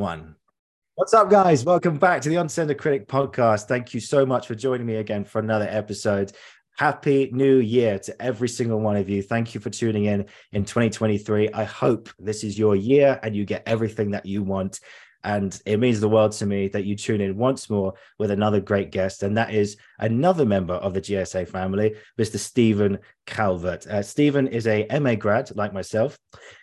one. What's up, guys? Welcome back to the On Critic podcast. Thank you so much for joining me again for another episode. Happy New Year to every single one of you. Thank you for tuning in in 2023. I hope this is your year and you get everything that you want. And it means the world to me that you tune in once more with another great guest. And that is another member of the GSA family, Mr. Stephen Calvert. Uh, Stephen is a MA grad like myself.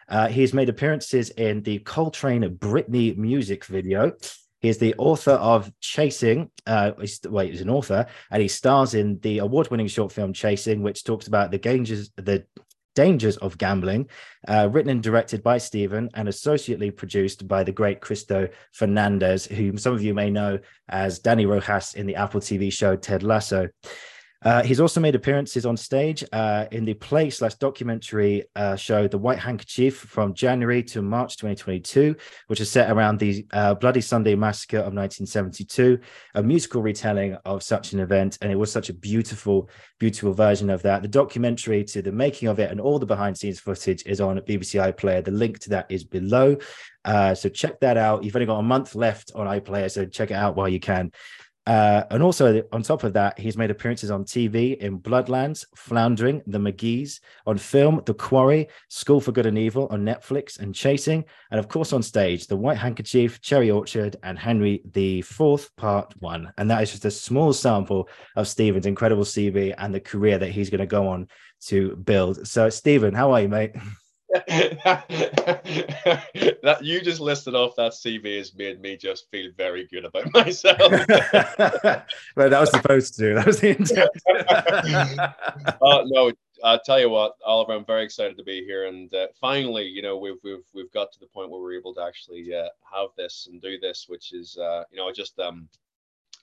Uh, he's made appearances in the Coltrane Britney music video. He's the author of Chasing. Uh, he's, wait, he's an author, and he stars in the award-winning short film Chasing, which talks about the dangers, the Dangers of Gambling, uh, written and directed by Stephen and associately produced by the great Cristo Fernandez, whom some of you may know as Dani Rojas in the Apple TV show Ted Lasso. Uh, he's also made appearances on stage uh, in the play slash documentary uh, show The White Handkerchief from January to March 2022, which is set around the uh, Bloody Sunday Massacre of 1972, a musical retelling of such an event. And it was such a beautiful, beautiful version of that. The documentary to the making of it and all the behind scenes footage is on BBC iPlayer. The link to that is below. Uh, so check that out. You've only got a month left on iPlayer, so check it out while you can. Uh, and also, on top of that, he's made appearances on TV in Bloodlands, Floundering, The McGee's, on film, The Quarry, School for Good and Evil on Netflix, and Chasing, and of course on stage, The White Handkerchief, Cherry Orchard, and Henry the Fourth Part One. And that is just a small sample of Stephen's incredible CV and the career that he's going to go on to build. So, Stephen, how are you, mate? that you just listed off that CV has made me just feel very good about myself. well, that was supposed to do. That was the intent. uh, no, I'll tell you what, Oliver, I'm very excited to be here, and uh, finally, you know, we've we've we've got to the point where we're able to actually uh, have this and do this, which is, uh, you know, just um,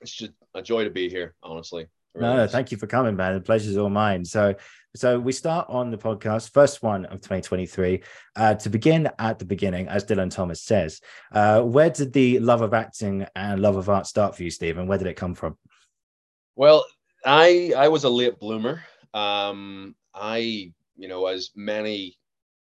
it's just a joy to be here, honestly. Really no, thank you for coming, man. The pleasure's all mine. So, so we start on the podcast, first one of 2023. Uh, to begin at the beginning, as Dylan Thomas says, uh, where did the love of acting and love of art start for you, Stephen? Where did it come from? Well, I I was a late bloomer. Um, I, you know, as many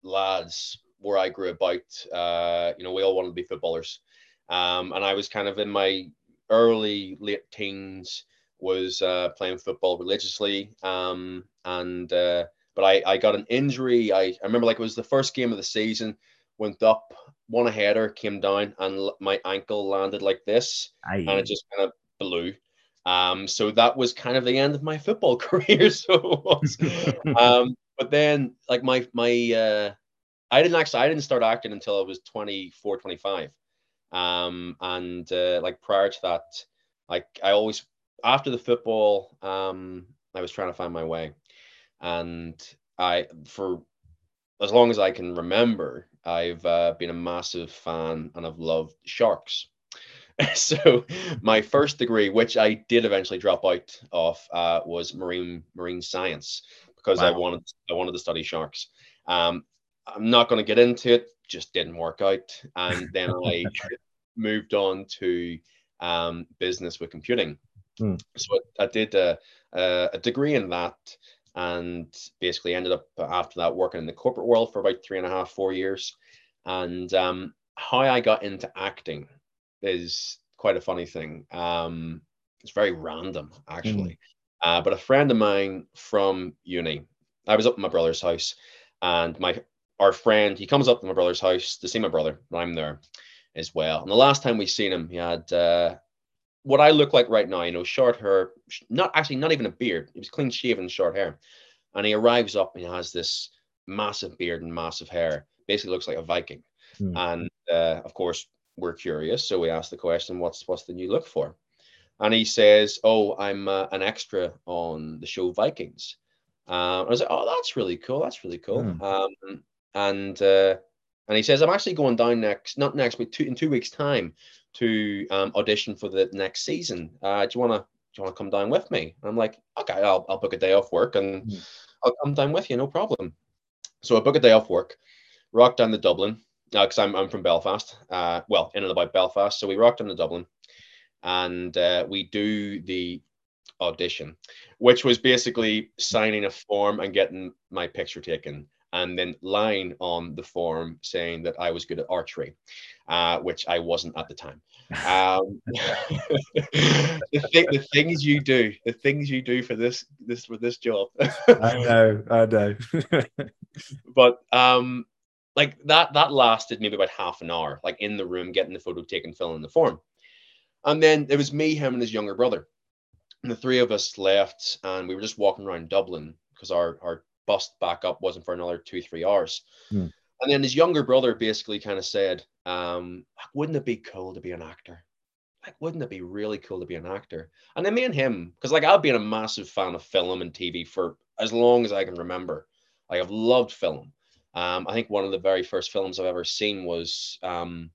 lads where I grew about, uh, you know, we all wanted to be footballers. Um, and I was kind of in my early late teens was uh, playing football religiously. Um, and uh, but I, I got an injury. I, I remember like it was the first game of the season. Went up, won a header, came down, and my ankle landed like this, Aye. and it just kind of blew. Um, so that was kind of the end of my football career. So was. um, but then like my my uh, I didn't actually I didn't start acting until I was 24, 25. Um, and uh, like prior to that, like I always after the football, um, I was trying to find my way, and I for as long as I can remember, I've uh, been a massive fan and I've loved sharks. so my first degree, which I did eventually drop out of, uh, was marine marine science because wow. I wanted I wanted to study sharks. Um, I'm not going to get into it; just didn't work out, and then I moved on to um, business with computing. Mm. So I, I did a, a, a, degree in that and basically ended up after that working in the corporate world for about three and a half, four years. And um, how I got into acting is quite a funny thing. Um, it's very random, actually. Mm. Uh, but a friend of mine from uni, I was up at my brother's house, and my our friend he comes up to my brother's house to see my brother. and I'm there as well. And the last time we seen him, he had uh, what I look like right now, you know, short hair, not actually not even a beard. He was clean shaven, short hair. And he arrives up and he has this massive beard and massive hair. Basically looks like a Viking. Hmm. And uh, of course, we're curious. So we ask the question, what's what's the new look for? And he says, oh, I'm uh, an extra on the show Vikings. Uh, I was like, oh, that's really cool. That's really cool. Hmm. Um, and uh, and he says, I'm actually going down next, not next, but two, in two weeks' time to um, audition for the next season. Uh, do you want to do you want to come down with me? And I'm like, okay, I'll, I'll book a day off work and mm. I'll come down with you, no problem. So I book a day off work, rock down to Dublin because uh, I'm, I'm from Belfast, uh, well, in and about Belfast. So we rocked down to Dublin and uh, we do the audition, which was basically signing a form and getting my picture taken and then lying on the form saying that I was good at archery, uh, which I wasn't at the time. Um, the, th- the things you do, the things you do for this this for this job. I know, I know. but um, like that that lasted maybe about half an hour, like in the room getting the photo taken, filling the form, and then it was me, him, and his younger brother. And the three of us left, and we were just walking around Dublin because our our bus back up wasn't for another two three hours. Hmm. And then his younger brother basically kind of said, um, "Wouldn't it be cool to be an actor? Like, wouldn't it be really cool to be an actor?" And then me and him, because like I've been a massive fan of film and TV for as long as I can remember. Like I've loved film. Um, I think one of the very first films I've ever seen was um,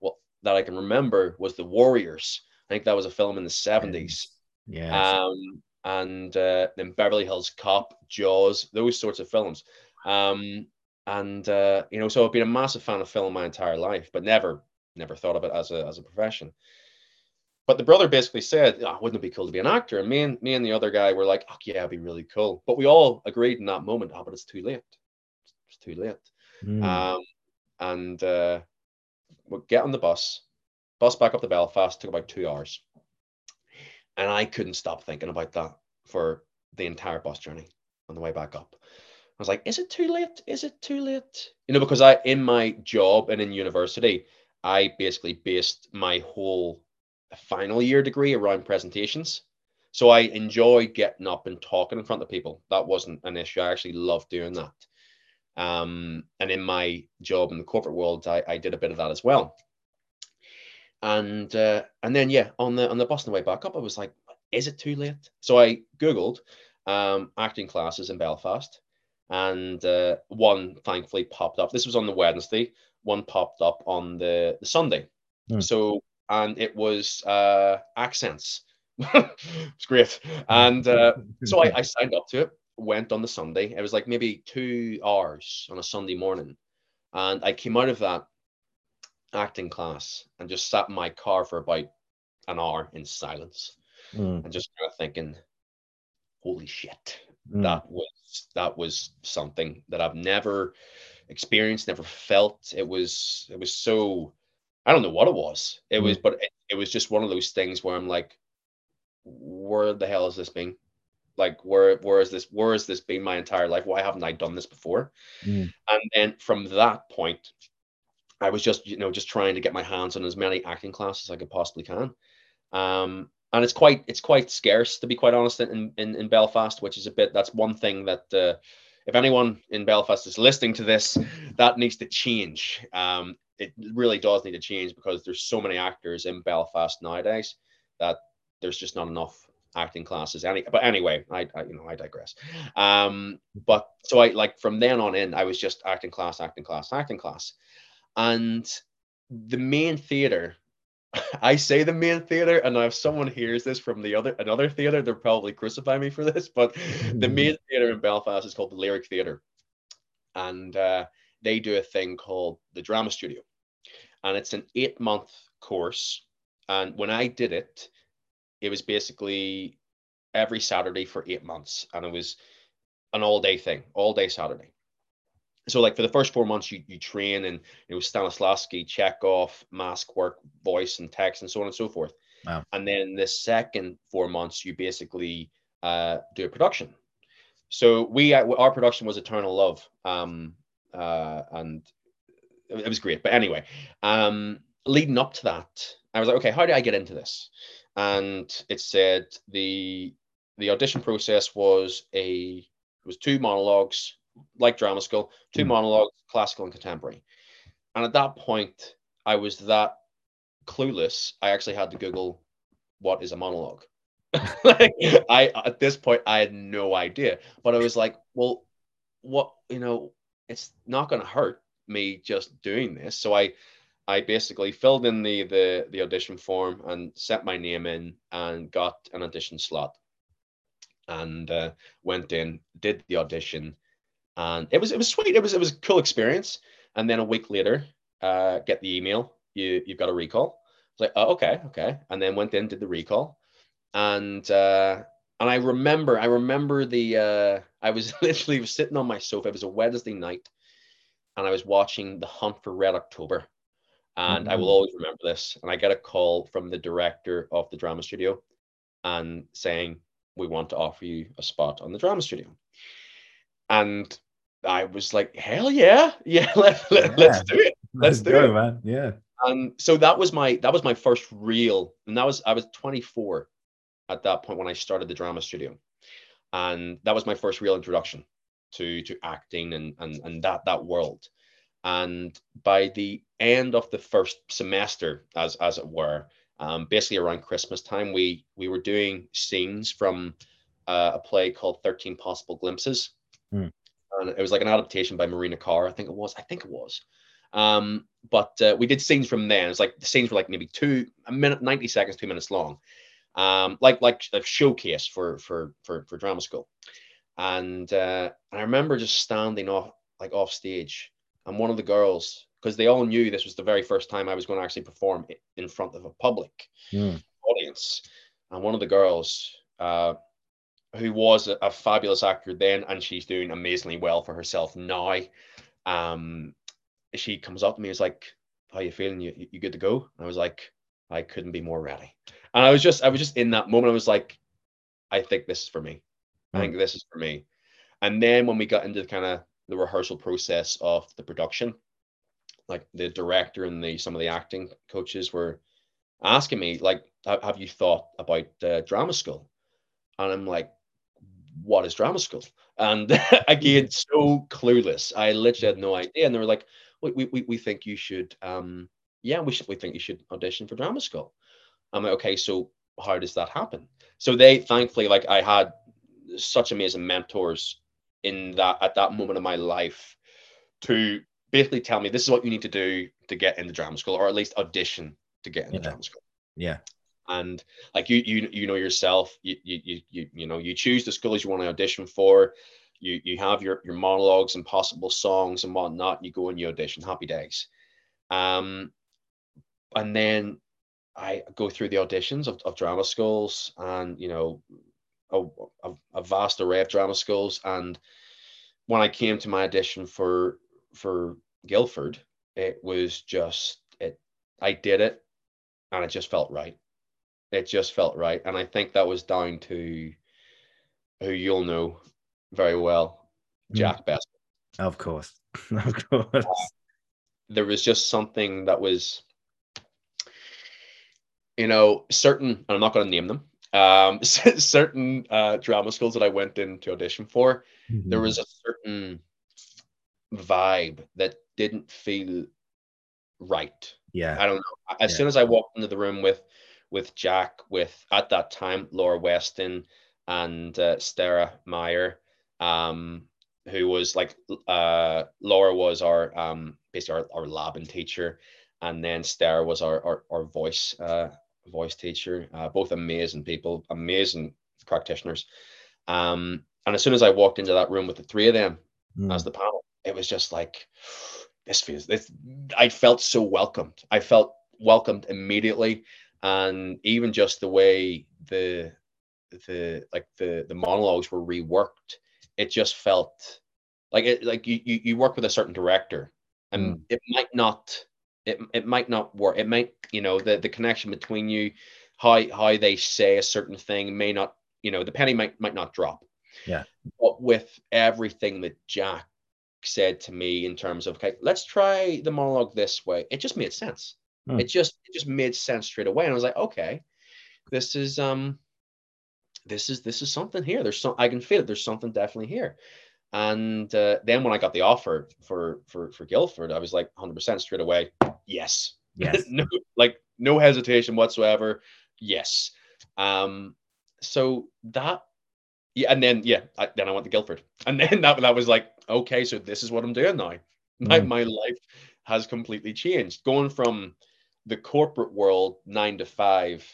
well that I can remember was The Warriors. I think that was a film in the seventies. Yeah. Um, and uh, then Beverly Hills Cop, Jaws, those sorts of films. Um, and uh, you know, so I've been a massive fan of film my entire life, but never, never thought of it as a as a profession. But the brother basically said, oh, "Wouldn't it be cool to be an actor?" And me and me and the other guy were like, "Oh yeah, it'd be really cool." But we all agreed in that moment, "Oh, but it's too late. It's too late." Mm. Um, and uh, we get on the bus, bus back up to Belfast. Took about two hours, and I couldn't stop thinking about that for the entire bus journey on the way back up. I was like, is it too late? Is it too late? You know, because I, in my job and in university, I basically based my whole final year degree around presentations. So I enjoy getting up and talking in front of people. That wasn't an issue. I actually loved doing that. Um, and in my job in the corporate world, I, I did a bit of that as well. And uh, and then yeah, on the on the bus on the way back up, I was like, is it too late? So I googled um, acting classes in Belfast, and uh, one thankfully popped up. This was on the Wednesday. One popped up on the, the Sunday. Hmm. So and it was uh, accents. it's great. And uh, so I, I signed up to it. Went on the Sunday. It was like maybe two hours on a Sunday morning, and I came out of that acting class and just sat in my car for about an hour in silence Mm. and just kind of thinking, holy shit, Mm. that was that was something that I've never experienced, never felt. It was it was so I don't know what it was. It was, but it, it was just one of those things where I'm like, where the hell has this been? Like where where is this where has this been my entire life? Why haven't I done this before? Mm. And then from that point, I was just, you know, just trying to get my hands on as many acting classes as I could possibly can. Um, and it's quite it's quite scarce to be quite honest in in, in Belfast, which is a bit that's one thing that uh, if anyone in Belfast is listening to this, that needs to change. Um, it really does need to change because there's so many actors in Belfast nowadays that there's just not enough acting classes. Any, but anyway, I, I you know I digress. Um, but so I like from then on in, I was just acting class, acting class, acting class, and the main theater. I say the main theater, and if someone hears this from the other another theater, they'll probably crucify me for this. But the main theater in Belfast is called the Lyric Theater, and uh, they do a thing called the Drama Studio, and it's an eight month course. And when I did it, it was basically every Saturday for eight months, and it was an all day thing, all day Saturday. So, like for the first four months, you you train and you know Stanislavski, Chekhov, mask work, voice and text, and so on and so forth. Wow. And then the second four months, you basically uh, do a production. So we uh, our production was Eternal Love, um, uh, and it it was great. But anyway, um, leading up to that, I was like, okay, how do I get into this? And it said the the audition process was a it was two monologues like drama school, two Mhm. monologues, classical and contemporary. And at that point, I was that clueless. I actually had to Google what is a monologue. like, I at this point I had no idea, but I was like, well, what you know, it's not going to hurt me just doing this. So I I basically filled in the the the audition form and sent my name in and got an audition slot and uh, went in, did the audition, and it was it was sweet. It was it was a cool experience. And then a week later, uh, get the email. You you've got a recall. I was like, oh, okay, okay. And then went in, did the recall, and uh, and I remember, I remember the, uh, I was literally sitting on my sofa. It was a Wednesday night, and I was watching The Hunt for Red October. And mm-hmm. I will mm-hmm. always remember this. And I get a call from the director of the drama studio and saying, We want to offer you a spot on the drama studio. And I was like, Hell yeah. Yeah, let, let, yeah. let's do it. Let's, let's do go, it. man. Yeah. And so that was my that was my first real, and that was I was 24 at that point when I started the drama studio. And that was my first real introduction to to acting and and, and that that world. And by the end of the first semester, as as it were, um, basically around Christmas time, we we were doing scenes from uh, a play called Thirteen Possible Glimpses, mm. And it was like an adaptation by Marina Carr. I think it was. I think it was. Um, but uh, we did scenes from then. It's like the scenes were like maybe two a minute, ninety seconds, two minutes long, um, like like a showcase for for for for drama school. And uh, and I remember just standing off like off stage, and one of the girls, because they all knew this was the very first time I was going to actually perform in front of a public mm. audience, and one of the girls, uh, who was a, fabulous actor then, and she's doing amazingly well for herself now. Um, she comes up to me, is like, "How you feeling? You you good to go?" And I was like, "I couldn't be more ready." And I was just I was just in that moment. I was like, "I think this is for me. I think this is for me." And then when we got into kind of the rehearsal process of the production, like the director and the some of the acting coaches were asking me like, "Have you thought about uh, drama school?" And I'm like, "What is drama school?" And again, so clueless. I literally had no idea. And they were like, we, we, we think you should, um, yeah, we should, we think you should audition for drama school. I'm like, okay, so how does that happen? So they, thankfully, like I had such amazing mentors in that at that moment of my life to basically tell me this is what you need to do to get into drama school, or at least audition to get into yeah. drama school. Yeah. And like you, you, you know yourself, you, you, you, you know, you choose the schools you want to audition for you you have your your monologues and possible songs and whatnot. And you go and you audition. Happy days. Um, and then I go through the auditions of, of drama schools and you know a, a, a vast array of drama schools. And when I came to my audition for for Guildford, it was just it. I did it, and it just felt right. It just felt right, and I think that was down to who you'll know very well, mm. Jack. Best. Of course, of course. Uh, there was just something that was, you know, certain. and I'm not going to name them. Um, certain uh, drama schools that I went in to audition for, mm-hmm. there was a certain vibe that didn't feel right. Yeah, I don't know. As yeah. soon as I walked into the room with with Jack, with at that time Laura Weston and uh, Stara Meyer, um, who was like uh, Laura was our um, basically our, our Laban teacher, and then Stara was our our, our voice uh, voice teacher. Uh, both amazing people, amazing practitioners. Um, and as soon as I walked into that room with the three of them mm. as the panel, it was just like this feels this. I felt so welcomed. I felt welcomed immediately, and even just the way the the like the the monologues were reworked it just felt like it like you you, you work with a certain director and mm. it might not it, it might not work. It might you know the the connection between you how how they say a certain thing may not you know the penny might might not drop. Yeah. But with everything that jack said to me in terms of okay let's try the monologue this way it just made sense mm. it just it just made sense straight away and i was like okay this is um this is this is something here. There's some I can feel it. There's something definitely here. And uh, then when I got the offer for for for Guildford, I was like 100% straight away. Yes. Yes. no, like no hesitation whatsoever. Yes. Um. So that. Yeah, and then yeah, I, then I went to Guildford, and then that that was like okay, so this is what I'm doing now. My mm. my life has completely changed, going from the corporate world nine to five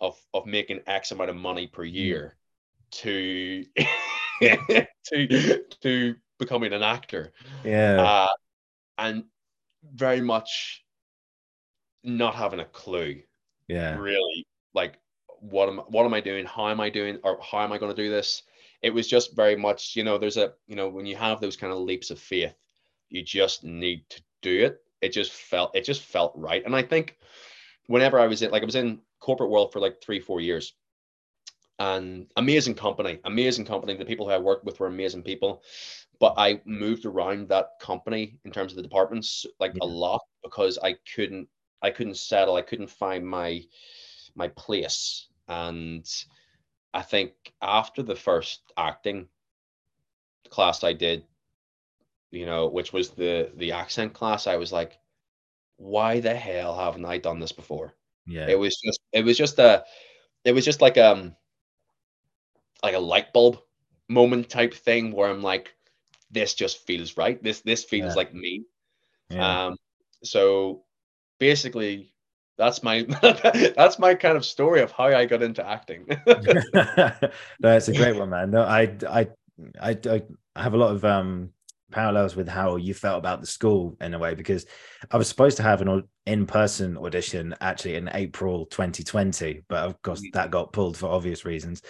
of of making X amount of money per mm. year to to to becoming an actor. Yeah. Uh, and very much not having a clue. Yeah. Really like what am what am I doing? How am I doing? Or how am I going to do this? It was just very much, you know, there's a, you know, when you have those kind of leaps of faith, you just need to do it. It just felt, it just felt right. And I think whenever I was in, like, I was in corporate world for like three, four years, and amazing company, amazing company. The people who I worked with were amazing people, but I moved around that company in terms of the departments like yeah. a lot because I couldn't, I couldn't settle. I couldn't find my my place. And I think after the first acting class I did, you know, which was the the accent class, I was like, why the hell haven't I done this before? Yeah. It was just it was just a it was just like um like a light bulb moment type thing where I'm like, this just feels right. This this feels yeah. like me. Yeah. Um so basically that's my that's my kind of story of how I got into acting. no, it's a great one, man. No, I, I I I have a lot of um parallels with how you felt about the school in a way because I was supposed to have an in-person audition actually in April 2020, but of course mm. that got pulled for obvious reasons.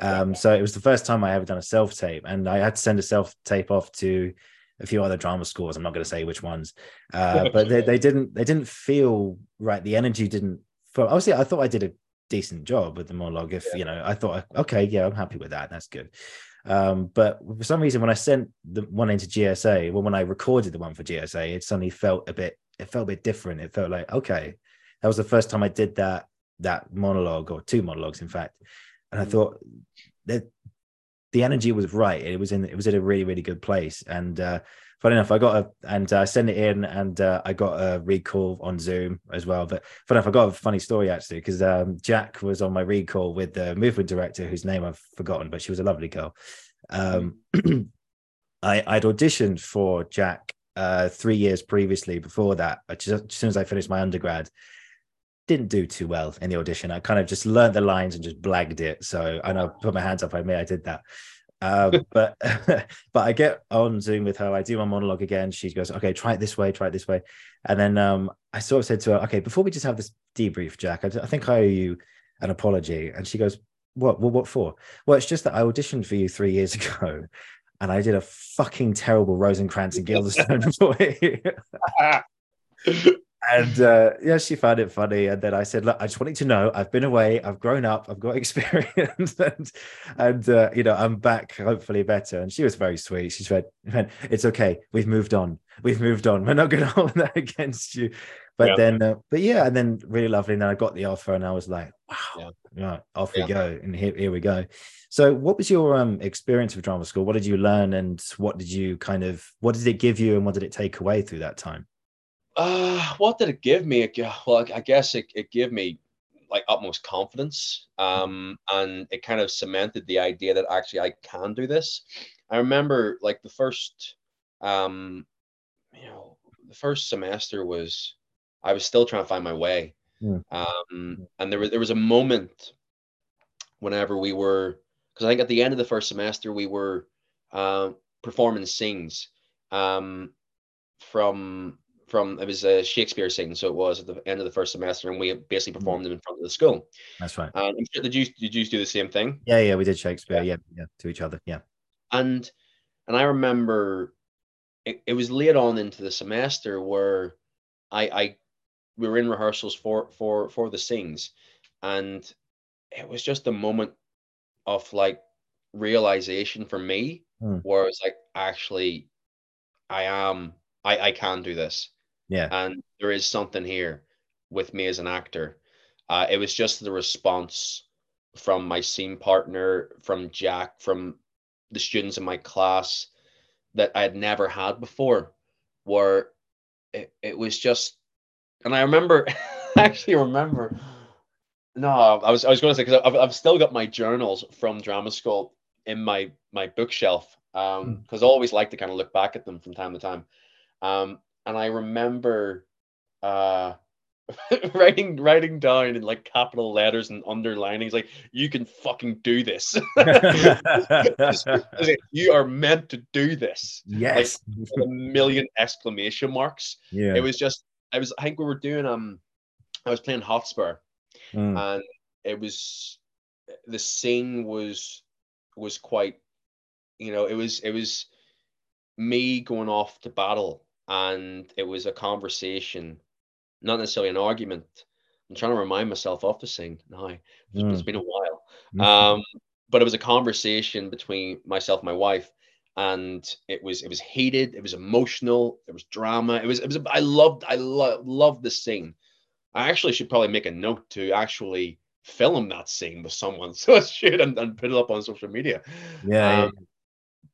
Um, so it was the first time I ever done a self-tape, and I had to send a self-tape off to a few other drama schools. I'm not going to say which ones, uh, but they, they didn't they didn't feel right. The energy didn't. Feel, obviously, I thought I did a decent job with the monologue. If yeah. you know, I thought, okay, yeah, I'm happy with that. That's good. Um, but for some reason, when I sent the one into GSA, well, when I recorded the one for GSA, it suddenly felt a bit. It felt a bit different. It felt like okay, that was the first time I did that that monologue or two monologues, in fact. And I mm. thought that the energy was right. It was in it was in a really really good place. And uh, funny enough, I got a and I uh, sent it in, and uh, I got a recall on Zoom as well. But funny enough, I got a funny story actually because um, Jack was on my recall with the movement director whose name I've forgotten, but she was a lovely girl. Um, I, I'd auditioned for Jack uh, three years previously. Before that, just, as soon as I finished my undergrad, didn't do too well in the audition. I kind of just learned the lines and just blagged it. So and I put my hands up. I may I did that. Um, but but I get on Zoom with her. I do my monologue again. She goes, "Okay, try it this way. Try it this way." And then um, I sort of said to her, "Okay, before we just have this debrief, Jack, I, I think I owe you an apology." And she goes, "What? Well, what for?" Well, it's just that I auditioned for you three years ago, and I did a fucking terrible Rosencrantz and Guildenstern for you and uh, yeah, she found it funny. And then I said, "Look, I just want you to know, I've been away, I've grown up, I've got experience, and and uh, you know, I'm back, hopefully better." And she was very sweet. She said, "It's okay, we've moved on, we've moved on. We're not going to hold that against you." But yeah. then, uh, but yeah, and then really lovely. And then I got the offer, and I was like, "Wow, yeah. off yeah. we go." And here, here we go. So, what was your um, experience with drama school? What did you learn, and what did you kind of, what did it give you, and what did it take away through that time? Uh, what did it give me? Well, I guess it, it gave me like utmost confidence. Um, and it kind of cemented the idea that actually I can do this. I remember like the first, um, you know, the first semester was I was still trying to find my way. Mm. Um, and there was there was a moment whenever we were because I think at the end of the first semester we were uh, performing scenes um, from from it was a Shakespeare scene, so it was at the end of the first semester, and we basically mm. performed them in front of the school. That's right. And did you did you do the same thing? Yeah, yeah, we did Shakespeare. Yeah, yeah, yeah to each other. Yeah. And and I remember it, it was late on into the semester where I I we were in rehearsals for for for the scenes, and it was just a moment of like realization for me, mm. where it's like actually I am I I can do this yeah. And there is something here with me as an actor. Uh, it was just the response from my scene partner, from Jack, from the students in my class that I had never had before, where it, it was just, and I remember, I actually remember, no, I was I was going to say because I've, I've still got my journals from drama school in my my bookshelf um because hmm. mm. I always like to kind of look back at them from time to time. Um, and I remember uh writing writing down in like capital letters and underlining like you can fucking do this. You are meant to do this. Yes. like, a million exclamation marks. Yeah. It was just i was i think we were doing um i was playing hotspur. Mm. and it was the scene was was quite you know it was it was me going off to battle and it was a conversation not necessarily an argument. I'm trying to remind myself of the scene now. It's, mm. it's been a while. Mm-hmm. um but it was a conversation between myself and my wife and it was it was heated it was emotional it was drama it was it was i loved i lo- loved the scene. I actually should probably make a note to actually film that scene with someone. So I should and, and put it up on social media. Yeah, um, yeah.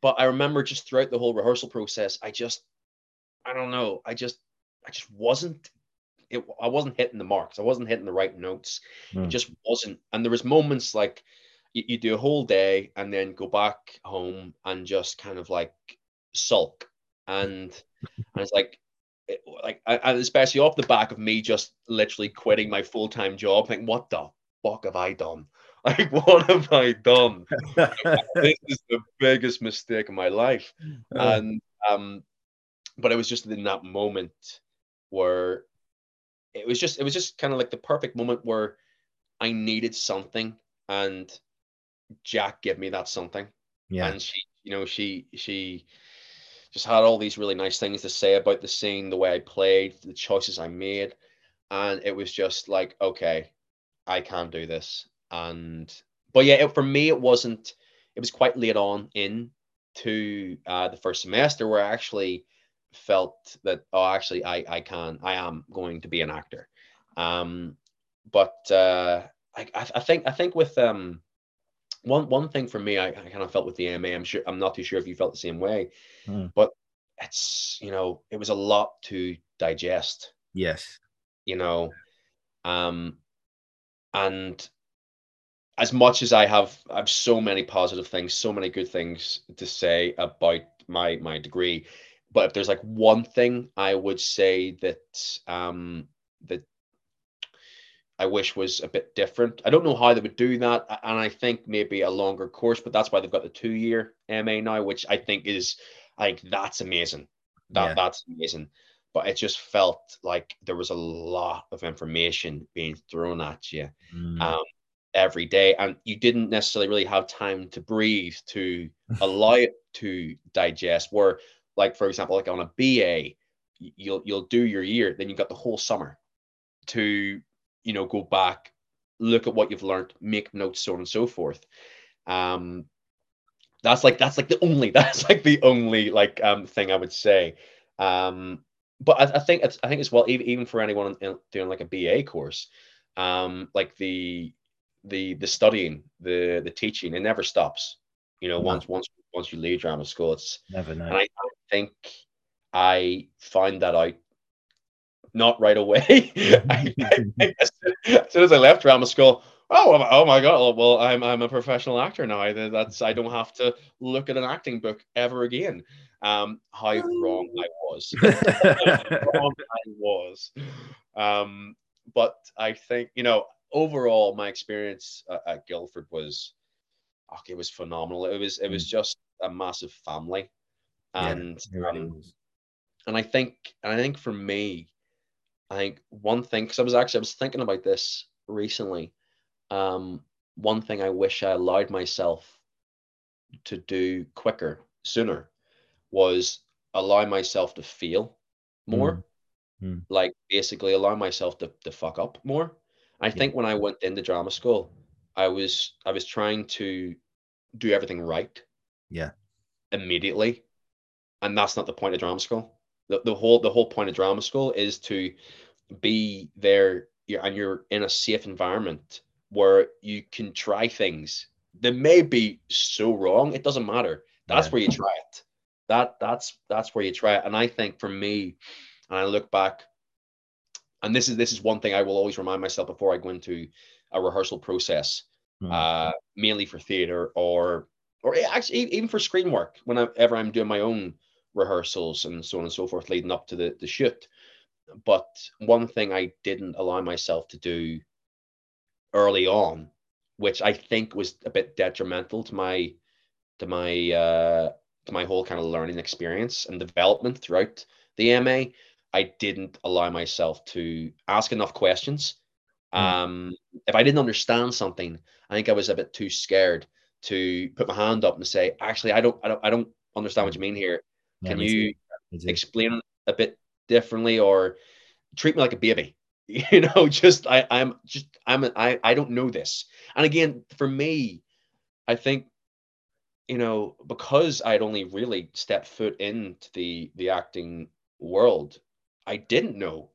but i remember just throughout the whole rehearsal process i just i don't know i just i just wasn't it, i wasn't hitting the marks i wasn't hitting the right notes mm. it hmm. just wasn't and there was moments like you, you do a whole day and then go back home and just kind of like sulk and and it's like it, like especially off the back of me just literally quitting my full-time job think what the fuck have i done like what have i done this is the biggest mistake of my life oh. and um but it was just in that moment where it was just it was just kind of like the perfect moment where i needed something and Jack gave me that something. Yeah. And she, you know, she she just had all these really nice things to say about the scene, the way I played, the choices I made. And it was just like, okay, I can do this. And but yeah, it, for me it wasn't it was quite late on in to uh, the first semester where I actually felt that oh actually I I can I am going to be an actor. Um but uh I I think I think with um one one thing for me, I, I kind of felt with the AMA. I'm sure I'm not too sure if you felt the same way, mm. but it's you know it was a lot to digest. Yes, you know, um, and as much as I have, I have so many positive things, so many good things to say about my my degree. But if there's like one thing I would say that um, that I wish was a bit different. I don't know how they would do that, and I think maybe a longer course, but that's why they've got the two year MA now, which I think is like that's amazing. That yeah. that's amazing. But it just felt like there was a lot of information being thrown at you mm. um, every day, and you didn't necessarily really have time to breathe to allow it to digest. Where, like for example, like on a BA, you'll you'll do your year, then you've got the whole summer to you know, go back, look at what you've learned, make notes, so on and so forth. Um, that's like that's like the only that's like the only like um thing I would say. Um, but I, I think it's I think as well even even for anyone in, doing like a BA course, um, like the the the studying, the the teaching, it never stops. You know, no. once once once you leave drama school, it's never. And I, I think I found that out not right away. I, I, as soon as I left drama school, oh, oh my god! Well, I'm I'm a professional actor now. I, that's I don't have to look at an acting book ever again. Um, how wrong I was. wrong I was. Um, but I think you know overall my experience at, at Guildford was, okay, it was phenomenal. It was it was mm. just a massive family, and yeah, um, and I think and I think for me I think one thing, because I was actually I was thinking about this recently. Um, one thing I wish I allowed myself to do quicker, sooner, was allow myself to feel more. Mm. Mm. Like basically allow myself to, to fuck up more. I yeah. think when I went into drama school, I was I was trying to do everything right. Yeah. Immediately. And that's not the point of drama school the, the whole the whole point of drama school is to be there and you're in a safe environment where you can try things that may be so wrong it doesn't matter that's yeah. where you try it that that's that's where you try it and i think for me and i look back and this is this is one thing i will always remind myself before i go into a rehearsal process mm. uh mainly for theater or or actually even for screen work whenever i'm doing my own rehearsals and so on and so forth leading up to the, the shoot. But one thing I didn't allow myself to do early on, which I think was a bit detrimental to my to my uh, to my whole kind of learning experience and development throughout the MA, I didn't allow myself to ask enough questions Um, if I didn't understand something, I think I was a bit too scared to put my hand up and say, actually, I don't, I don't, I don't understand what you mean here. Can you explain a bit differently or treat me like a baby? You know, just I, I'm just I'm I, I don't know this. And again, for me, I think, you know, because I'd only really stepped foot into the the acting world, I didn't know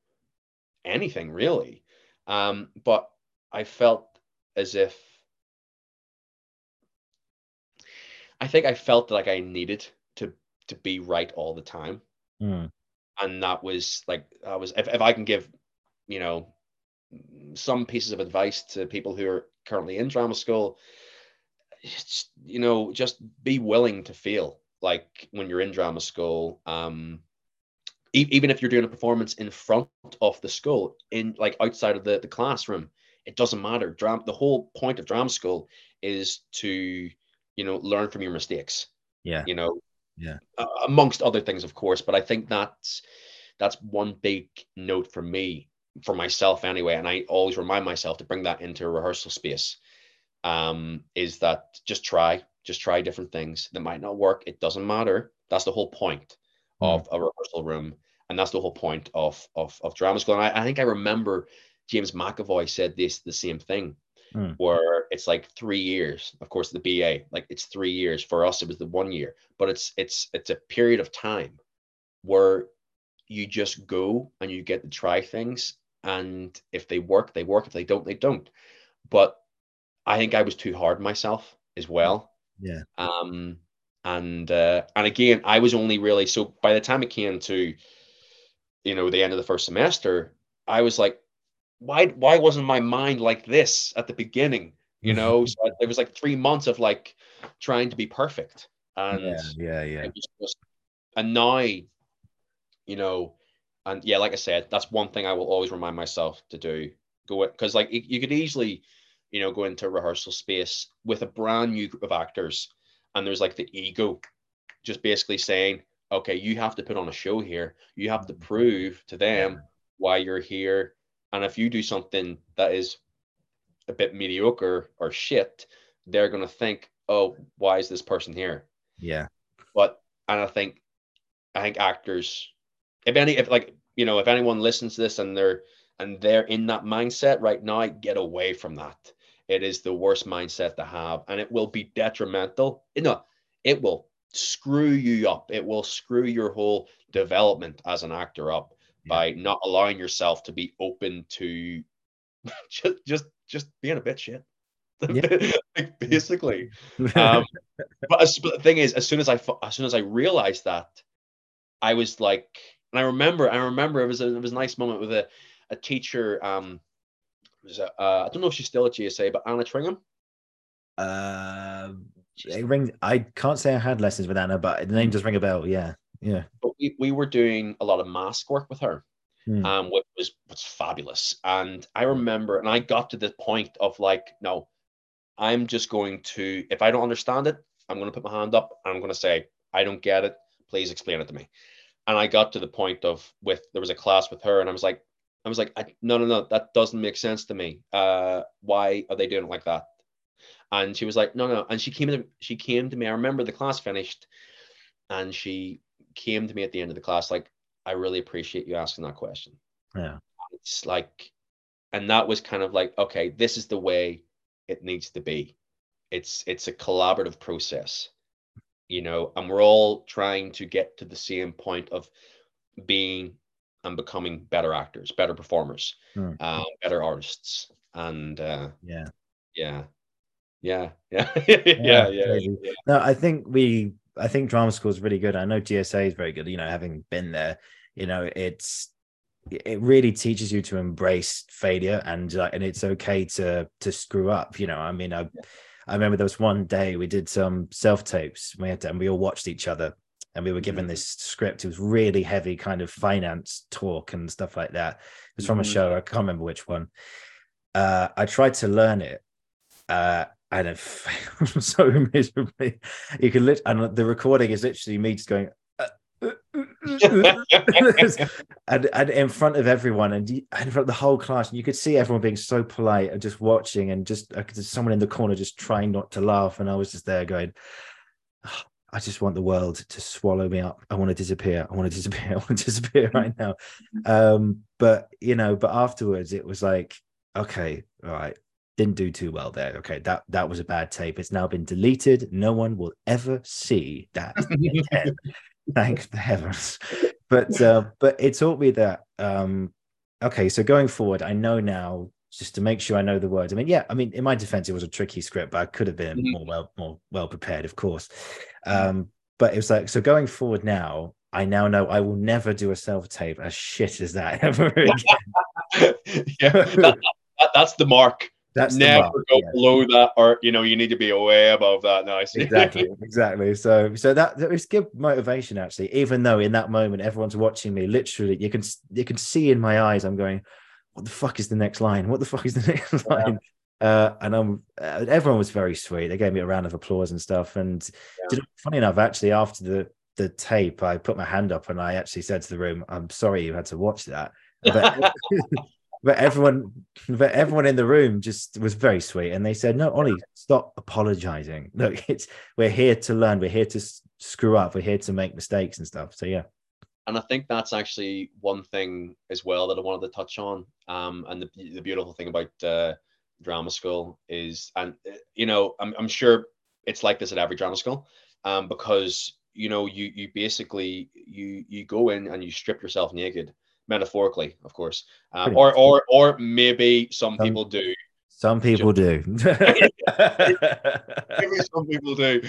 anything really. Um, but I felt as if I think I felt like I needed to be right all the time. Mm. And that was like I was if, if I can give, you know, some pieces of advice to people who are currently in drama school, it's, you know, just be willing to feel like when you're in drama school, um, e- even if you're doing a performance in front of the school, in like outside of the, the classroom, it doesn't matter. Drama, the whole point of drama school is to, you know, learn from your mistakes. Yeah. You know, Yeah. uh, amongst other things, of course. But I think that's that's one big note for me, for myself anyway. And I always remind myself to bring that into a rehearsal space. Um, is that just try, just try different things that might not work. It doesn't matter. That's the whole point Mm. of a rehearsal room, and that's the whole point of of, of drama school. And I, I think I remember James McAvoy said this the same thing, Mm. where it's like three years. Of course, the BA, like it's three years. For us, it was the one year, but it's it's it's a period of time where you just go and you get to try things, and if they work, they work. If they don't, they don't. But I think I was too hard on myself as well. Yeah. Um, and uh, and again, I was only really so by the time it came to, you know, the end of the first semester, I was like, why why wasn't my mind like this at the beginning? You know, so it was like three months of like trying to be perfect, and Yeah. Yeah. Yeah. it was just, and now, you know, and yeah, like I said, that's one thing I will always remind myself to do. Go because like you, you could easily, you know, go into a rehearsal space with a brand new group of actors, and there's like the ego, just basically saying, okay, you have to put on a show here. You have to mm-hmm. prove to them why you're here, and if you do something that is a bit mediocre or shit, they're gonna think, oh, why is this person here? Yeah. but and I think I think actors, if any, if like you know, if anyone listens to this and they're and they're in that mindset right now, get away from that. It is the worst mindset to have, and it will be detrimental. You know, it will screw you up. It will screw your whole development as an actor up Yeah. by not allowing yourself to be open to just just just being a bit shit. like basically um, but, as, but the thing is, as soon as I as soon as I realized that, I was like, and I remember, I remember it was a, it was a nice moment with a a teacher. Um, it was a, uh, I don't know if she's still at GSA, but Anna Tringham. uh, it rings. I can't say I had lessons with Anna, but the name does ring a bell. Yeah. Yeah. But we, we were doing a lot of mask work with her, Hmm. um, which was was fabulous. And I remember, and I got to the point of like, no, I'm just going to, if I don't understand it, I'm going to put my hand up and I'm going to say, I don't get it. Please explain it to me. And I got to the point of with there was a class with her, and I was like, I was like, I, no, no, no, that doesn't make sense to me. Uh, why are they doing it like that? And she was like, no, no. And she came to she came to me. I remember the class finished, and she came to me at the end of the class like, I really appreciate you asking that question Yeah. it's like and that was kind of like okay this is the way it needs to be it's it's a collaborative process you know and we're all trying to get to the same point of being and becoming better actors better performers Hmm. um, better artists and uh Yeah. yeah yeah yeah yeah yeah, yeah. No, I think we, I think drama school is really good. I know GSA is very good. You know, having been there, you know, it's it really teaches you to embrace failure and uh, and it's okay to to screw up. You know, I mean, I I remember there was one day we did some self tapes. We had to, and we all watched each other. And we were given Mhm. this script. It was really heavy, kind of finance talk and stuff like that. It was from a Mhm. show. I can't remember which one. Uh, I tried to learn it, uh, and it failed so miserably. You can lit, and the recording is literally me just going. "Uh, uh, uh, and, and in front of everyone and, in front of the whole class, and you could see everyone being so polite and just watching and just uh, someone in the corner just trying not to laugh. And I was just there going, oh, I just want the world to swallow me up. I want to disappear. I want to disappear. I want to disappear right now. Um, but you know, but afterwards it was like, okay, all right, didn't do too well there. Okay, that that was a bad tape. It's now been deleted. No one will ever see that again. Thank the heavens. But uh, but it taught me that um, okay, so going forward, I know now just to make sure I know the words. I mean, yeah, I mean, in my defense, it was a tricky script, but I could have been mm-hmm. more well more well prepared, of course. Um, but it was like so going forward now. I now know I will never do a self tape as shit as that ever again. yeah, that, that, that's the mark. That's never go yeah. below that, or you know, you need to be way above that. Now, exactly, exactly. So, so that, was good motivation actually. Even though in that moment everyone's watching me, literally, you can you can see in my eyes, I'm going, "What the fuck is the next line? What the fuck is the next yeah. line?" Uh, and I'm uh, everyone was very sweet. They gave me a round of applause and stuff. And yeah. funny enough, actually, after the the tape, I put my hand up and I actually said to the room, "I'm sorry you had to watch that." But but everyone but everyone in the room just was very sweet. And they said no ollie stop apologizing. Look it's we're here to learn. We're here to screw up. We're here to make mistakes and stuff. So yeah. And i think that's actually one thing as well that i wanted to touch on. Um, and the, the beautiful thing about uh, drama school is and uh, you know I'm, I'm sure it's like this at every drama school um, because you know you you basically you you go in and you strip yourself naked metaphorically, of course, um, or or or maybe some, some people do. Some people do. maybe some people do.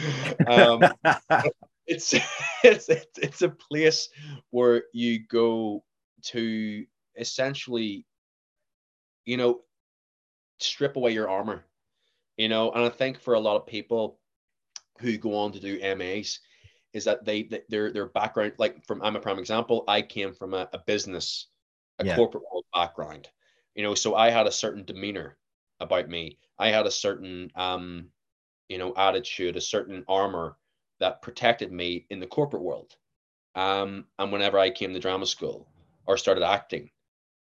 Um, it's, it's it's a place where you go to essentially, you know, strip away your armor, you know, and I think for a lot of people who go on to do MAs, is that they, their their background like from I'm a prime example. I came from a, a business, a yeah. corporate world background, you know, so I had a certain demeanor about me. I had a certain um, you know, attitude, a certain armor that protected me in the corporate world. Um, and whenever I came to drama school or started acting,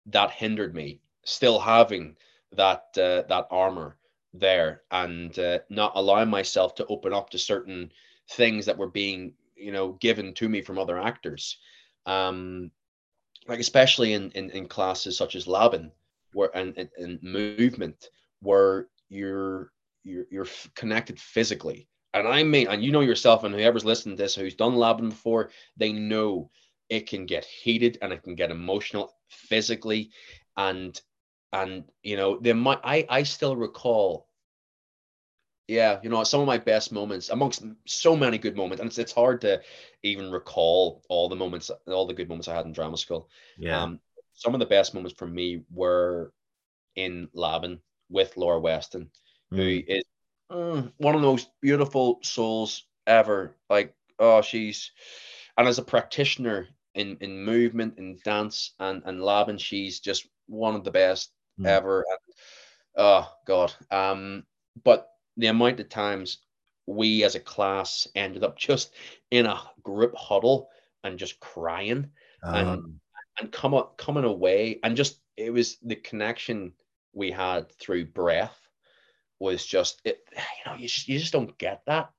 that hindered me still having that uh, that armor there and uh, not allowing myself to open up to certain things that were being you know given to me from other actors. Um like especially in in, in classes such as Laban where and, and, and movement where you're you're you're connected physically. And i mean and you know yourself and whoever's listening to this who's done Laban before they know it can get heated and it can get emotional physically. And and you know there might i i still recall yeah, you know, some of my best moments amongst so many good moments, and it's, it's hard to even recall all the moments, all the good moments I had in drama school. Yeah. Um, some of the best moments for me were in Laban with Laura Weston, mm. who is mm, one of the most beautiful souls ever. Like, oh, she's, and as a practitioner in in movement and dance and and Laban, she's just one of the best mm. ever. And, oh God. Um, but the amount of times we as a class ended up just in a group huddle and just crying um. and and come up, coming away and just it was the connection we had through breath was just it you know you just, you just don't get that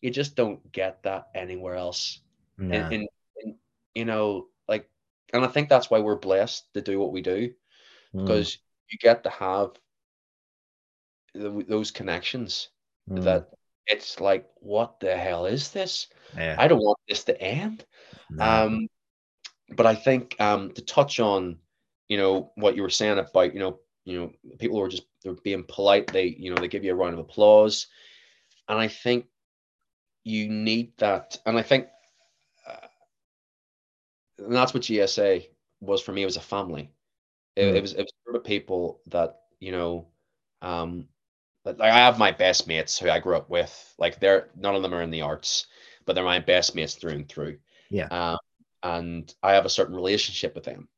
you just don't get that anywhere else And in, in, you know like and i think that's why we're blessed to do what we do mm. because you get to have those connections mm. that it's like, what the hell is this? Yeah. I don't want this to end. No. Um, but I think um, to touch on, you know, what you were saying about, you know, you know, people were just they're being polite. They, you know, they give you a round of applause, and I think you need that. And I think, uh, and that's what GSA was for me. It was a family. It, mm. it was it was a group of people that you know um, like I have my best mates who I grew up with. Like they're none of them are in the arts, but they're my best mates through and through. Yeah. Um, and I have a certain relationship with them.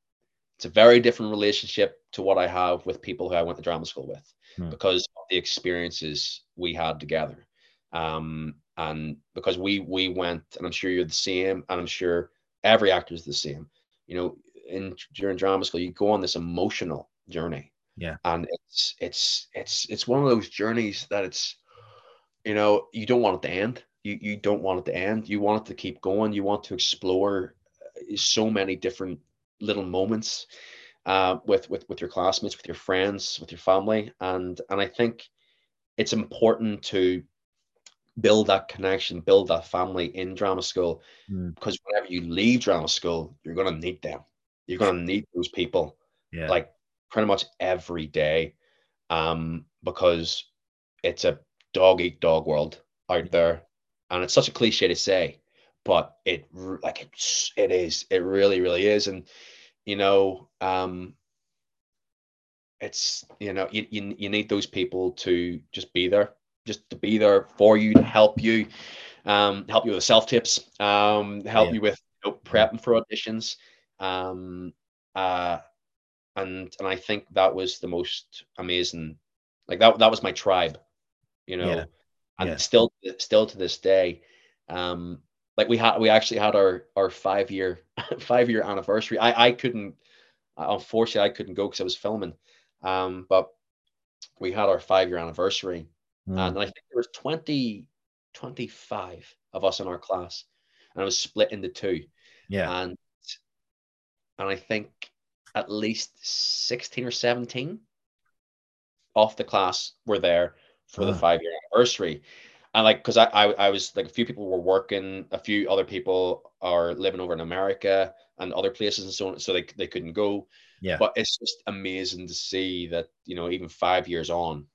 It's a very different relationship to what I have with people who I went to drama school with hmm. because of the experiences we had together. Um, and because we we went, and I'm sure you're the same, and I'm sure every actor is the same. You know, in during drama school, you go on this emotional journey. Yeah. And it's it's it's it's one of those journeys that it's you know, you don't want it to end. You you don't want it to end. You want it to keep going. You want to explore uh, so many different little moments uh, with with with your classmates, with your friends, with your family, and and I think it's important to build that connection, build that family in drama school, Mm. because whenever you leave drama school, you're gonna need them. You're gonna need those people Yeah. like pretty much every day, um, because it's a dog eat dog world out there, and it's such a cliche to say, but it like it's it is it really really is, and you know um, it's you know you, you you need those people to just be there, just to be there for you to help you, um, help you with self tips, um, help Yeah. you with you know, prepping for auditions, um, uh, and and I think that was the most amazing. Like that that was my tribe, you know, Yeah. and Yeah. still still to this day, um, like we had we actually had our our five year five year anniversary. I I couldn't, unfortunately, I couldn't go because I was filming, um, but we had our five year anniversary, Mm. and I think there was 20, 25 of us in our class, and it was split into two yeah. and and I think at least 16 or 17 off the class were there for the Ah. five year anniversary. And like, because I, I I was like a few people were working, a few other people are living over in America and other places and so on, so they they couldn't go. Yeah. But it's just amazing to see that, you know, even five years on,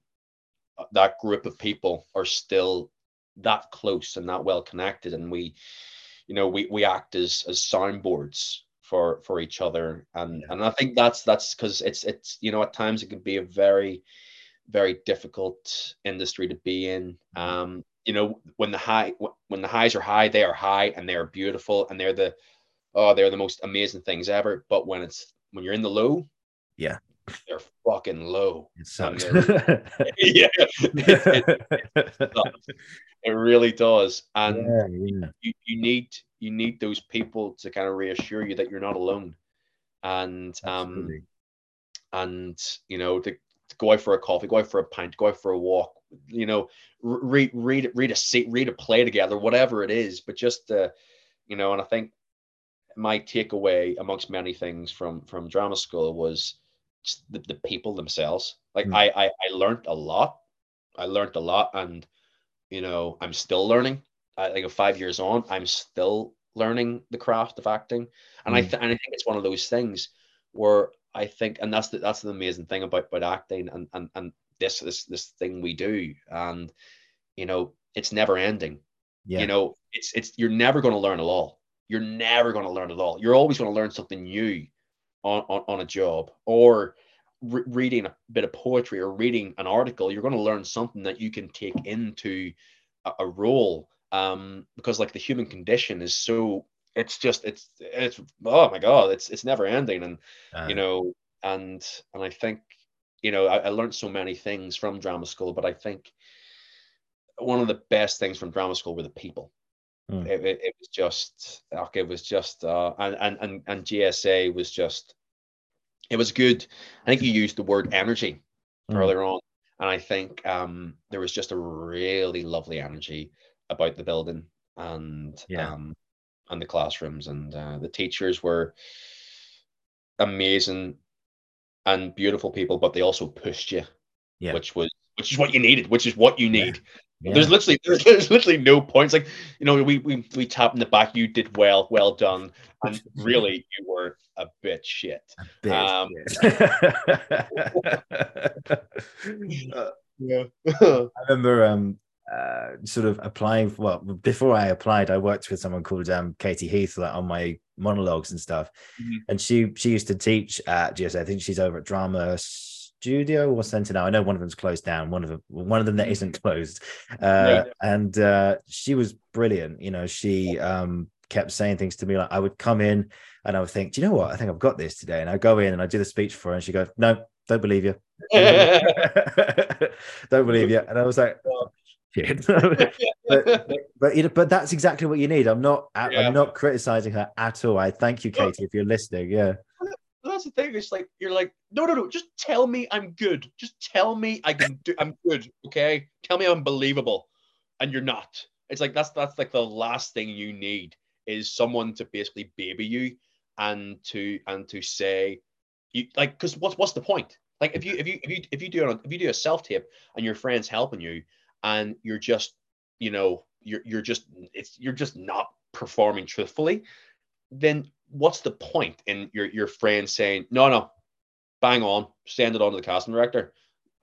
uh, that group of people are still that close and that well connected. And we, you know, we we act as as soundboards for for each other. And Yeah. and I think that's that's because it's it's you know, at times it can be a very, very difficult industry to be in. Um, you know, when the high when the highs are high, they are high and they are beautiful and they're the oh, they're the most amazing things ever. But when it's when you're in the low, Yeah. They're fucking low. It sucks. yeah, it, it, it really does. And yeah, yeah. you, you need you need those people to kind of reassure you that you're not alone. And um and you know to, to go out for a coffee, go out for a pint, go out for a walk, you know, read read read a seat, read a play together, whatever it is. But just uh, you know, and I think my takeaway amongst many things from from drama school was the, the people themselves. Like Mm. I, I I learned a lot. I learned a lot, and you know, I'm still learning. I think five years on, I'm still learning the craft of acting, and I Mm. th- and I think it's one of those things where I think, and that's the that's the amazing thing about about acting and and and this this this thing we do, and you know, it's never ending. Yeah. You know, it's it's you're never going to learn it all. You're never going to learn it all. You're always going to learn something new on on, on a job or re- reading a bit of poetry or reading an article. You're going to learn something that you can take into a, a role. Um, because like the human condition is so it's just it's it's oh my god it's it's never ending and Uh, you know and and i think you know I, I learned so many things from drama school but i think one of the best things from drama school were the people Mm. it, it, it was just like it was just uh and, and and and gsa was just it was good i think you used the word energy Mm. earlier on and i think um there was just a really lovely energy about the building and Yeah. um and the classrooms and uh, the teachers were amazing and beautiful people but they also pushed you Yeah. which was which is what you needed which is what you need. Yeah. there's literally there's, there's literally no points. Like you know we, we we tap in the back. You did well. Well done. And really you were a bit shit. A bit, um. Uh, yeah. I remember um uh sort of applying for, well before I applied I worked with someone called um Katie Heath like on my monologues and stuff. Mhm. and she she used to teach at GSA I think she's over at Drama Studio or Center now I know one of them's closed down one of them one of them that isn't closed uh and uh she was brilliant you know she um kept saying things to me like I would come in and I would think do you know what I think I've got this today and I go in and I do the speech for her and she goes no don't believe you don't believe you. And I was like, oh, but, but But you know, but that's exactly what you need. I'm not. Yeah. I'm not criticizing her at all. I thank you, Katie, if you're listening. Yeah. That's the thing. It's like you're like, no, no, no. Just tell me I'm good. Just tell me I can do. I'm good. Okay. Tell me I'm believable, and you're not. It's like that's that's like the last thing you need is someone to basically baby you and to and to say you like because what's what's the point? Like if you if you if you if you do a, if you do a self tape and your friend's helping you and you're just you know you're you're just it's you're just not performing truthfully, then what's the point in your your friend saying no no, bang on, send it on to the casting director?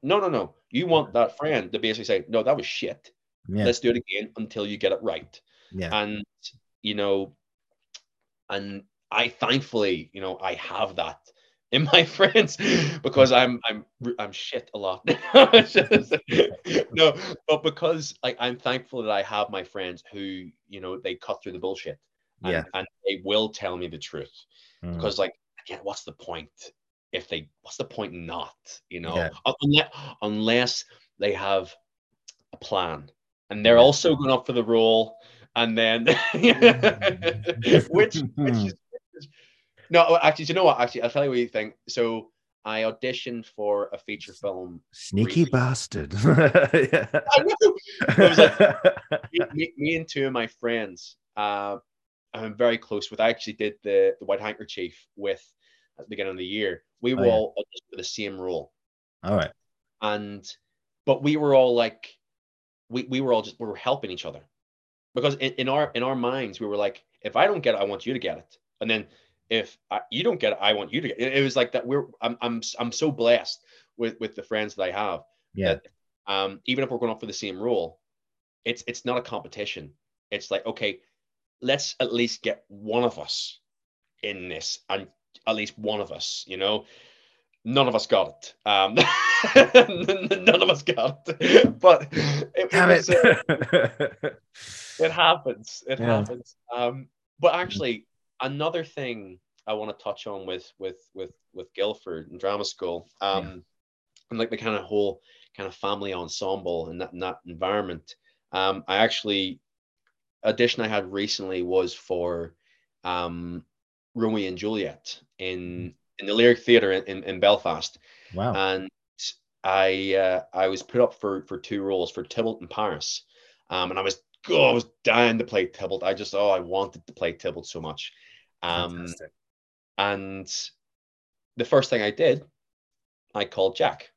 No no no, you want that friend to basically say no that was shit. Yeah. Let's do it again until you get it right Yeah. and you know and i thankfully you know i have that in my friends because i'm i'm i'm shit a lot no but because like i'm thankful that i have my friends who you know they cut through the bullshit and, Yeah. and they will tell me the truth Mm. because like again what's the point if they what's the point not you know Yeah. unless, unless they have a plan and they're Yeah. also going up for the role and then which which is, no actually you know what actually i'll tell you what you think so i auditioned for a feature film Sneaky bastard. I know. It was like- me, me, me and two of my friends uh, I'm very close with. I actually did the, the White Handkerchief with at the beginning of the year. We were Oh, yeah. all for the same role, all right. and but we were all like, we, we were all just we were helping each other because in, in our in our minds we were like, if I don't get it, I want you to get it, and then if I, you don't get it, I want you to get it. It was like that. We're I'm I'm I'm so blessed with with the friends that I have Yeah. that um, even if we're going up for the same role, it's it's not a competition. It's like okay, let's at least get one of us in this, and at least one of us, you know. None of us got it. Um, none of us got it. But it, Damn was, uh, it. it happens. It Yeah. happens. Um, but actually, another thing I want to touch on with with with with Guildford and drama school, um, Yeah. and like the kind of whole kind of family ensemble and that in that environment. Um, I actually audition I had recently was for um Romeo and Juliet in in the Lyric Theatre in, in, in Belfast wow. and I uh, I was put up for for two roles for Tybalt and Paris, um, and I was oh, I was dying to play Tybalt. I just oh I wanted to play Tybalt so much, um, Fantastic. and the first thing I did, I called Jack.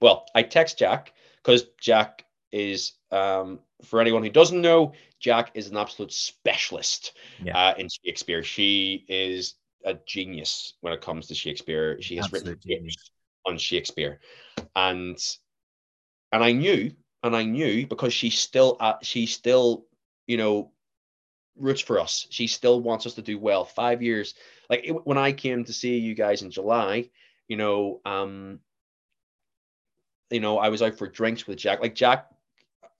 Well, I text Jack because Jack is um, for anyone who doesn't know, Jack is an absolute specialist Yeah. uh, in Shakespeare. She is a genius when it comes to Shakespeare. She has Absolute written genius. on Shakespeare, and and I knew, and I knew because she still, uh, she still, you know, roots for us. She still wants us to do well. Five years, like it, when I came to see you guys in July, you know, um, you know, I was out for drinks with Jack. Like Jack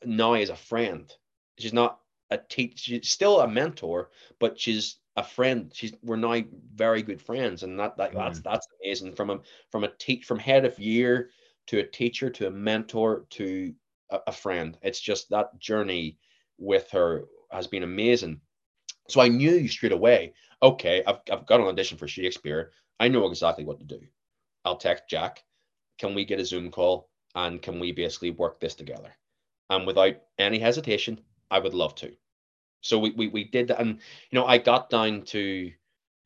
now is a friend. She's not a teacher. She's still a mentor, but she's a friend. She's we're now very good friends, and that, that that's mm. that's amazing. From a from a teach from head of year to a teacher to a mentor to a, a friend. It's just that journey with her has been amazing. So I knew straight away. Okay, I've I've got an audition for Shakespeare. I know exactly what to do. I'll text Jack. Can we get a Zoom call and can we basically work this together? And without any hesitation, I would love to. So we we, we did that, and you know I got down to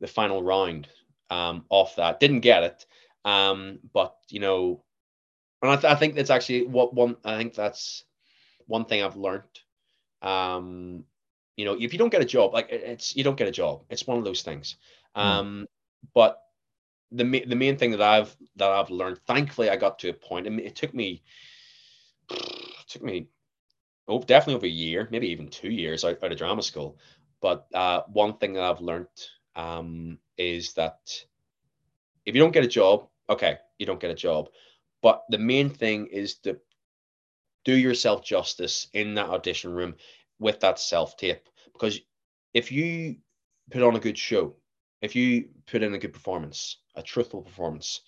the final round um, off that. Didn't get it, um, but you know, and I, th- I think that's actually what one. I think that's one thing I've learned. Um, you know, if you don't get a job, like it's you don't get a job. It's one of those things. Mm. Um, but the ma- the main thing that I've that I've learned, thankfully, I got to a point. Mean, it took me took me oh definitely over a year, maybe even two years out, out of drama school. But uh, one thing that I've learned um, is that if you don't get a job, okay, you don't get a job. But the main thing is to do yourself justice in that audition room with that self tape. Because if you put on a good show, if you put in a good performance, a truthful performance,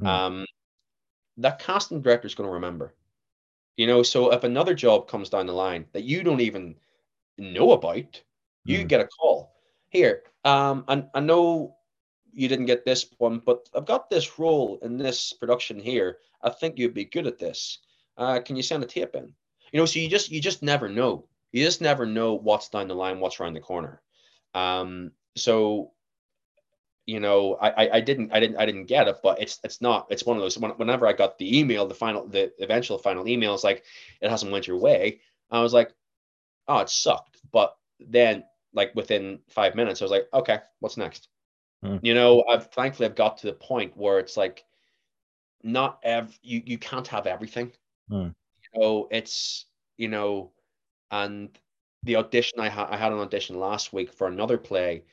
Mm. um, that casting director is going to remember. You know, so if another job comes down the line that you don't even know about, you Mm. get a call. Here, um, and I know you didn't get this one, but I've got this role in this production here. I think you'd be good at this. Uh, can you send a tape in? You know, so you just you just never know. You just never know what's down the line, what's around the corner. Um, so you know, I, I I didn't I didn't I didn't get it, but it's it's not it's one of those. when- Whenever I got the email, the final the eventual final email is like it hasn't went your way. I was like, oh, it sucked. But then like within five minutes, I was like, okay, what's next? Hmm. You know, I've thankfully I've got to the point where it's like not ev you you can't have everything. Hmm. You know, it's you know, and the audition I had I had an audition last week for another play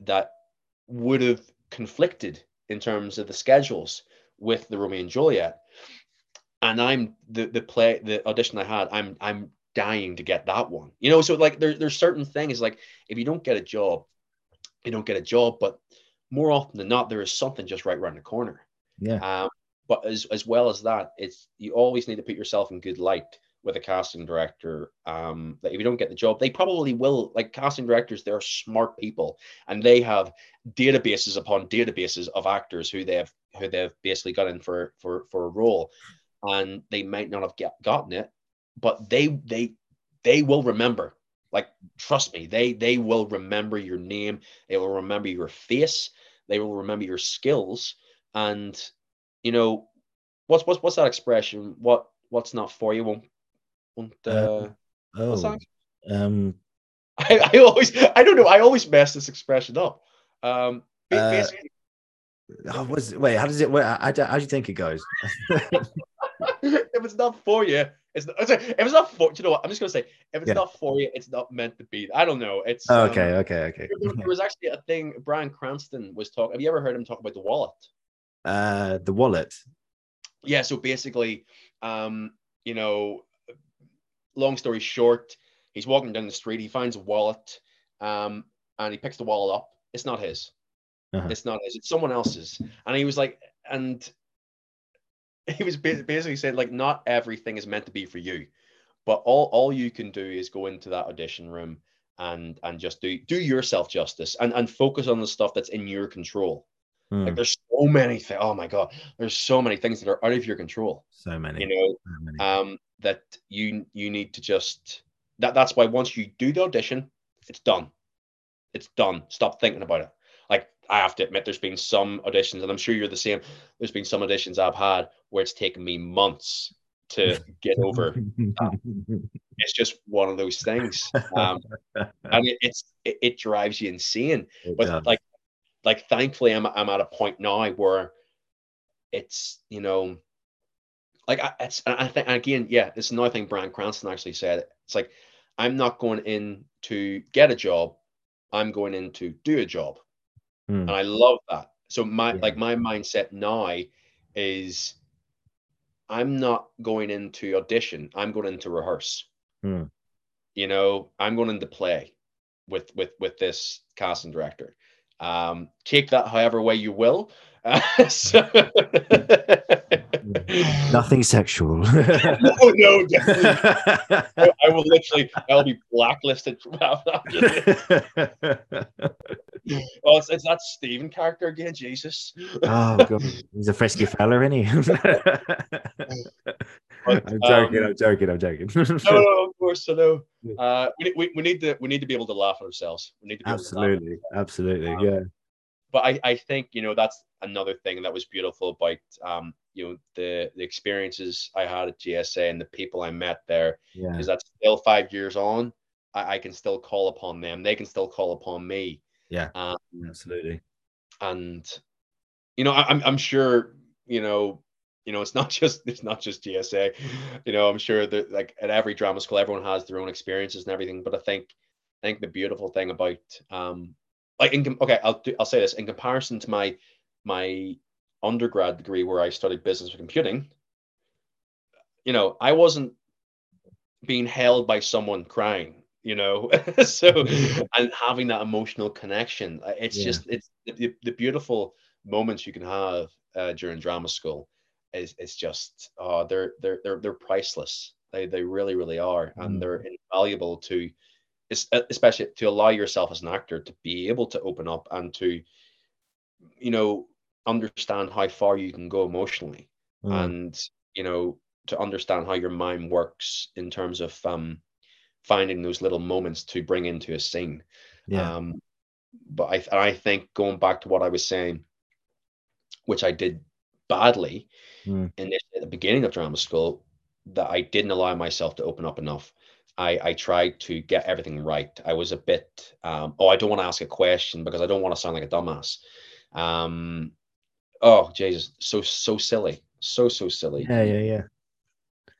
that would have conflicted in terms of the schedules with the Romeo and Juliet. And I'm the the play the audition I had, I'm I'm dying to get that one. You know, so like there, there's certain things like if you don't get a job, you don't get a job, but more often than not, there is something just right around the corner. Yeah. Um, but as as well as that, it's you always need to put yourself in good light with a casting director. Um, that if you don't get the job, they probably will. Like casting directors, they're smart people, and they have databases upon databases of actors who they have who they've basically got in for for for a role, and they might not have get, gotten it, but they they they will remember. Like trust me, they they will remember your name. They will remember your face. They will remember your skills. And you know, what's what's what's that expression? What what's not for you won't won't. Uh, what's Oh, um, I, I always I don't know. I always mess this expression up. Um, Uh, basically, oh, was wait, how does it? Wait, I, I, how do you think it goes? if it's not for you, it's not. Sorry, if it's not for you know what? I'm just gonna say if it's Yeah. not for you, it's not meant to be. I don't know. It's Oh, um, okay, okay, okay. there, there was actually a thing. Bryan Cranston was talking. Have you ever heard him talk about the wallet? Uh, the wallet. yeah so basically um you know long story short he's walking down the street he finds a wallet um and he picks the wallet up. It's not his. Uh-huh. it's not his. It's someone else's. And he was like and he was basically saying like not everything is meant to be for you but all all you can do is go into that audition room and and just do do yourself justice and and focus on the stuff that's in your control. Hmm, like there's so many things oh my god there's so many things that are out of your control. So many. you know so many. um that you you need to just that that's why once you do the audition it's done. It's done. Stop thinking about it. Like i have to admit there's been some auditions and i'm sure you're the same. There's been some auditions i've had where it's taken me months to get over. It's just one of those things. Um and it, it's it, it drives you insane. It but does. like like thankfully I'm I'm at a point now where it's you know like I, it's I think again yeah it's another thing Bryan Cranston actually said. It's like I'm not going in to get a job. I'm going in to do a job. Hmm. and I love that. So my Yeah. like my mindset now is I'm not going into audition. I'm going into rehearse. Hmm. you know I'm going into play with with with this casting director. Um take that however way you will. Uh, so... Nothing sexual. no no definitely. I, will literally I'll be blacklisted from after oh it's, it's that Steven character again Jesus oh god, he's a frisky fella, isn't he? But, I'm joking. um, I'm joking. I'm joking. no, no, of course no uh we, we, we need to we need to be able to laugh at ourselves we need to be able to laugh. absolutely, absolutely. Um, Yeah, but I, I think you know that's another thing that was beautiful about um you know the the experiences I had at GSA and the people I met there yeah, is that still five years on I, I can still call upon them they can still call upon me Yeah. um, absolutely. and you know I, I'm I'm sure you know you know it's not just it's not just GSA you know I'm sure that like at every drama school everyone has their own experiences and everything but I think I think the beautiful thing about um like in okay I'll do, I'll say this in comparison to my my undergrad degree where I studied business and computing you know I wasn't being held by someone crying you know so and having that emotional connection uh, it's Yeah. just it's the, the beautiful moments you can have uh, during drama school is it's just oh they're they're they're they're priceless they they really really are Mhm. and they're invaluable to especially to allow yourself as an actor to be able to open up and to, you know, understand how far you can go emotionally, mm. and you know, to understand how your mind works in terms of um, finding those little moments to bring into a scene. Yeah. Um, but I, I think going back to what I was saying, which I did badly mm. in at the beginning of drama school, that I didn't allow myself to open up enough. I, I tried to get everything right. I was a bit, um, oh, I don't want to ask a question because I don't want to sound like a dumbass. Um, oh, Jesus, so so silly, so so silly. Yeah, yeah, yeah.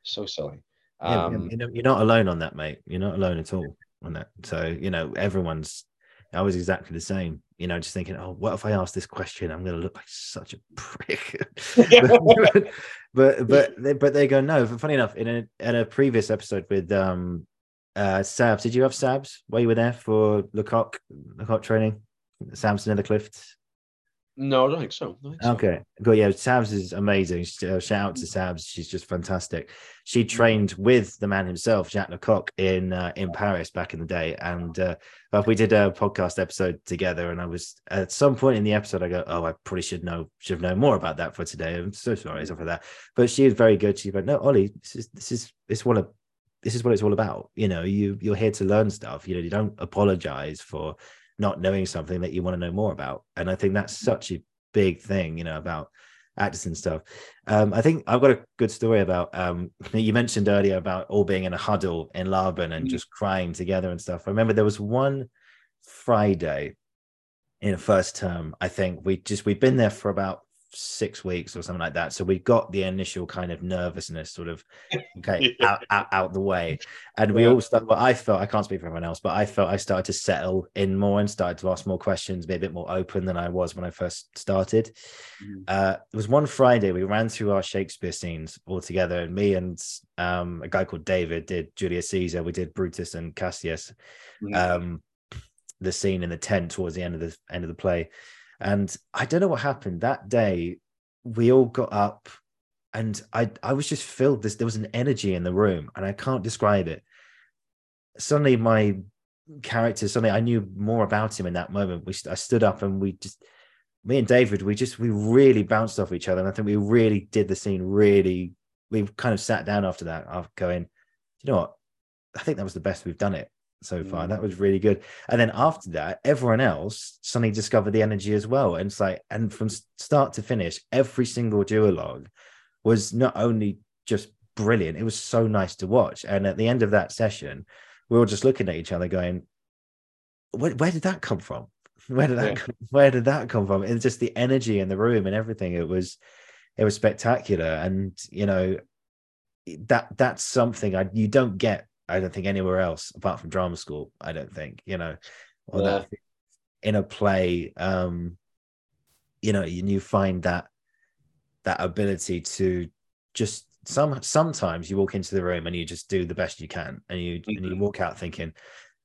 So silly. Um, yeah, you're not alone on that, mate. You're not alone at all on that. So you know, everyone's. I was exactly the same. You know, just thinking, oh, what if I ask this question? I'm going to look like such a prick. but, but but they, but they go no. Funny enough, in a in a previous episode with um uh Sabs, did you have Sabs while you were there for Lecoq Lecoq training? Samson in the Cliffs. No, I don't think so. Don't think so. Okay, good. Yeah, Sabs is amazing. Uh, shout out to Sabs; she's just fantastic. She trained with the man himself, Jacques Lecoq, in uh, in Paris back in the day, and uh, we did a podcast episode together. And I was at some point in the episode, I go, "Oh, I probably should know should have known more about that for today." I'm so sorry for that, but she is very good. She went, "No, Ollie, this is this is this what a this is what it's all about. You know, you you're here to learn stuff. You know, you don't apologize for." Not knowing something that you want to know more about. And I think that's such a big thing, you know, about actors and stuff. Um, I think I've got a good story about um, you mentioned earlier about all being in a huddle in Laban and mm-hmm. just crying together and stuff. I remember there was one Friday in a first term, I think we just we've been there for about six weeks or something like that. So we got the initial kind of nervousness sort of okay yeah. out, out, out the way. And we all started well, I felt I can't speak for everyone else, but I felt I started to settle in more and started to ask more questions, be a bit more open than I was when I first started. Mm-hmm. Uh it was one Friday, we ran through our Shakespeare scenes all together, and me and um a guy called David did Julius Caesar, we did Brutus and Cassius. Mm-hmm. Um the scene in the tent towards the end of the end of the play and I don't know what happened that day. We all got up and I I was just filled this there was an energy in the room and I can't describe it. Suddenly my character suddenly I knew more about him in that moment. We I stood up and we just me and David we just we really bounced off each other and I think we really did the scene really we kind of sat down after that going you know what I think that was the best we've done it so far. Mm. That was really good. And then after that, everyone else suddenly discovered the energy as well. And it's like, and from start to finish, every single duologue was not only just brilliant, it was so nice to watch. And at the end of that session, we were just looking at each other going, where, where did that come from? Where did that yeah. come, where did that come from? It's just the energy in the room and everything. It was it was spectacular. And you know, that that's something I you don't get I don't think anywhere else apart from drama school. I don't think you know, or yeah. that in a play, um, you know, and you find that that ability to just some sometimes you walk into the room and you just do the best you can, and you mm-hmm. and you mm-hmm. walk out thinking,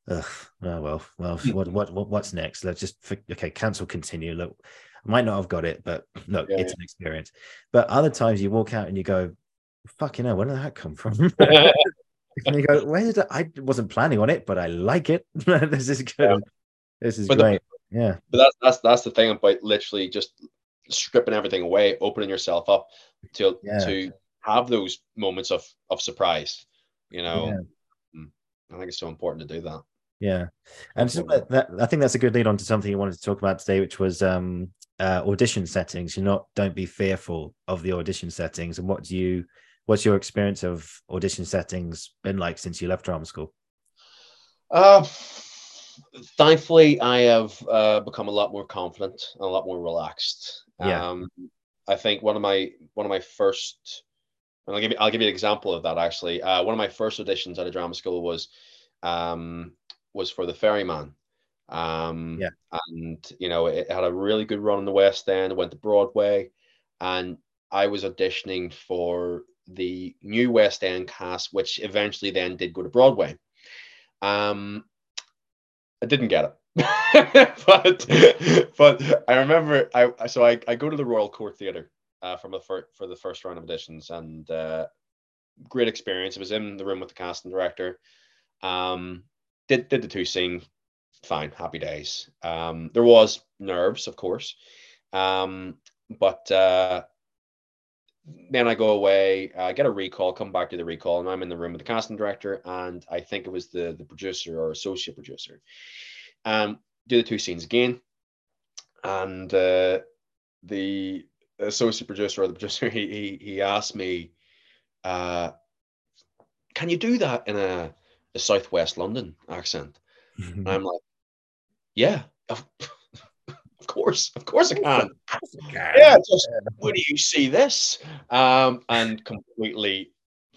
Ugh, oh well, well, what, what what what's next? Let's just okay, cancel, continue. Look, I might not have got it, but look, yeah, it's yeah. an experience. But other times you walk out and you go, fucking hell, where did that come from? and you go, where did I, I wasn't planning on it, but I like it. this is good. Yeah. This is but great. The, yeah. But that's that's that's the thing about literally just stripping everything away, opening yourself up to yeah. to have those moments of of surprise. You know, yeah. Hmm. I think it's so important to do that. Yeah, and so that, I think that's a good lead on to something you wanted to talk about today, which was um, uh, audition settings. You're not don't be fearful of the audition settings, and what do you what's your experience of audition settings been like since you left drama school? Uh, thankfully, I have uh, become a lot more confident and a lot more relaxed. Yeah. Um, I think one of my one of my first, and I'll give you I'll give you an example of that actually. Uh, one of my first auditions at a drama school was um, was for the Ferryman. Um, yeah. And you know, it had a really good run in the West End. It went to Broadway, and I was auditioning for the new West End cast, which eventually then did go to Broadway. Um, I didn't get it. but but I remember I so I, I go to the Royal Court Theatre uh, from the for, for the first round of auditions and uh, great experience. I was in the room with the casting director. Um, did did the two scene, fine, happy days. Um, there was nerves, of course, um, but uh, then I go away, I get a recall, come back to the recall, and I'm in the room with the casting director, and I think it was the the producer or associate producer. Um, do the two scenes again, and uh, the associate producer or the producer he he, he asked me, uh, "Can you do that in a, a southwest London accent?" and I'm like, "Yeah." Course, of course I can. Yeah, just where do you see this? Um, and completely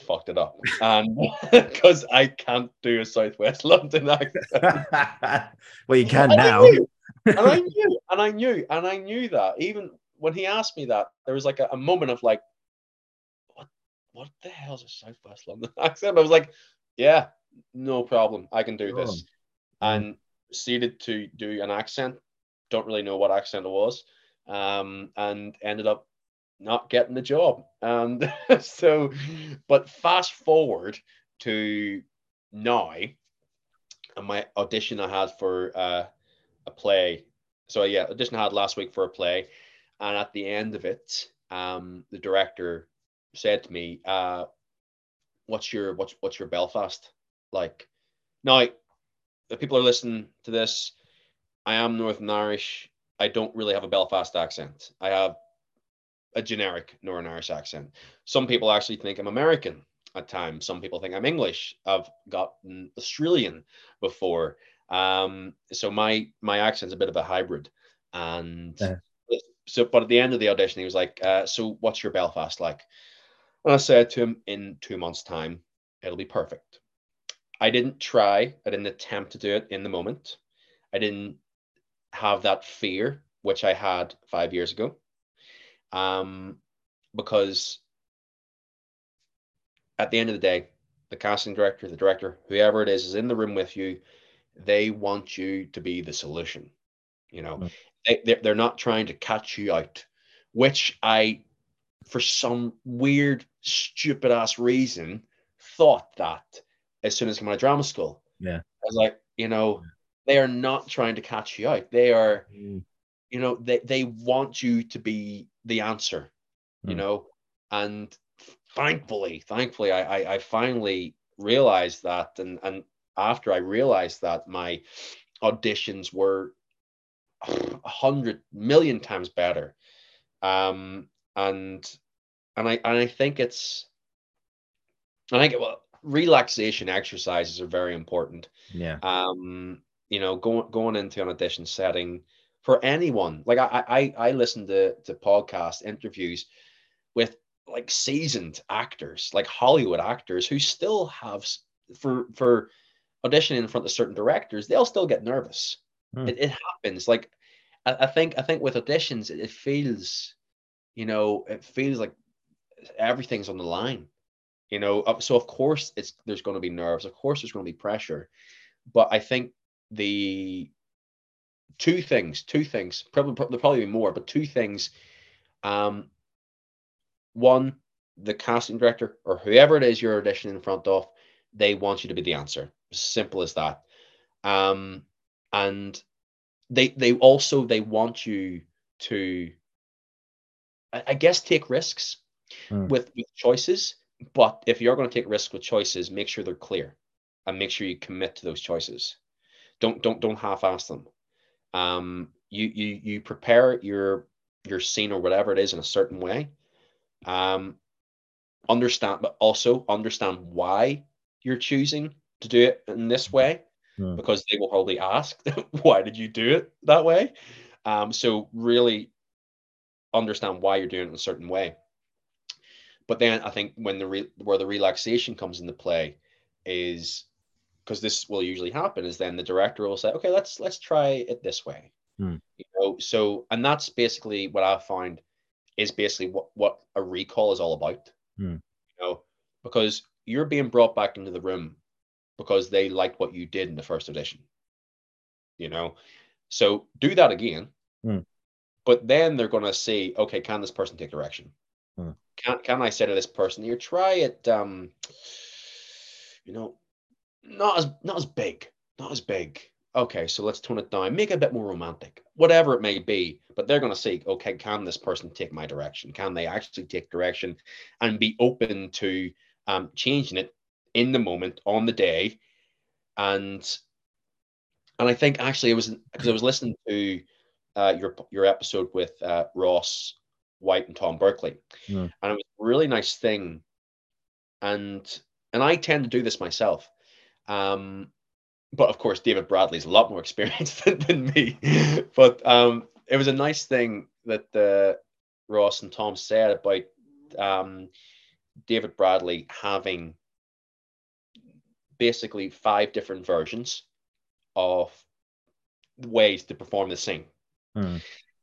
fucked it up. And because I can't do a Southwest London accent. well, you can And I now. knew, and I knew, and I knew, and I knew that. Even when he asked me that, there was like a, a moment of like, what what the hell's a Southwest London accent? I was like, yeah, no problem. I can do this. Mm. And proceeded to do an accent. Don't really know what accent it was. Um, and ended up not getting the job. And so, but fast forward to now, and my audition I had for uh, a play. So yeah, audition I had last week for a play, and at the end of it, um, the director said to me, uh, "What's your what's what's your Belfast like?" Now, the people are listening to this. I am Northern Irish. I don't really have a Belfast accent. I have a generic Northern Irish accent. Some people actually think I'm American at times. Some people think I'm English. I've gotten Australian before. Um, so my my accent's a bit of a hybrid. And Yeah. so, but at the end of the audition, he was like, uh, "So what's your Belfast like?" And I said to him, "In two months' time, it'll be perfect." I didn't try. I didn't attempt to do it in the moment. I didn't have that fear which I had five years ago um, because at the end of the day, the casting director, the director, whoever it is, is in the room with you. They want you to be the solution. You know, Mm. they, they're, they're not trying to catch you out, which I, for some weird, stupid ass reason, thought that as soon as I came out of drama school. Yeah. I was like, you know, they are not trying to catch you out. They are Mm. you know they, they want you to be the answer you Mm. know and thankfully thankfully I, I i finally realized that and and after i realized that my auditions were a hundred million times better um and and i and i think it's i think well relaxation exercises are very important Yeah. um you know going going into an audition setting for anyone. Like i i i listen to to podcast interviews with like seasoned actors like hollywood actors who still have for for auditioning in front of certain directors they'll still get nervous. Hmm. it, it happens. Like I, I think i think with auditions it, it feels you know it feels like everything's on the line. You know so of course it's there's going to be nerves. Of course there's going to be pressure. But i think the two things two things probably there'll probably be more but two things. Um one the casting director or whoever it is you're auditioning in front of they want you to be the answer. Simple as that. Um and they they also they want you to i, I guess take risks Hmm. with, with choices but if you're going to take risks with choices make sure they're clear and make sure you commit to those choices don't don't don't half-ass them. Um you you you prepare your your scene or whatever it is in a certain way. Um understand but also understand why you're choosing to do it in this way Hmm. because they will probably ask why did you do it that way? Um so really understand why you're doing it in a certain way. But then i think when the re- where the relaxation comes into play is because this will usually happen is then the director will say okay let's let's try it this way Hmm. you know so and that's basically what i found is basically what what a recall is all about Hmm. you know because you're being brought back into the room because they liked what you did in the first edition you know so do that again Hmm. but then they're going to say okay can this person take direction Hmm. can, can i say to this person here try it um you know not as not as big not as big. Okay, so let's tone it down, make it a bit more romantic, whatever it may be. But they're going to see, okay, can this person take my direction? Can they actually take direction and be open to um, changing it in the moment, on the day? And and I think actually it was because I was listening to uh, your your episode with uh, Ross White and Tom Berkeley, Mm. and it was a really nice thing. And and I tend to do this myself. Um, but of course, David Bradley's a lot more experienced than, than me. but um, it was a nice thing that uh, Ross and Tom said about um, David Bradley having basically five different versions of ways to perform the scene. Hmm.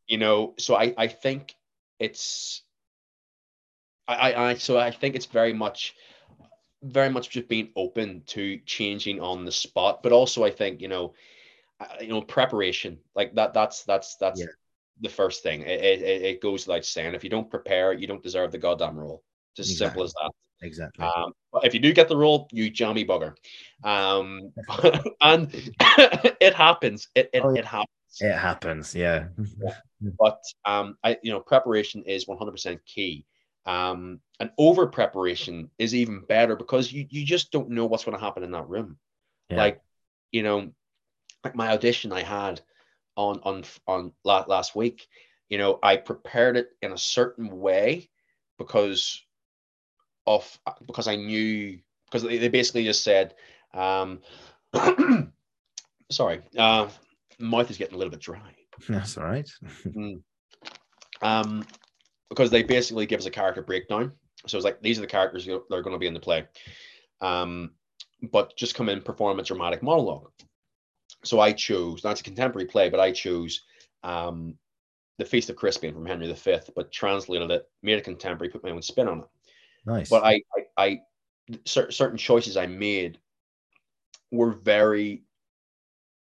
You know, so I, I think it's I, I so I think it's very much very much just being open to changing on the spot but also i think you know uh, you know preparation like that that's that's that's Yeah. the first thing it, it, it- goes without saying if you don't prepare you don't deserve the goddamn role Just as simple as that Exactly. um, but if you do get the role you jammy bugger um and it happens it it, Oh, it happens it happens. Yeah. but um, I you know preparation is 100% key. Um, and over preparation is even better because you you just don't know what's going to happen in that room. Yeah. Like you know, like my audition I had on on on la- last week. You know, I prepared it in a certain way because of because I knew because they, they basically just said, um, sorry, uh, mouth is getting a little bit dry That's all right. um, because they basically give us a character breakdown. So it's like these are the characters that are going to be in the play, um, but just come in perform a dramatic monologue. So I chose that's a contemporary play, but I chose um, the Feast of Crispian from Henry V, but translated it, made it contemporary, put my own spin on it. Nice. But I, I, I cer- certain choices I made were very,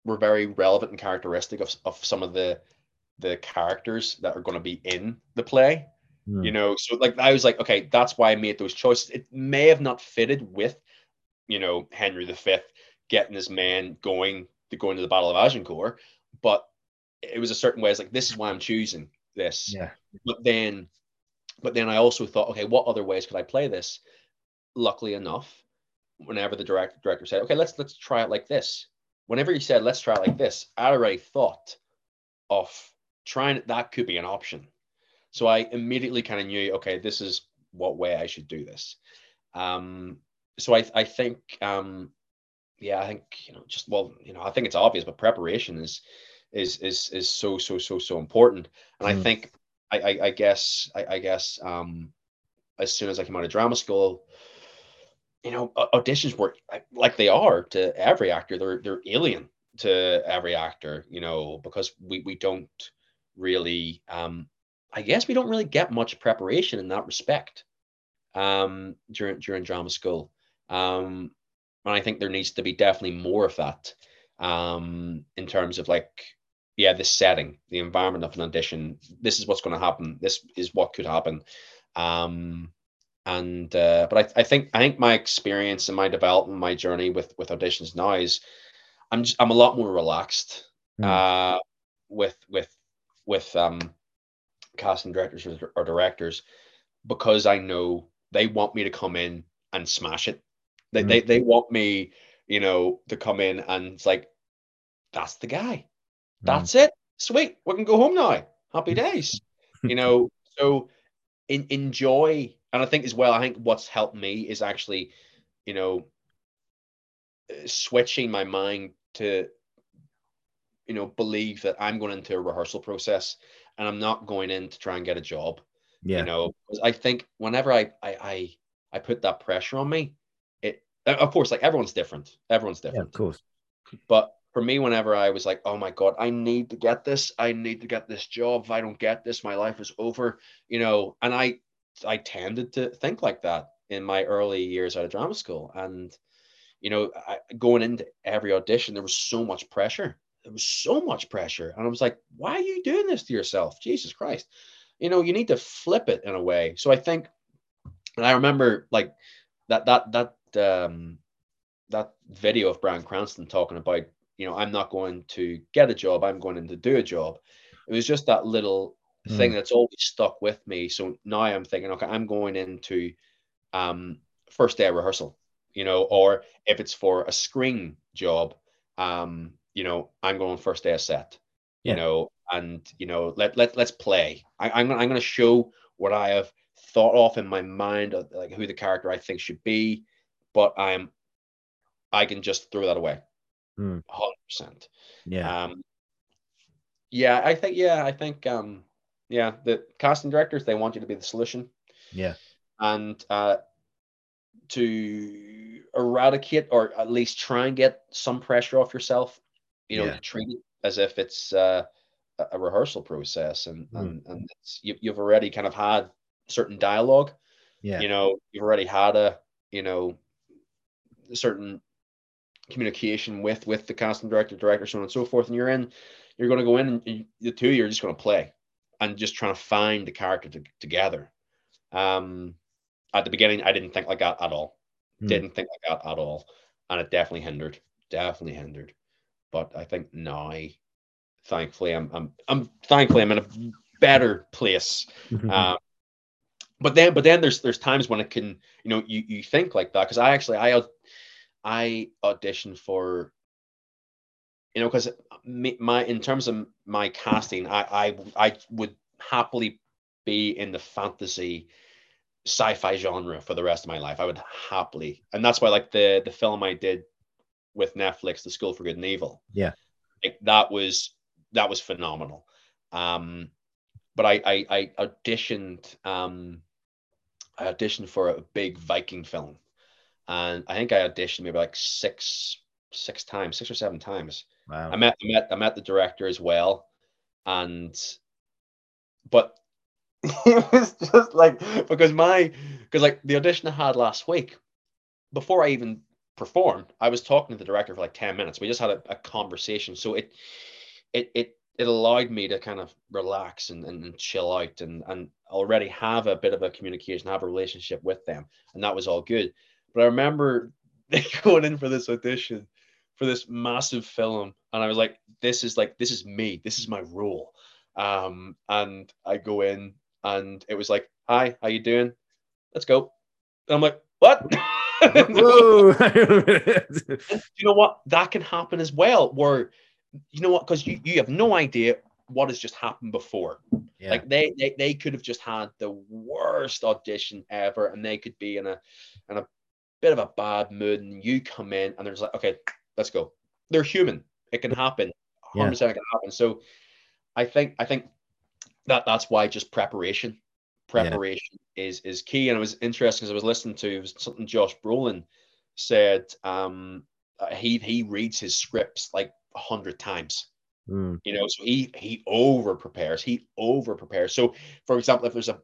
were very relevant and characteristic of, of some of the the characters that are going to be in the play Hmm. you know? So like i was like okay that's why i made those choices. It may have not fitted with you know henry v getting his man going to go into the battle of agincourt but it was a certain way it's like this is why i'm choosing this. Yeah. but then but then i also thought okay what other ways could i play this? Luckily enough whenever the director director said okay let's let's try it like this. Whenever he said let's try it like this i already thought of trying that could be an option. So i immediately kind of knew okay this is what way i should do this. Um so i i think um yeah i think you know just well you know i think it's obvious but preparation is is is is so so so so important. And i Mm. think i i, I guess I, I guess um as soon as i came out of drama school you know auditions were like- like they are to every actor they're they're alien to every actor you know because we we don't really um i guess we don't really get much preparation in that respect um during during drama school. Um and i think there needs to be definitely more of that um in terms of like yeah the setting the environment of an audition. This is what's going to happen. This is what could happen. Um and uh but I, I think i think my experience and my development my journey with with auditions now is i'm just i'm a lot more relaxed Hmm. uh with with with um casting directors or, or directors because i know they want me to come in and smash it. They, Mm. they they want me you know to come in and it's like that's the guy. Hmm. that's it. Sweet. We can go home now. Happy days. You know so in, enjoy. And i think as well i think what's helped me is actually you know uh, switching my mind to you know believe that i'm going into a rehearsal process and i'm not going in to try and get a job yeah. you know, i think whenever I, I i i put that pressure on me it of course like everyone's different everyone's yeah, different of course. but for me, whenever I was like, oh my God, I need to get this, I need to get this job. If I don't get this, my life is over, you know. And I I tended to think like that in my early years out of drama school. And, you know, I, going into every audition, there was so much pressure. There was so much pressure. And I was like, why are you doing this to yourself? Jesus Christ. You know, you need to flip it in a way. So I think, and I remember like that, that, that, um, that video of Bryan Cranston talking about, you know, I'm not going to get a job, I'm going in to do a job. It was just that little mm. thing that's always stuck with me. So now I'm thinking, okay, I'm going into um, first day of rehearsal, you know, or if it's for a screen job, um, you know, I'm going first day of set, yeah. you know, and you know, let let let's play. I, I'm I'm going to show what I have thought of in my mind, of, like who the character I think should be, but I'm I can just throw that away, hmm. hundred percent. Yeah. Um, yeah, I think yeah, I think um, yeah, the casting directors they want you to be the solution. Yeah. And uh, to eradicate or at least try and get some pressure off yourself, you know, yeah. treat it as if it's uh, a rehearsal process and mm. and, and you, you've already kind of had certain dialogue. Yeah. You know, you've already had a, you know, certain communication with with the casting director, director, so on and so forth. And you're in, you're going to go in and you, the two, you're just going to play and just trying to find the character to, together. Um, at the beginning, I didn't think like that at all. Mm. Didn't think like that at all, and it definitely hindered. Definitely hindered. But I think now, thankfully, I'm I'm I'm thankfully I'm in a better place. um, but then but then there's there's times when it can you know you you think like that because I actually I I auditioned for you know because my in terms of my casting I I I would happily be in the fantasy sci-fi genre for the rest of my life. I would happily, and that's why like the the film I did with Netflix, The School for Good and Evil. Yeah, like, that was that was phenomenal. Um, but I I, I auditioned um, I auditioned for a big Viking film, and I think I auditioned maybe like six six times, six or seven times. Wow. I met I met I met the director as well, and but it was just like because my because like the audition I had last week, before I even performed, I was talking to the director for like 10 minutes. We just had a, a conversation. So it it it it allowed me to kind of relax and, and, and, chill out and, and already have a bit of a communication, have a relationship with them. And that was all good. But I remember going in for this audition for this massive film. And I was like, this is like, this is me. This is my role. Um, and I go in and it was like, "Hi, how you doing? Let's go." And I'm like, "What?" you know what? That can happen as well. Where you know what? Because you, you have no idea what has just happened before. Yeah. Like they, they they could have just had the worst audition ever, and they could be in a in a bit of a bad mood, and you come in and they're just like, okay, let's go. They're human. It can happen. 100% yeah. it can happen. So I think I think that that's why just preparation preparation yeah. is is key. And it was interesting because i was listening to was something josh brolin said um uh, he he reads his scripts like a hundred times. Mm. you know so he he over prepares he over prepares so for example if there's a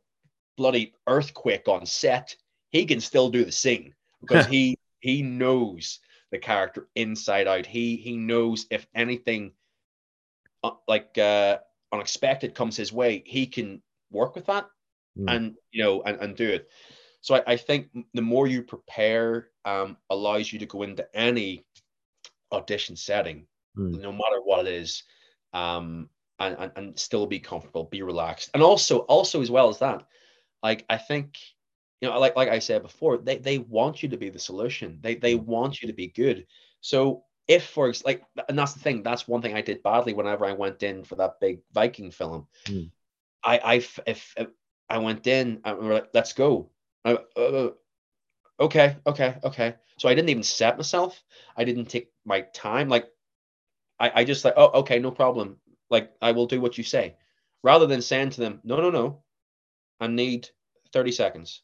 bloody earthquake on set he can still do the sing because he he knows the character inside out. He he knows if anything uh, like uh unexpected comes his way, he can work with that mm. and you know and, and do it. So I, I think the more you prepare um, allows you to go into any audition setting, mm. no matter what it is, um, and, and, and still be comfortable, be relaxed. And also, also as well as that, like I think, you know, like like I said before, they, they want you to be the solution. They they hmm. want you to be good. So if for like and that's the thing that's one thing i did badly whenever i went in for that big viking film mm. i i if, if, i went in and we are like let's go. I, uh, okay okay okay. So i didn't even set myself. I didn't take my time. Like i i just like oh okay no problem. Like i will do what you say. Rather than saying to them no no no. I need 30 seconds.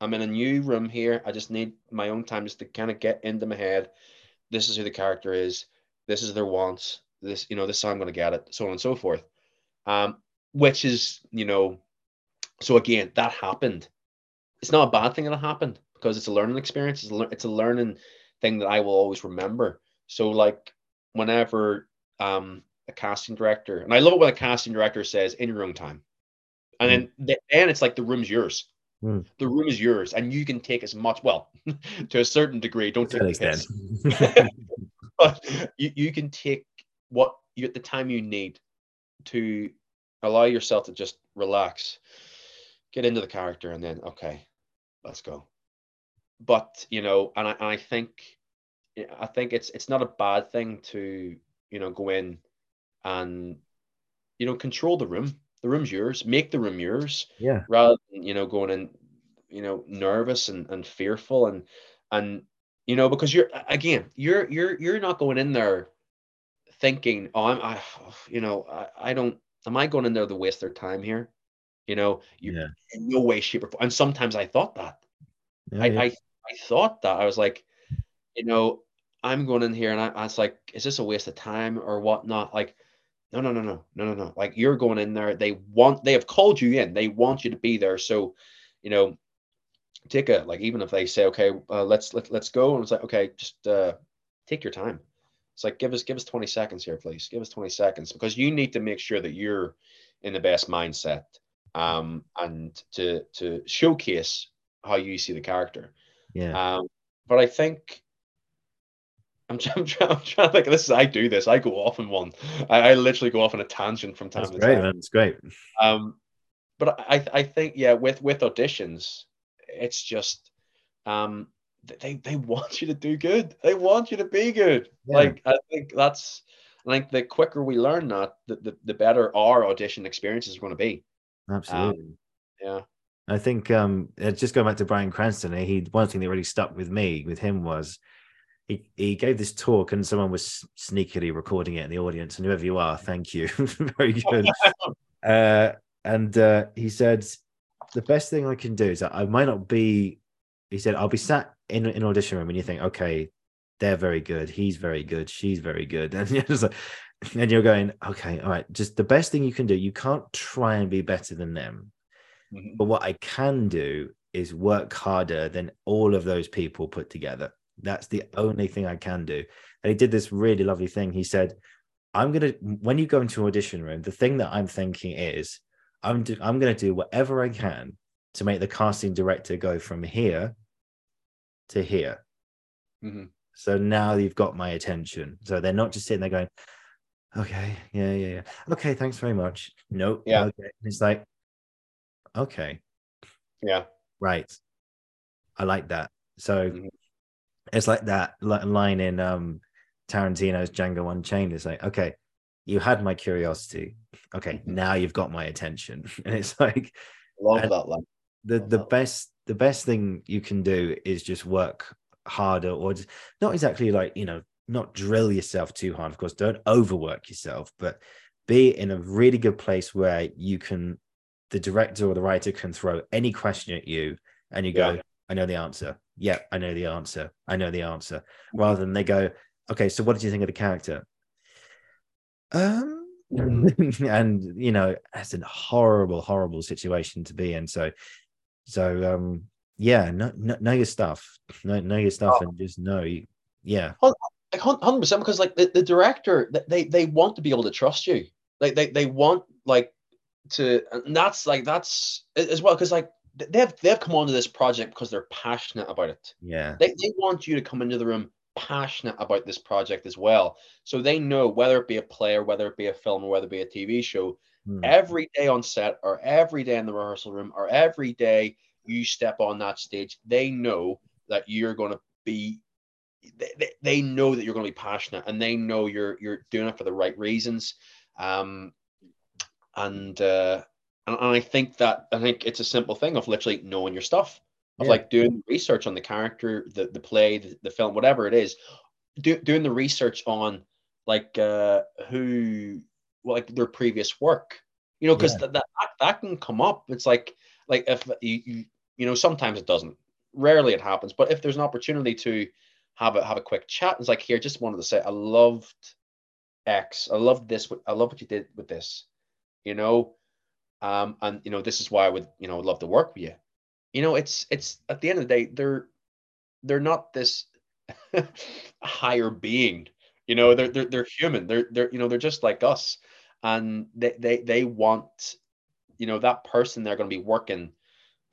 I'm in a new room here. I just need my own time just to kind of get into my head. This is who the character is, this is their wants, this, you know, this how I'm going to get it, so on and so forth. Um, which is, you know, so again, that happened. It's not a bad thing that it happened because it's a learning experience. It's a, it's a learning thing that I will always remember. So like whenever um, a casting director, and I love it when a casting director says in your own time, and then and it's like the room's yours. Mm. The room is yours, and you can take as much. Well, to a certain degree, don't To take the but you, you can take what you at the time you need to allow yourself to just relax, get into the character, and then okay, let's go. But you know, and I, and I think I think it's it's not a bad thing to you know go in and you know control the room. The room's yours. Make the room yours yeah. rather than you know going in you know nervous and, and fearful and and you know because you're again you're you're you're not going in there thinking oh i'm i you know i, I don't am i going in there to waste their time here you know you Yeah. in no way shape or form and sometimes i thought that. Yeah, I, yeah. I i thought that. I was like you know i'm going in here and I, I was like is this a waste of time or whatnot? Like no no no no no no no. Like you're going in there. They want they have called you in. They want you to be there. So you know take a like even if they say okay uh, let's let, let's go and it's like okay just uh take your time. It's like give us give us 20 seconds here please. Give us 20 seconds because you need to make sure that you're in the best mindset um and to to showcase how you see the character yeah. um but i think I'm, trying, I'm, trying, I'm trying to think. This is I do this. I go off in one. I, I literally go off on a tangent from time That's to great, time. man. It's great. Um, but I I think yeah, with with auditions, it's just um they they want you to do good. They want you to be good. Yeah. Like I think that's I think the quicker we learn that, the the, the better our audition experiences are going to be. Absolutely. Yeah. I think um uh, just going back to Bryan Cranston, eh, he one thing that really stuck with me with him was he, he gave this talk and someone was sneakily recording it in the audience. And whoever you are, thank you. Very good. uh, and uh, he said, the best thing I can do is I might not be, he said, I'll be sat in an audition room and you think, okay, they're very good. He's very good. She's very good. And you're just like, and you're going, okay, all right, just the best thing you can do. You can't try and be better than them. Mhm. But what I can do is work harder than all of those people put together. That's the only thing I can do. And he did this really lovely thing. He said, I'm gonna when you go into an audition room, the thing that I'm thinking is I'm do, I'm gonna do whatever I can to make the casting director go from here to here. Mhm. So now you've got my attention. So they're not just sitting there going, okay, yeah, yeah, yeah. Okay, thanks very much. Nope. Yeah. Okay. It's like, okay, Yeah. right. I like that. So Mhm. it's like that line in um Tarantino's Django Unchained. It's like, okay, you had my curiosity. Okay, Mhm. now you've got my attention. And it's like Love that line. the Love the best the best thing you can do is just work harder or just, not exactly like you know not drill yourself too hard of course don't overwork yourself but be in a really good place where you can the director or the writer can throw any question at you and you go Yeah. i know the answer. Yeah i know the answer. I know the answer. Rather than they go okay so what did you think of the character? Um and you know that's a horrible horrible situation to be in. So so um yeah know, know, know your stuff. Know, know your stuff and just know yeah like hundred percent because like the, the director they they want to be able to trust you. Like they they want like to and that's like that's as well because like they've they've come onto this project because they're passionate about it. Yeah. They, they want you to come into the room passionate about this project as well. So they know whether it be a play or whether it be a film or whether it be a tv show Hmm. every day on set or every day in the rehearsal room or every day you step on that stage they know that you're going to be they, they, know that you're going to be passionate and they know you're you're doing it for the right reasons. Um and uh and, and i think that i think it's a simple thing of literally knowing your stuff of Yeah. like doing research on the character the the play the, the film whatever it is. Do, doing the research on like uh who well, like their previous work you know because Yeah. that, that that can come up. It's like like if you, you you know sometimes it doesn't. Rarely it happens. But if there's an opportunity to have a have a quick chat. It's like here just wanted to say i loved x. I loved this i love what you did with this you know? Um and you know this is why i would you know love to work with you. You know it's it's at the end of the day they're they're not this higher being. You know they're, they're they're human. They're they're you know they're just like us. And they they, they want you know that person they're going to be working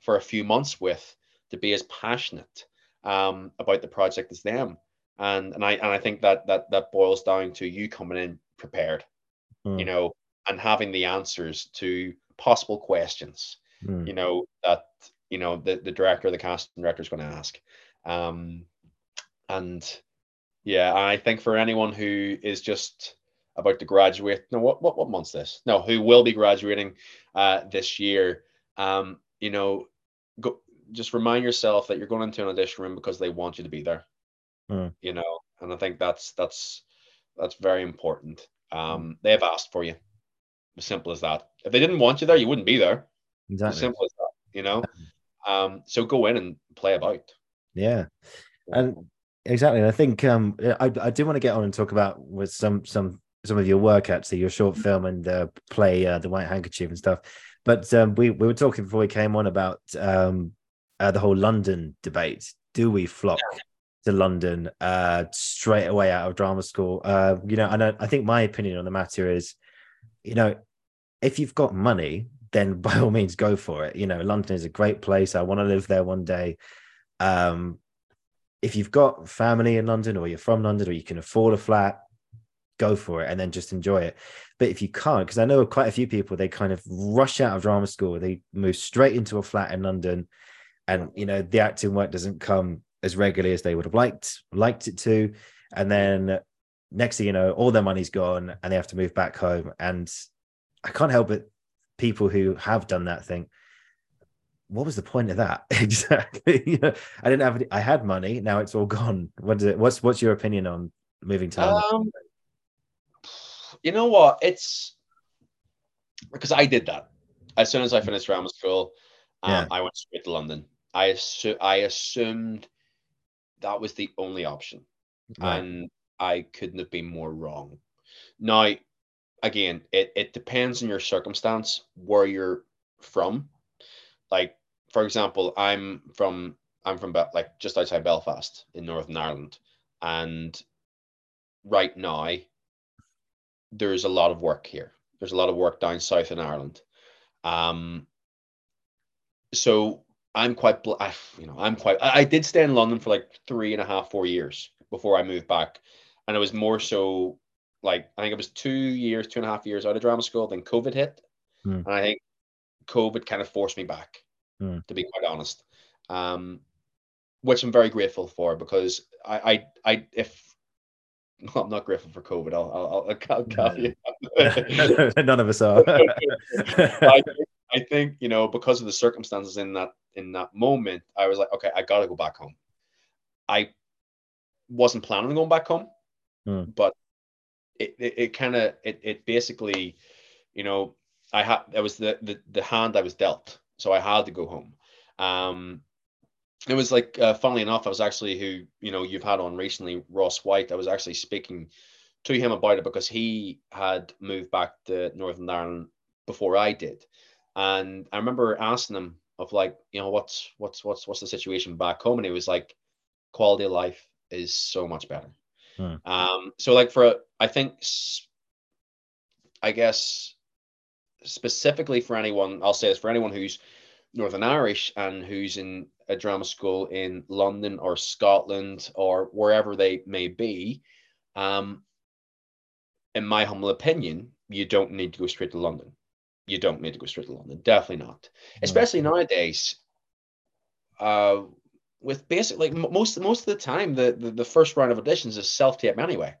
for a few months with to be as passionate um, about the project as them. And and I and I think that that that boils down to you coming in prepared, Mm. you know, and having the answers to possible questions, Mm. you know, that you know the, the director, the casting director is going to ask. Um, and yeah, I think for anyone who is just about to graduate, no, what what what month's this? No, who will be graduating uh, this year? Um, you know, go just remind yourself that you're going into an audition room because they want you to be there. Hmm. You know, and I think that's that's that's very important. Um, they have asked for you. As simple as that. If they didn't want you there, you wouldn't be there. Exactly. As simple as that. You know. Um, so go in and play about. Yeah. And exactly. And I think um I, I do want to get on and talk about with some some some of your work actually, your short film and uh, play uh, the white handkerchief and stuff. But um, we we were talking before we came on about um uh, the whole London debate. Do we flock to London uh straight away out of drama school? Uh, you know, and I, I think my opinion on the matter is, you know, if you've got money, then by all means go for it. You know, London is a great place. I want to live there one day. Um, if you've got family in London or you're from London or you can afford a flat, go for it and then just enjoy it. But if you can't, because I know quite a few people, they kind of rush out of drama school, they move straight into a flat in London, and you know the acting work doesn't come as regularly as they would have liked liked it to, and then next thing you know, all their money's gone and they have to move back home. And I can't help but people who have done that think, what was the point of that exactly you know i didn't have any, i had money now it's all gone what is it what's what's your opinion on moving to London? Um, you know what? It's because I did that. As soon as I finished drama school, um, Yeah. I went straight to London. I assu- I assumed that was the only option, Right. and I couldn't have been more wrong. Now, again, it, it depends on your circumstance, where you're from. Like, for example, I'm from I'm from like just outside Belfast in Northern Ireland, and right now there's a lot of work here. There's a lot of work down south in Ireland. Um, so I'm quite, I, you know, I'm quite. I, I did stay in London for like three and a half, four years before I moved back, and it was more so like I think it was two years, two and a half years out of drama school. Then COVID hit, Hmm. and I think COVID kind of forced me back, Hmm. to be quite honest. Um, which I'm very grateful for because I, I, I if well, I'm not grateful for COVID. I'll, I'll, I'll, I'll caveat. none of us are I, I think you know because of the circumstances in that in that moment, I was like, okay, I got to go back home. I wasn't planning on going back home, Hmm. but it it, it kind of it it basically, you know, I had that was the, the the hand I was dealt, so I had to go home. Um, it was like uh, funnily enough, I was actually who you know you've had on recently, Ross White. I was actually speaking to him about it because he had moved back to Northern Ireland before I did, and I remember asking him of like, you know, what's what's what's what's the situation back home, and he was like, quality of life is so much better. Hmm. Um, so like for I think, I guess specifically for anyone, I'll say this for anyone who's Northern Irish and who's in a drama school in London or Scotland or wherever they may be, um, in my humble opinion, you don't need to go straight to London. You don't need to go straight to London. Definitely not. Especially nowadays, uh, with basically m- most most of the time, the, the the first round of auditions is self tape anyway.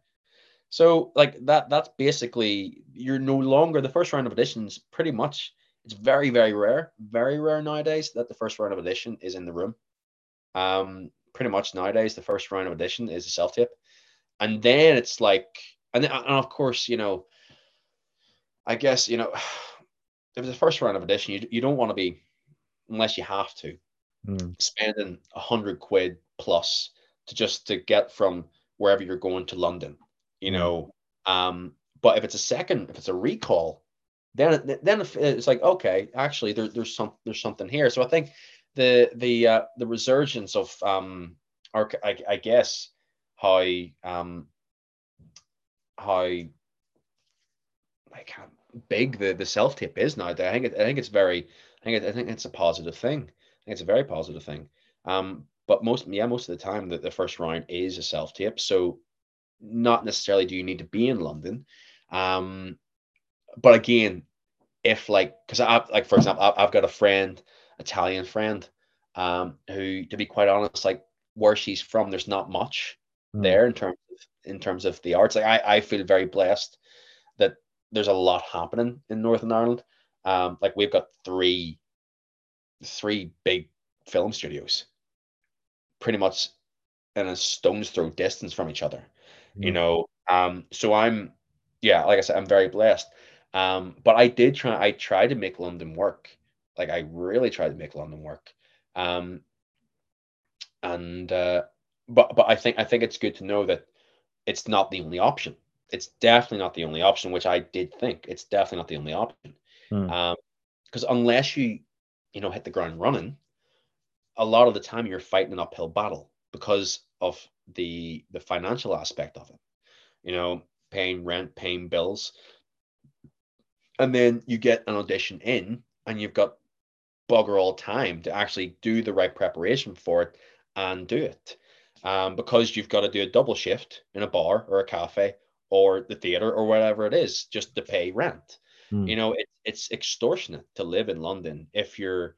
So like that that's basically you're no longer the first round of auditions. Pretty much, it's very very rare, very rare nowadays that the first round of audition is in the room. Um, pretty much nowadays the first round of audition is a self tape, and then it's like, and, then- and of course you know, I guess you know, if it's a first round of audition, you you don't want to be, unless you have to, Hmm. spending a hundred quid plus to just to get from wherever you're going to London, you Mm. know. Um, but if it's a second, if it's a recall, then then if it's like okay, actually there, there's some there's something here. So I think the the uh, the resurgence of um, or I, I guess how um how like how big the the self tape is now. I think it, I think it's very I think it, I think it's a positive thing. It's a very positive thing. Um, but most yeah, most of the time that the first round is a self tape. So not necessarily do you need to be in London. Um, but again, if like because I've like for example, I've, I've got a friend, Italian friend, um, who to be quite honest, like where she's from, there's not much mm. there in terms of in terms of the arts. Like I, I feel very blessed there's a lot happening in Northern Ireland. Um, like we've got three three big film studios pretty much in a stone's throw distance from each other. Mm. You know, um, so I'm yeah, like I said, I'm very blessed. Um, but I did try I tried to make London work. Like I really tried to make London work. Um, and uh, but but I think I think it's good to know that it's not the only option. It's definitely not the only option, which I did think. It's definitely not the only option. Mm. Um, because unless you, you know, hit the ground running, a lot of the time you're fighting an uphill battle because of the the financial aspect of it. You know, paying rent, paying bills, and then you get an audition in, and you've got bugger all time to actually do the right preparation for it and do it. Um, because you've got to do a double shift in a bar or a cafe or the theater or whatever it is just to pay rent. Mm. You know, it, it's extortionate to live in London if you're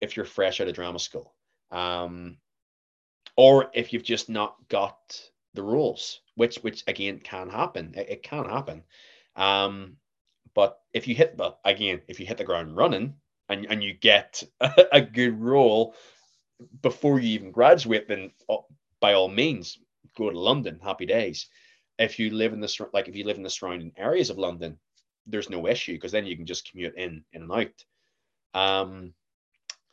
if you're fresh out of drama school, um, or if you've just not got the rules, which which again can happen. It, it can happen. Um, but if you hit, but again, if you hit the ground running and and you get a, a good role before you even graduate, then uh, by all means go to London. Happy days. If you live in the like if you live in the surrounding areas of London, there's no issue because then you can just commute in in and out. Um,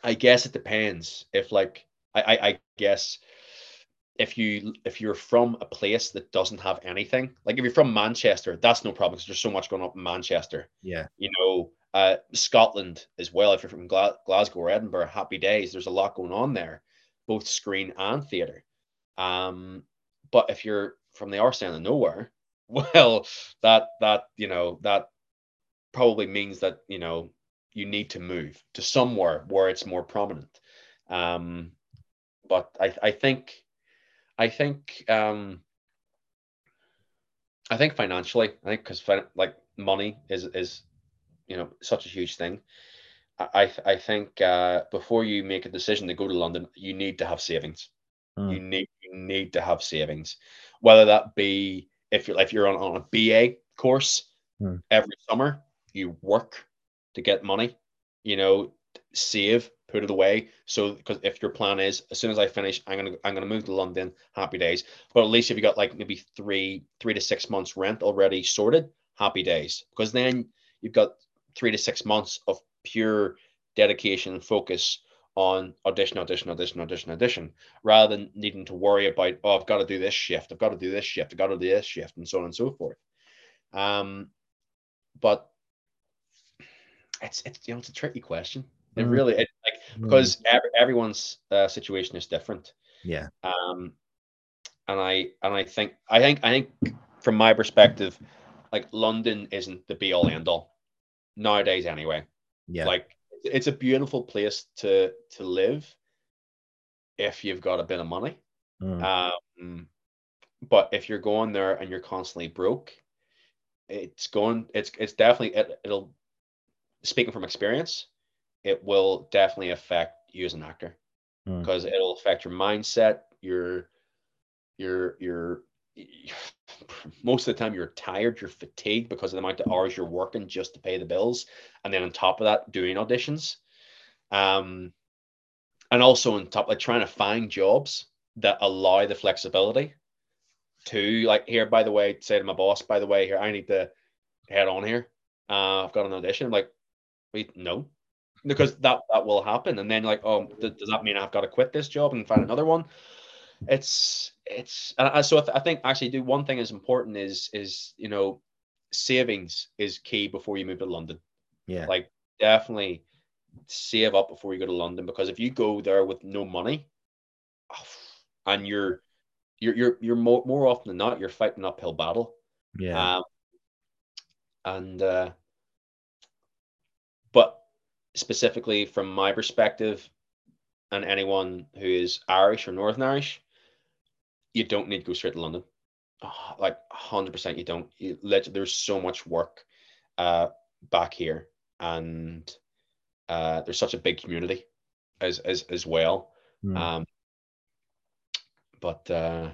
I guess it depends. If like I, I, I guess if you if you're from a place that doesn't have anything, like if you're from Manchester, that's no problem because there's so much going on in Manchester. Yeah. You know, uh, Scotland as well. If you're from Gla- Glasgow or Edinburgh, happy days. There's a lot going on there, both screen and theatre. Um, but if you're from the arse end of nowhere, well, that that you know that probably means that you know you need to move to somewhere where it's more prominent. Um, but I, I think, I think, um, I think financially, I think because like money is is, you know, such a huge thing. I I think uh, before you make a decision to go to London, you need to have savings. Mm. You need you need to have savings, whether that be if you're if you're on, on a BA course mm. every summer, you work to get money, you know, save, put it away. So because if your plan is as soon as I finish, I'm gonna I'm gonna move to London, happy days. But at least if you got like maybe three, three to six months rent already sorted, happy days. Because then you've got three to six months of pure dedication and focus on audition, audition, audition, audition, audition, rather than needing to worry about, oh, I've got to do this shift, I've got to do this shift, I've got to do this shift, and so on and so forth. Um, but it's it's you know it's a tricky question. It mm. really it, like mm. because every, everyone's uh, situation is different. Yeah. Um, and I and I think I think I think from my perspective, like London isn't the be all end all nowadays anyway. Yeah. Like it's a beautiful place to to live if you've got a bit of money. Mm. Um, but if you're going there and you're constantly broke, it's going it's it's definitely it, it'll speaking from experience, it will definitely affect you as an actor because mm. it'll affect your mindset, your your your most of the time you're tired, you're fatigued because of the amount of hours you're working just to pay the bills, and then on top of that, doing auditions, um, and also on top like trying to find jobs that allow the flexibility to like here. By the way, say to my boss, by the way, here I need to head on here. Uh, I've got an audition. like, wait, no, because that that will happen, and then like, oh, th- does that mean I've got to quit this job and find another one? It's it's and so I, th- I think actually do one thing is important is is you know savings is key before you move to London. Yeah, like definitely save up before you go to London because if you go there with no money, and you're you're you're you're more more often than not you're fighting an uphill battle. Yeah. Um, and uh, but specifically from my perspective, and anyone who is Irish or Northern Irish, you don't need to go straight to London. Oh, like hundred percent, you don't. You let, there's so much work uh, back here, and uh, there's such a big community as as as well. Mm. Um, but uh,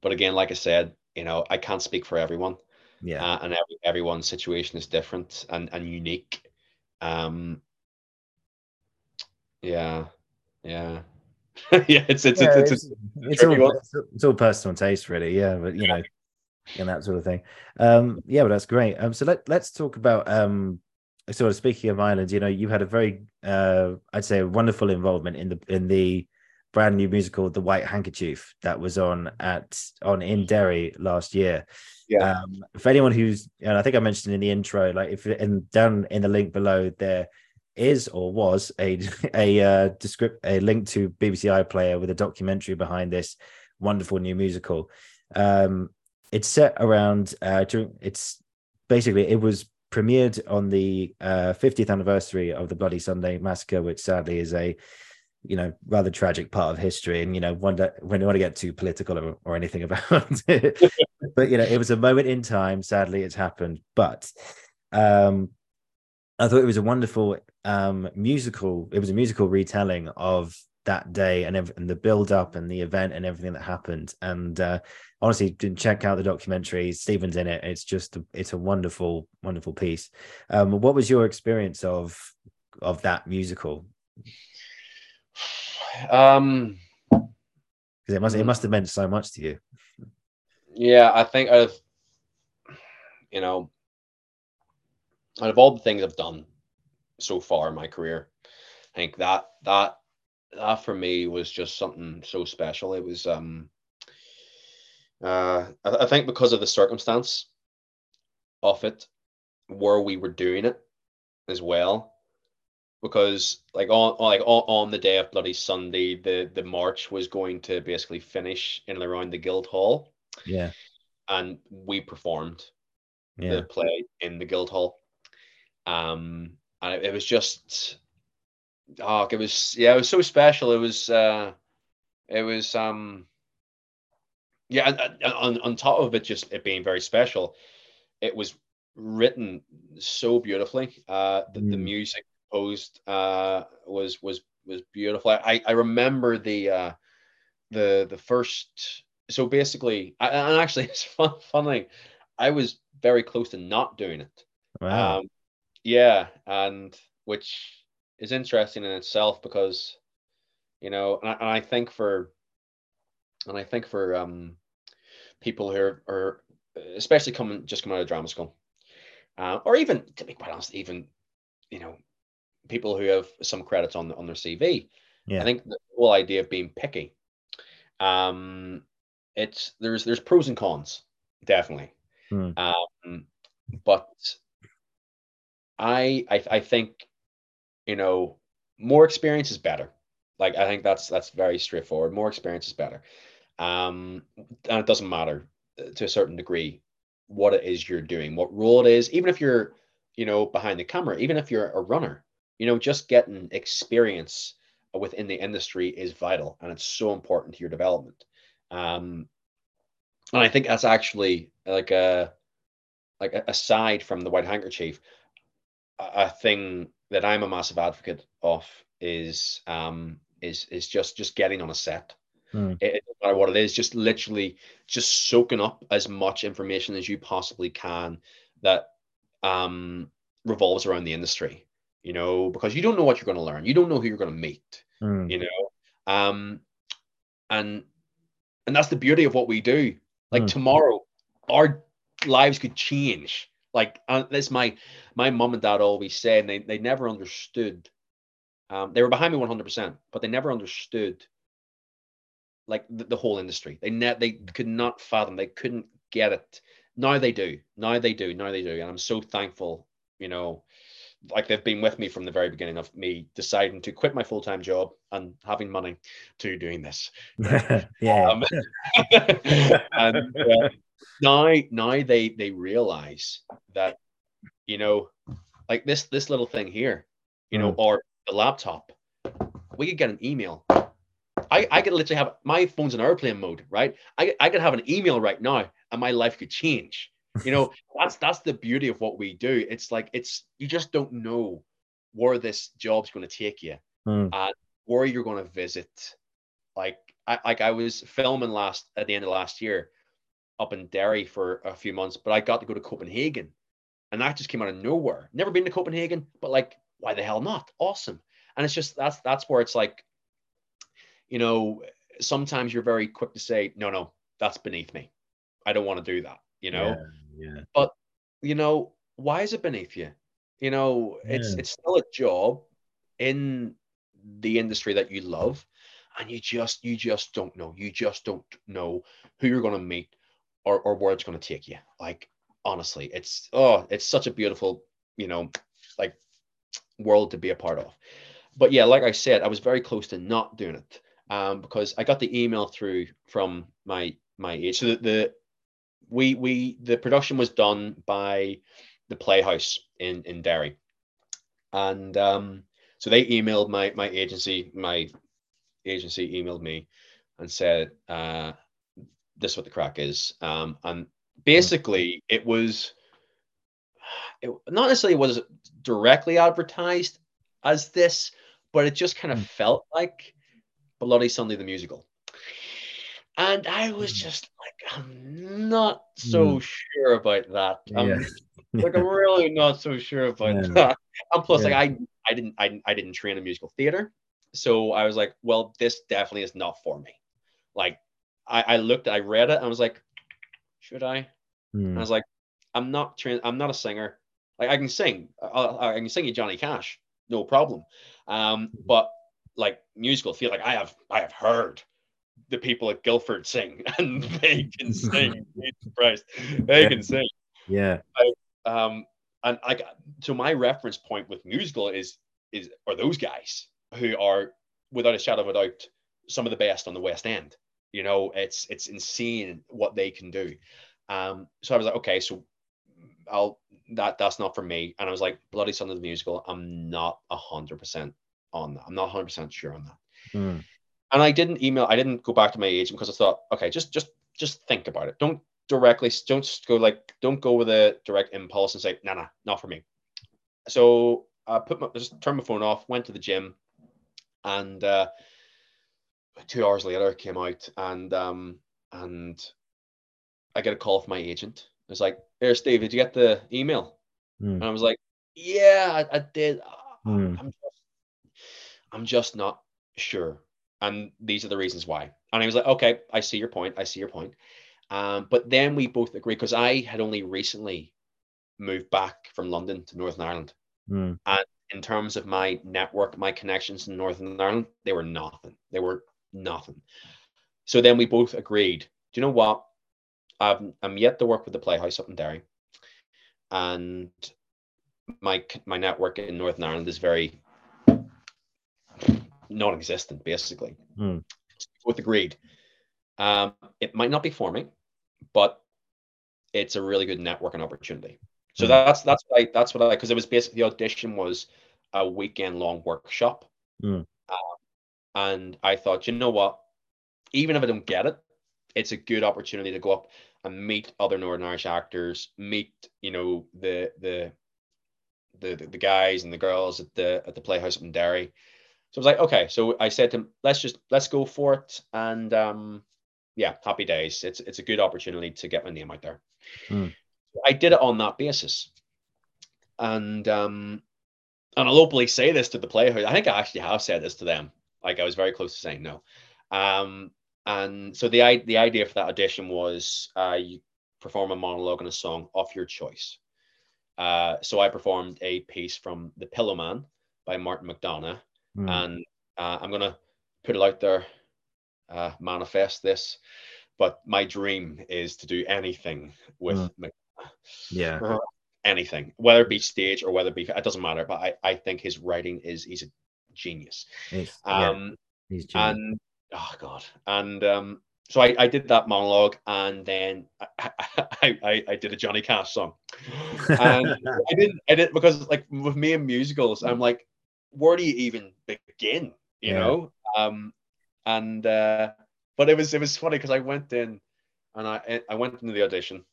but again, like I said, you know, I can't speak for everyone. Yeah, uh, and every, everyone's situation is different and and unique. Um, yeah, yeah. yeah, it's it's, yeah, it's, it's, it's, it's all, it's, all personal taste, really. Yeah, but you know, and that sort of thing. Um, yeah, but that's great. Um, so let let's talk about um, sort of speaking of Ireland. You know, you had a very, uh, I'd say, a wonderful involvement in the in the brand new musical, The White Handkerchief, that was on at on in Derry last year. Yeah. Um, for anyone who's, and I think I mentioned in the intro, like if and down in the link below there is or was a a uh, descript a link to BBC iPlayer with a documentary behind this wonderful new musical. Um, it's set around uh, during, it's basically it was premiered on the uh, 50th anniversary of the Bloody Sunday massacre, which sadly is a you know rather tragic part of history. And you know wonder when you want to get too political or, or anything about it. But you know it was a moment in time sadly it's happened. But um i thought it was a wonderful um, musical. It was a musical retelling of that day and, ev- and the build up and the event and everything that happened. And uh, honestly, didn't check out the documentary. Stephen's in it. It's just a, it's a wonderful, wonderful piece. Um, what was your experience of of that musical? Um, because it must it must have meant so much to you. Yeah, I think I've, you know, out of all the things I've done so far in my career. I think that that that for me was just something so special. It was um uh I, I think because of the circumstance of it, where we were doing it as well. Because like on like on, on the day of Bloody Sunday, the the march was going to basically finish in and around the Guildhall. Yeah. And we performed yeah. the play in the Guildhall. Um and it, it was just oh it was yeah it was so special it was uh it was um yeah on, on top of it just it being very special it was written so beautifully uh the, mm. the music posed uh was was was beautiful i i remember the uh the the first so basically I, and actually it's fun funny i was very close to not doing it wow. um yeah, and which is interesting in itself because you know, and I, and I think for and I think for um people who are, are especially coming just coming out of drama school, uh, or even to be quite honest, even you know, people who have some credits on on their CV. Yeah. I think the whole idea of being picky, um, it's there's there's pros and cons, definitely. Hmm. Um, but I, I I think you know more experience is better. Like I think that's that's very straightforward. More experience is better. Um, and it doesn't matter uh, to a certain degree what it is you're doing, what role it is, even if you're you know behind the camera, even if you're a runner, you know, just getting experience within the industry is vital and it's so important to your development. Um, and I think that's actually like a like aside from the white handkerchief, a thing that I'm a massive advocate of is um is is just just getting on a set. Mm. It, doesn't matter what it is, just literally just soaking up as much information as you possibly can that um revolves around the industry. You know, because you don't know what you're going to learn. You don't know who you're going to meet. Mm. You know, um, and and that's the beauty of what we do. Like mm. tomorrow, our lives could change like uh, this my my mom and dad always said and they, they never understood um, they were behind me 100% but they never understood like the, the whole industry. They net they could not fathom they couldn't get it. Now they do now they do now they do and i'm so thankful you know like they've been with me from the very beginning of me deciding to quit my full-time job and having money to doing this. Yeah. Um, and uh, now now they they realize that you know like this this little thing here you know, Mm. or the laptop, we could get an email. I, I could literally have my phone's in airplane mode, right? I, I could have an email right now and my life could change. You know, that's that's the beauty of what we do. It's like it's you just don't know where this job's going to take you Mm. and where you're going to visit. Like I like I was filming last at the end of last year up in Derry for a few months, but I got to go to Copenhagen, and that just came out of nowhere. Never been to Copenhagen, but like, why the hell not? Awesome. And it's just that's that's where it's like, you know, sometimes you're very quick to say, no, no, that's beneath me. I don't want to do that. You know, Yeah. yeah. you know, why is it beneath you? You know, it's it's still a job in the industry that you love, and you just you just don't know. You just don't know who you're gonna meet or or where it's gonna take you. Like honestly, it's oh, it's such a beautiful, you know, like world to be a part of. But yeah, like I said, I was very close to not doing it um, because I got the email through from my my age. So the, the we we the production was done by the Playhouse in in Derry, and um, so they emailed my my agency. My agency emailed me and said, uh, "This is what the crack is." Um, and basically, it was it not necessarily was directly advertised as this, but it just kind of Mm. felt like Bloody Sunday the musical. And I was Mm. just like, I'm not so sure about that. I'm Yeah. like, I'm really not so sure about Yeah. that. And plus, Yeah. like, I, I didn't, I, I didn't train in musical theater, so I was like, well, this definitely is not for me. Like, I, I looked, I read it, and I was like, should I? And I was like, I'm not trained. I'm not a singer. Like I can sing. I, I can sing you Johnny Cash, no problem. Um, but like musical feel like I have I have heard the people at Guildford sing, and they can sing. Jesus Christ, they Yeah. can sing. Yeah. Um, and like so, my reference point with musical is is are those guys who are without a shadow of a doubt some of the best on the West End. You know, it's it's insane what they can do. Um, so I was like, okay, so I'll that that's not for me. And I was like, Bloody Sunday the musical, I'm not a hundred percent on that. I'm not hundred percent sure on that. Mm. And I didn't email, I didn't go back to my agent because I thought, okay, just just just think about it. Don't directly, don't go like, don't go with a direct impulse and say, nah, nah, not for me. So I put my just turned my phone off, went to the gym, and uh, two hours later came out and um and I get a call from my agent. It's like, "Here, Steve, did you get the email?" Mm. And I was like, "Yeah, I, I did. I- Mm. I'm just, I'm just not sure." And these are the reasons why. And he was like, "Okay, I see your point. I see your point." Um, but then we both agreed because I had only recently moved back from London to Northern Ireland. Mm. In terms of my network, my connections in Northern Ireland, they were nothing. They were nothing. So then we both agreed. Do you know what? I've, I'm yet to work with the Playhouse up in Derry, and my my network in Northern Ireland is very non-existent, basically. Mm. Both agreed. Um, it might not be for me, but it's a really good networking opportunity. So Mm. that's that's what I that's what I because it was basically the audition was a weekend long workshop, Mm. And I thought, you know what, even if I don't get it, it's a good opportunity to go up and meet other Northern Irish actors, meet you know the the the the, the guys and the girls at the at the Playhouse up in Derry. So I was like, okay. So I said to him, let's just let's go for it, and um, yeah, happy days. It's it's a good opportunity to get my name out there. Mm. I did it on that basis, and um, and I'll openly say this to the Playhouse. I think I actually have said this to them. Like I was very close to saying no. Um, and so the i- the idea for that audition was uh, you perform a monologue and a song of your choice. Uh, so I performed a piece from The Pillow Man by Martin McDonagh, Mm. and uh, I'm gonna put it out there, uh, manifest this. But my dream is to do anything with Mm. McDonagh Yeah. anything, whether it be stage or whether it be it doesn't matter. But I, I think his writing is he's a genius. It's, yeah. Um He's genius. and oh god. And um so I, I did that monologue and then I, I, I, I did a Johnny Cash song. And I didn't I didn't because like with me in musicals, I'm like where do you even begin? You Yeah. know, um, and uh, but it was it was funny because I went in and I I went into the audition,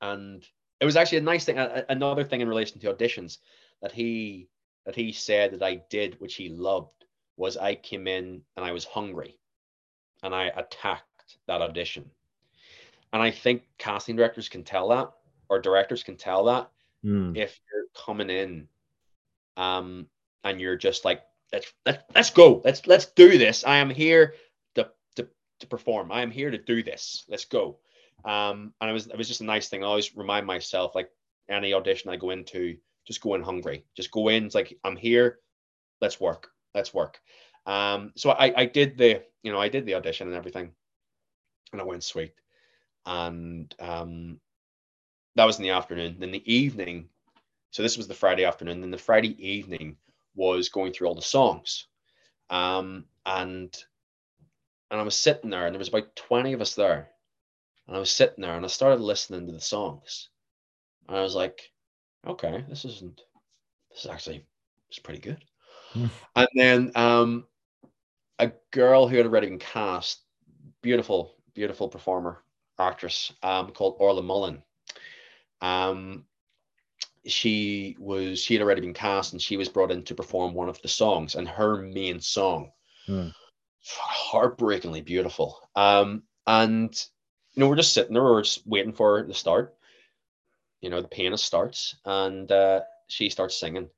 and it was actually a nice thing. Another thing in relation to auditions that he that he said that I did, which he loved, was I came in and I was hungry, and I attacked that audition, and I think casting directors can tell that, or directors can tell that Mm. if you're coming in um and you're just like let's let's, let's go. Let's let's do this. I am here to, to to perform. I am here to do this. Let's go. Um and it was it was just a nice thing. I always remind myself like any audition i go into just go in hungry. Just go in. It's like i'm here. Let's work. Let's work. Um so i i did the you know i did the audition and everything and i went sweet and um that was in the afternoon. Then the evening, so this was the Friday afternoon. Then the Friday evening was going through all the songs, um, and and I was sitting there, and there was about twenty of us there, and I was sitting there, and I started listening to the songs, and I was like, okay, this isn't, this is actually, it's pretty good. Hmm. And then um, a girl who had already been cast, beautiful, beautiful performer, actress, um, called Orla Mullen um she was she had already been cast and she was brought in to perform one of the songs and her main song Hmm. heartbreakingly beautiful um and you know we're just sitting there we're just waiting for the start you know the pianist starts and uh she starts singing.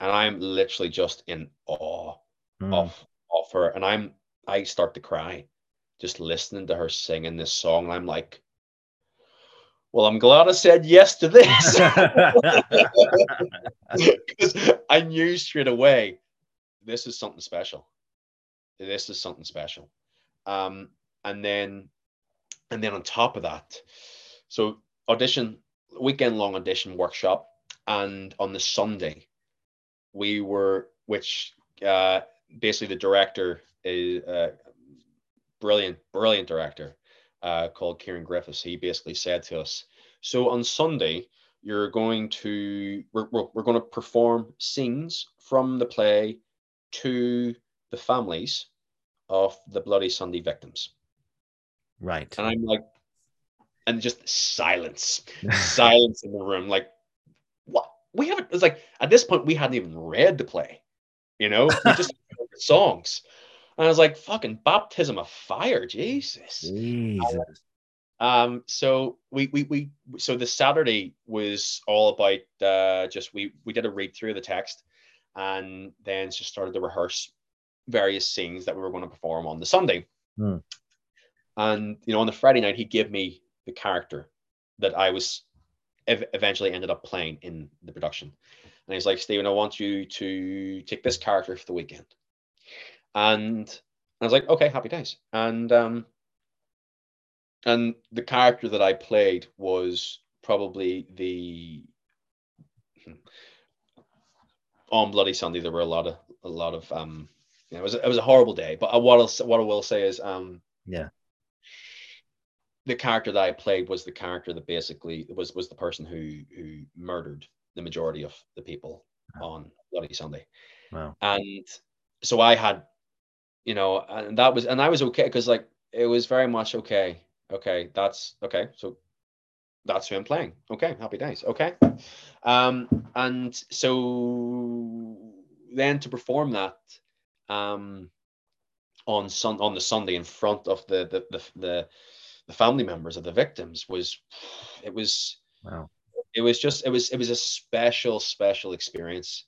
And i'm literally just in awe Mm. of of her. And i'm i start to cry just listening to her singing this song. And i'm like well i'm glad i said yes to this. Because i knew straight away this is something special. This is something special. Um and then and then on top of that so audition weekend long audition workshop and on the sunday we were which uh basically the director is uh, brilliant, brilliant director uh, called Kieran Griffiths. He basically said to us, "So on Sunday, you're going to we're, we're, we're going to perform scenes from the play to the families of the Bloody Sunday victims." right. And I'm like, and just silence, silence in the room. Like, what? We haven't. It's like at this point we hadn't even read the play. You know, we just songs. And I was like, fucking baptism of fire, Jesus. Jesus. Um, so we we we so the Saturday was all about uh just we we did a read through of the text and then just started to rehearse various scenes that we were going to perform on the Sunday. Hmm. And you know, on the Friday night, he gave me the character that I was ev- eventually ended up playing in the production. And he's like, Stephen, I want you to take this character for the weekend. And I was like, okay, happy days. And um, and the character that I played was probably the on Bloody Sunday. There were a lot of a lot of um, you know, it was it was a horrible day. But what else? What I will say is um, Yeah. The character that I played was the character that basically was was the person who who murdered the majority of the people on Bloody Sunday. Wow. And so I had, you know, and that was and I was okay because like it was very much okay. Okay, that's okay. So that's who I'm playing. Okay, happy days. Okay. Um, and so then to perform that um on sun on the Sunday in front of the the the the, the family members of the victims was it was Wow. it was just it was it was a special special experience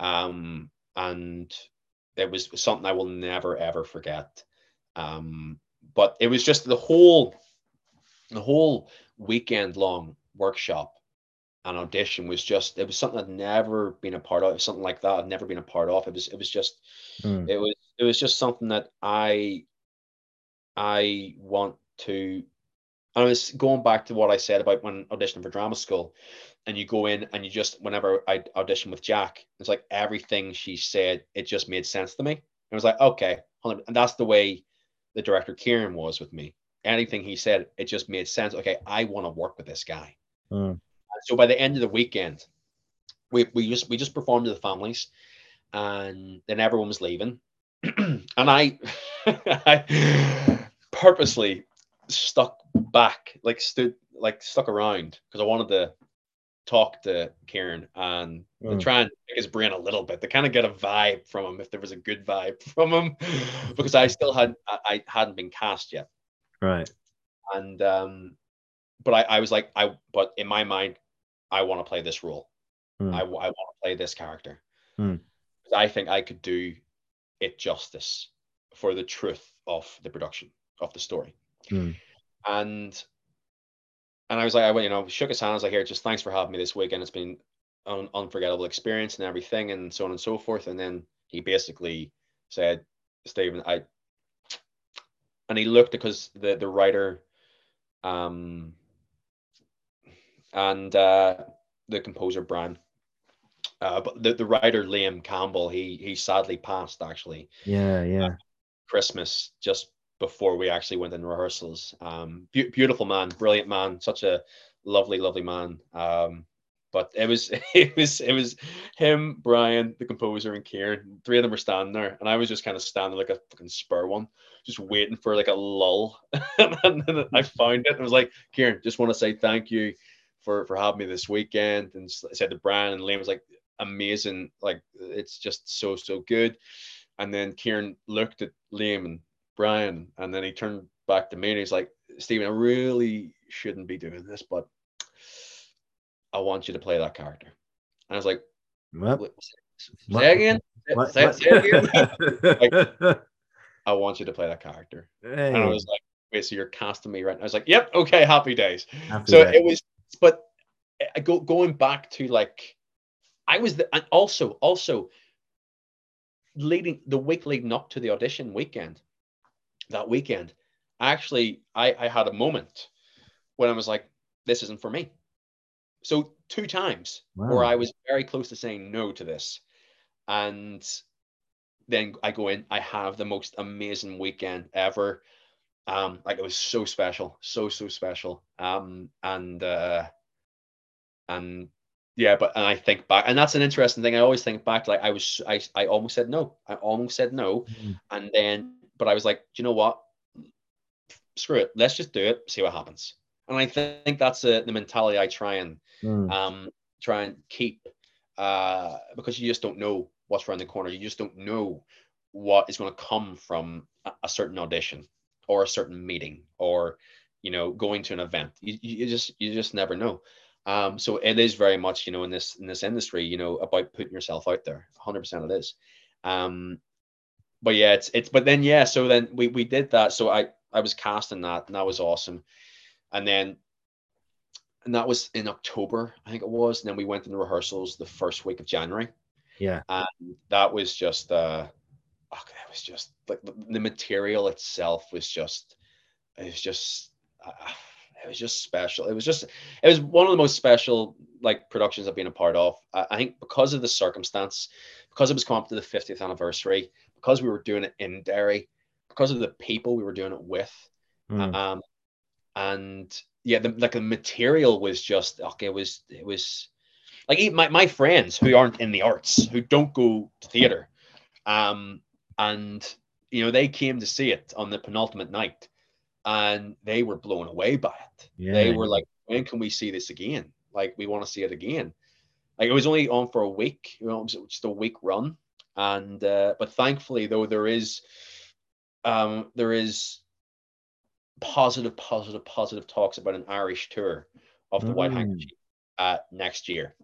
um and it was something i will never ever forget um but it was just the whole the whole weekend long workshop and audition was just it was something i'd never been a part of something like that i'd never been a part of it was it was just Mm. it was it was just something that i i want to I was going back to what I said about when auditioning for drama school, and you go in and you just whenever I auditioned with Jack, it's like everything she said, it just made sense to me. And I was like, okay, 100 and that's the way the director Kieran was with me. Anything he said, it just made sense. Okay, I want to work with this guy. Mm. So by the end of the weekend, we, we just we just performed to the families, and then everyone was leaving, and I, I purposely stuck back, like stood, like stuck around because I wanted to talk to Kieran and mm. try and pick his brain a little bit to kind of get a vibe from him if there was a good vibe from him because I still had I hadn't been cast yet. Right. And um but I, I was like I but in my mind I want to play this role. Mm. I, I want to play this character. Mm. I think I could do it justice for the truth of the production of the story. Mm. And and I was like, I went, you know, shook his hand. I was like, here, just thanks for having me this weekend. It's been an unforgettable experience and everything, and so on and so forth. And then he basically said, Stephen, I, and he looked because the the writer, um, and uh, the composer Brian, uh, but the, the writer Liam Campbell, he he sadly passed actually. Yeah, yeah. Christmas just before we actually went in rehearsals. Um, be- beautiful man, brilliant man, such a lovely, lovely man. Um, but it was it was it was him, Brian, the composer, and Kieran. Three of them were standing there, and I was just kind of standing like a fucking spur one, just waiting for like a lull. and then I found it. I was like, Kieran, just want to say thank you for for having me this weekend. And I said to Brian and Liam was like, amazing. Like it's just so so good. And then Kieran looked at Liam and Brian, and then he turned back to me and he's like, Stephen, I really shouldn't be doing this, but I want you to play that character. And I was like, what? Say, say again. What? Say, say again. like, I want you to play that character. Hey. And I was like, wait, so you're casting me right? And I was like, yep, okay, happy days. Happy so it was, but eh, I go going back to like, I was the, and also also leading the week leading up to the audition weekend that weekend, actually, I, I had a moment when I was like, this isn't for me. So two times wow. where I was very close to saying no to this. And then I go in, I have the most amazing weekend ever. Um, like it was so special, so, so special. Um, and uh and yeah, but and I think back, and that's an interesting thing. I always think back, like I was, I, I almost said no. I almost said no, mm-hmm. and then but I was like, do you know what? Screw it. Let's just do it. See what happens. And I think that's a, the mentality I try and mm. um, try and keep uh, because you just don't know what's around the corner. You just don't know what is going to come from a, a certain audition or a certain meeting or you know going to an event. You, you just you just never know. Um, so it is very much you know in this in this industry you know about putting yourself out there. 100% it is. Um, but yeah, it's it's but then yeah, so then we we did that. So I I was casting that and that was awesome. And then and that was in October, I think it was. And then we went into rehearsals the first week of January. Yeah. And that was just uh okay, it was just like the, the material itself was just it was just uh, it was just special. It was just it was one of the most special like productions I've been a part of. I, I think because of the circumstance, because it was coming up to the 50th anniversary, because we were doing it in Derry, because of the people we were doing it with, mm. um, and yeah, the, like the material was just okay. It was it was like my my friends who aren't in the arts, who don't go to theater, um, and you know they came to see it on the penultimate night, and they were blown away by it. Yeah. They were like, when can we see this again? Like we want to see it again. Like it was only on for a week, you know, just a week run and uh, but thankfully though there is um, there is positive positive positive talks about an irish tour of the mm. white handkerchief uh, next year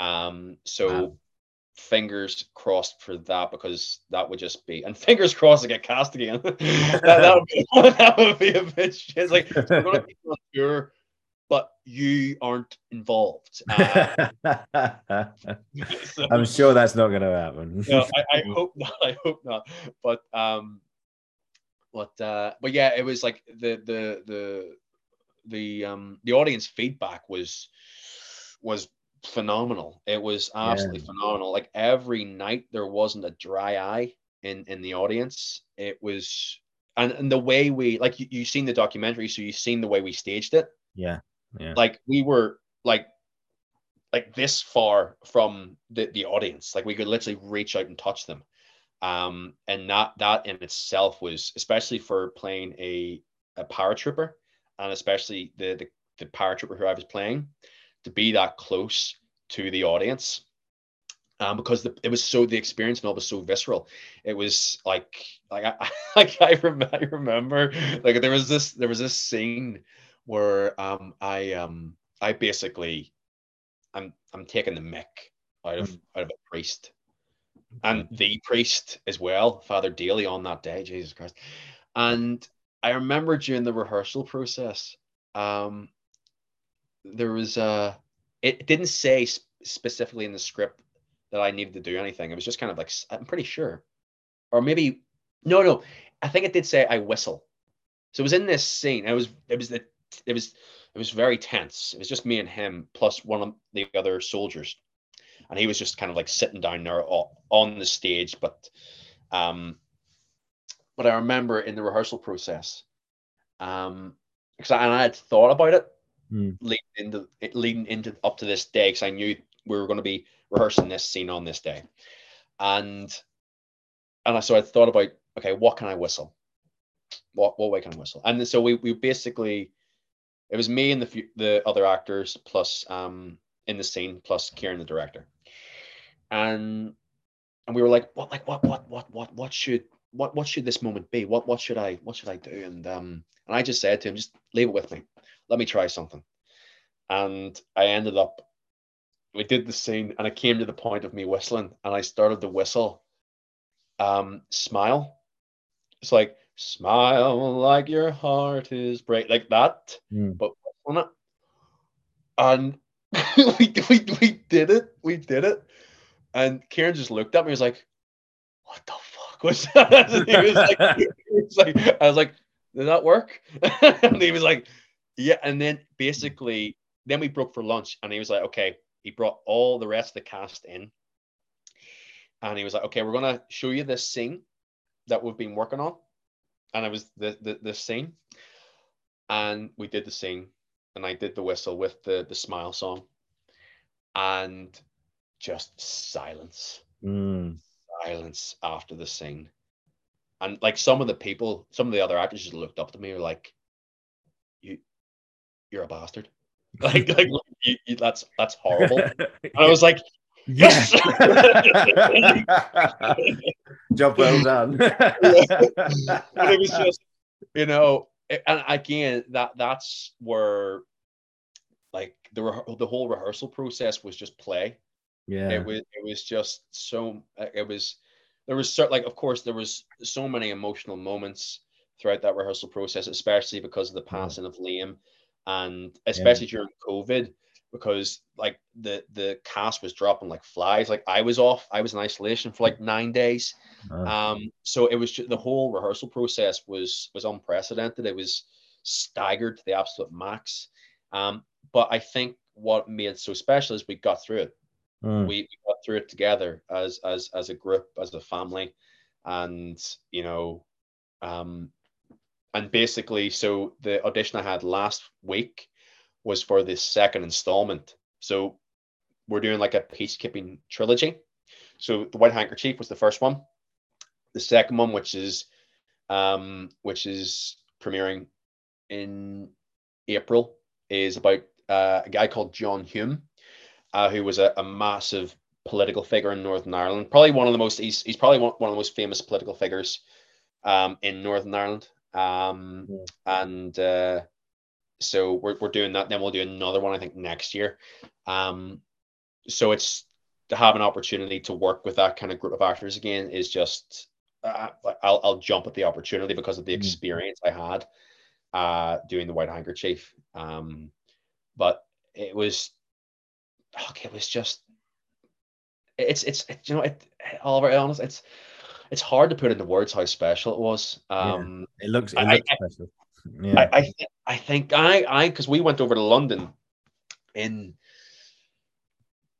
um, so wow. fingers crossed for that because that would just be and fingers crossed to get cast again that, that, would be, that would be a bitch. it's like we're to be on tour but you aren't involved. Uh, so, I'm sure that's not going to happen. no, I, I, hope not. I hope not. But um, but uh, but yeah, it was like the the the the um the audience feedback was was phenomenal. It was absolutely yeah. phenomenal. Like every night there wasn't a dry eye in in the audience. It was and, and the way we like you, you've seen the documentary, so you've seen the way we staged it. Yeah. Yeah. Like we were like like this far from the, the audience. Like we could literally reach out and touch them. Um, and that that in itself was especially for playing a, a paratrooper and especially the, the the paratrooper who I was playing to be that close to the audience um, because the, it was so the experience and all was so visceral. It was like like I like I, rem- I remember like there was this there was this scene where um I um I basically I'm I'm taking the mick out of mm. out of a priest and the priest as well, Father Daly on that day, Jesus Christ. And I remember during the rehearsal process, um, there was a it didn't say specifically in the script that I needed to do anything. It was just kind of like I'm pretty sure, or maybe no, no. I think it did say I whistle. So it was in this scene. It was it was the it was it was very tense. It was just me and him plus one of the other soldiers, and he was just kind of like sitting down there on the stage. But um, but I remember in the rehearsal process, um, because I, and I had thought about it mm. leading into leading into up to this day because I knew we were going to be rehearsing this scene on this day, and and I, so I thought about okay, what can I whistle? What what way can I whistle? And so we we basically it was me and the the other actors plus um in the scene plus Kieran the director, and and we were like what like what what what what what should what what should this moment be? What what should I what should I do? And um and I just said to him, just leave it with me. Let me try something. And I ended up we did the scene and it came to the point of me whistling and I started to whistle um smile. It's like smile like your heart is break like that, mm. but on it. And we, we we did it. We did it. And Kieran just looked at me. He was like, "What the fuck was that?" he was like, he was like, "I was like, did that work?" and he was like, "Yeah." And then basically, then we broke for lunch, and he was like, "Okay." He brought all the rest of the cast in, and he was like, "Okay, we're gonna show you this scene that we've been working on." And it was the the, the scene, and we did the scene, and I did the whistle with the the smile song, and just silence, mm. silence after the scene, and like some of the people, some of the other actors just looked up to me, were like, "You, you're a bastard." like like you, you, that's that's horrible. and I was like, yes, job well done. but it was just you know, and again that that's where like the re- the whole rehearsal process was just play. Yeah, it was it was just so uh, it was there was certain like of course there was so many emotional moments throughout that rehearsal process, especially because of the passing of Liam and especially yeah. during COVID, because like the the cast was dropping like flies. Like I was off, I was in isolation for like nine days. Um, so it was just, the whole rehearsal process was was unprecedented. It was staggered to the absolute max. Um, but I think what made it so special is we got through it. Mm. We, we got through it together as as as a group, as a family, and you know, um, and basically, so the audition I had last week was for the second installment. So we're doing like a peacekeeping trilogy. So the White Handkerchief was the first one. The second one, which is um, which is premiering in April, is about uh, a guy called John Hume, uh, who was a, a, massive political figure in Northern Ireland. Probably one of the most. He's, he's probably one, one of the most famous political figures um, in Northern Ireland. Um, mm. and uh, so we're, we're doing that. Then we'll do another one, I think, next year. Um, so it's to have an opportunity to work with that kind of group of actors again is just uh, I'll, I'll jump at the opportunity because of the mm. experience I had uh, doing the White Handkerchief. Um, but it was okay. It was just it's it's it, you know it Oliver honest it's it's hard to put into words how special it was. Um, yeah, it looks, it looks I, special. Yeah. I, I, th- I think I, I, because we went over to London in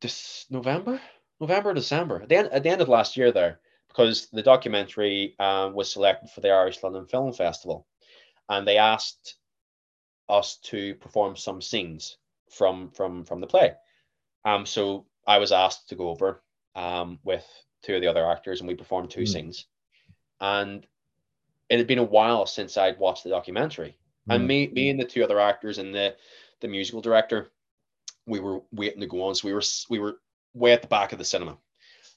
this November, November, December, at the end, at the end of last year there, because the documentary um, was selected for the Irish London Film Festival, and they asked us to perform some scenes from from from the play, Um, so I was asked to go over um, with two of the other actors, and we performed two Mm. scenes. And it had been a while since I'd watched the documentary, and Mm. me, me, and the two other actors and the the musical director, we were waiting to go on. So we were we were way at the back of the cinema,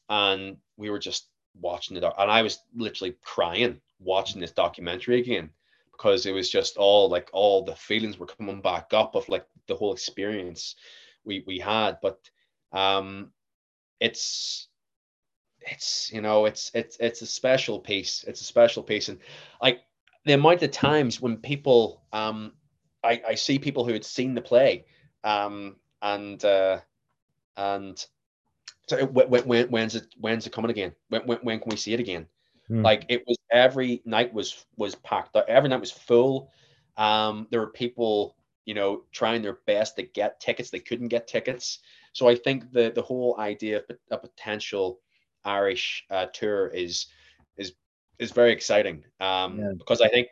and we were just watching it. And I was literally crying watching this documentary again because it was just all like all the feelings were coming back up of like the whole experience we we had. But um, it's it's you know it's it's it's a special piece. It's a special piece, and like the amount of times when people um I, I see people who had seen the play um and uh and so when, when when's it when's it coming again? When, when, when can we see it again? Mm. like it was every night was was packed every night was full. Um there were people you know trying their best to get tickets. They couldn't get tickets. So i think the the whole idea of a potential irish uh, tour is is is very exciting um Yeah. because i think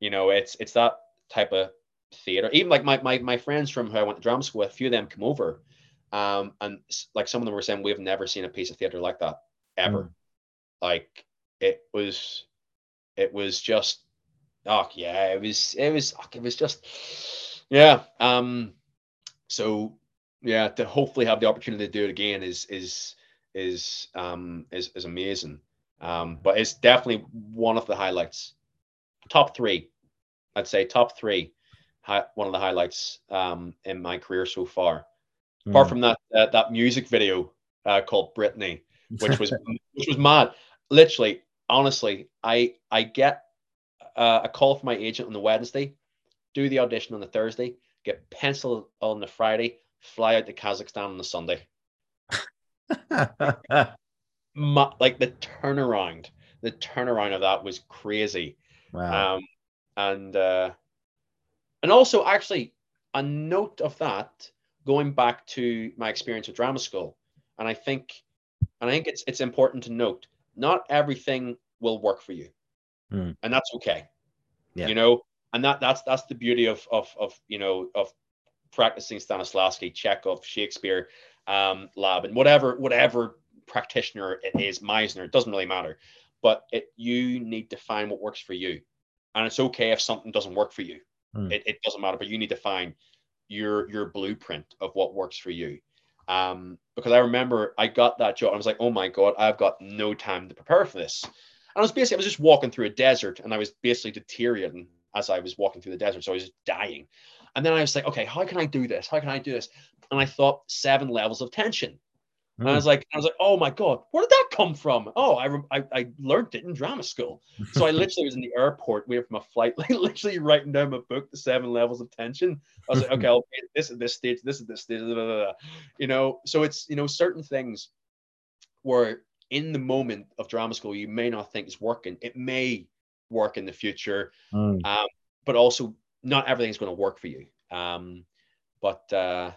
you know it's it's that type of theater even like my, my my friends from who i went to drama school a few of them come over um and like some of them were saying we've never seen a piece of theater like that ever Mm. like it was it was just oh yeah it was it was it was just yeah um so yeah to hopefully have the opportunity to do it again is is is um is, is amazing um but it's definitely one of the highlights top three i'd say top three hi- one of the highlights um in my career so far apart Mm. from that uh, that music video uh, called Britney which was which was mad. Literally, honestly, I I get uh, a call from my agent on the Wednesday, do the audition on the Thursday, get penciled on the Friday, fly out to Kazakhstan on the Sunday. Like the turnaround, the turnaround of that was crazy. wow. Um, and uh, and also actually a note of that going back to my experience with drama school, and I think and I think it's it's important to note not everything will work for you, Hmm. and that's okay. Yeah. You know, and that that's that's the beauty of of of you know of practicing Stanislavski, Chekhov, Shakespeare, um, Laban, and whatever whatever practitioner it is, Meisner, it doesn't really matter. But it you need to find what works for you, and it's okay if something doesn't work for you. Hmm. It, it doesn't matter, but you need to find your your blueprint of what works for you. Um, because I remember I got that job. I was like, oh my god, I've got no time to prepare for this. And I was basically I was just walking through a desert, and I was basically deteriorating as I was walking through the desert, so I was just dying. And then I was like, okay, how can I do this? How can I do this? And I thought seven levels of tension. And I Mm. was like, I was like, oh my god, where did that come from? Oh, I I, I learned it in drama school. So I literally was in the airport waiting for my flight, like literally writing down my book, The Seven Levels of Tension. I was like, okay, I'll this at this stage, this at this stage, blah, blah, blah. you know. So it's you know certain things where in the moment of drama school you may not think is working. It may work in the future, Mm. um, but also not everything's going to work for you. Um, but uh,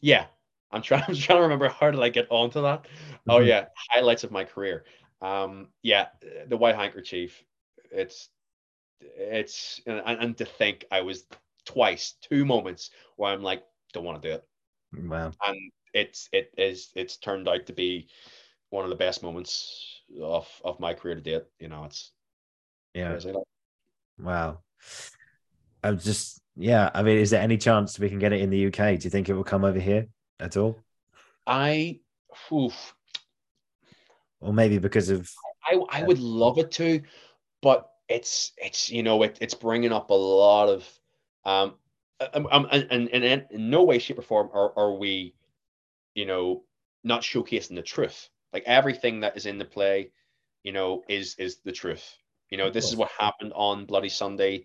yeah, I'm trying. I'm trying to remember how did I get onto that. Oh Mhm. yeah, highlights of my career. Um, yeah, the white handkerchief. It's it's and, and to think I was twice, two moments where I'm like, don't want to do it, Wow. and it's it is it's turned out to be one of the best moments of of my career to date. You know, it's Yeah. crazy. Wow. I'm just yeah. I mean, is there any chance we can get it in the UK? Do you think it will come over here at all? I, oof, Or maybe because of I I would love it to, but it's it's you know it, it's bringing up a lot of um um, um and, and, and in, in no way shape or form are, are we you know not showcasing the truth like everything that is in the play you know is is the truth you know this is what happened on bloody sunday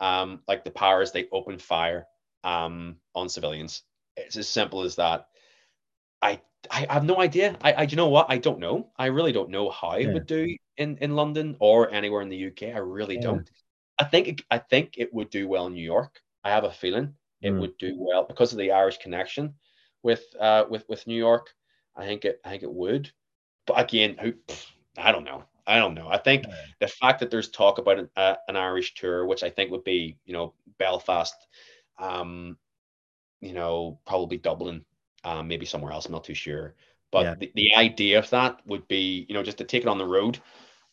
um like the powers they opened fire um on civilians. It's as simple as that. I i have no idea. I i you know what? I don't know. I really don't know how it would do in in london or anywhere in the uk i really Yeah. don't. I think it, i think it would do well in new york. I have a feeling it Mm. would do well because of the irish connection with uh with with new york. I think it i think it would. But again who i don't know i don't know i think Yeah. the fact that there's talk about an, uh, an irish tour which i think would be you know belfast um you know, probably Dublin, um, maybe somewhere else. I'm not too sure. But Yeah. the, the idea of that would be, you know, just to take it on the road.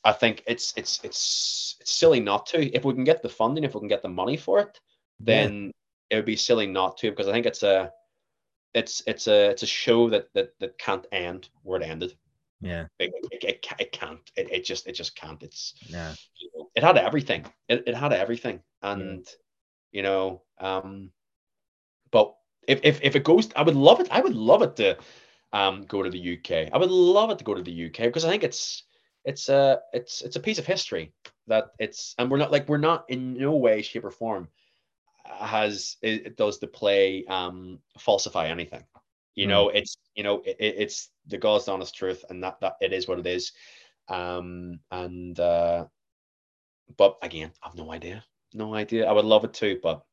I think it's it's it's it's silly not to. If we can get the funding, if we can get the money for it, Yeah. then it would be silly not to because I think it's a it's it's a it's a show that that that can't end where it ended. Yeah. It, it, it, it can't. It, it just it just can't. It's Yeah. you know, it had everything. It, it had everything, and you know, um, but if, if if it goes, I would love it. I would love it to um go to the UK. I would love it to go to the UK because I think it's it's a it's it's a piece of history that it's and we're not like we're not in no way, shape, or form has it, does the play um falsify anything. You Hmm. know, it's you know it- it's the God's honest truth, and that that it is what it is. Um and uh but again, I've no idea. No idea. I would love it too, but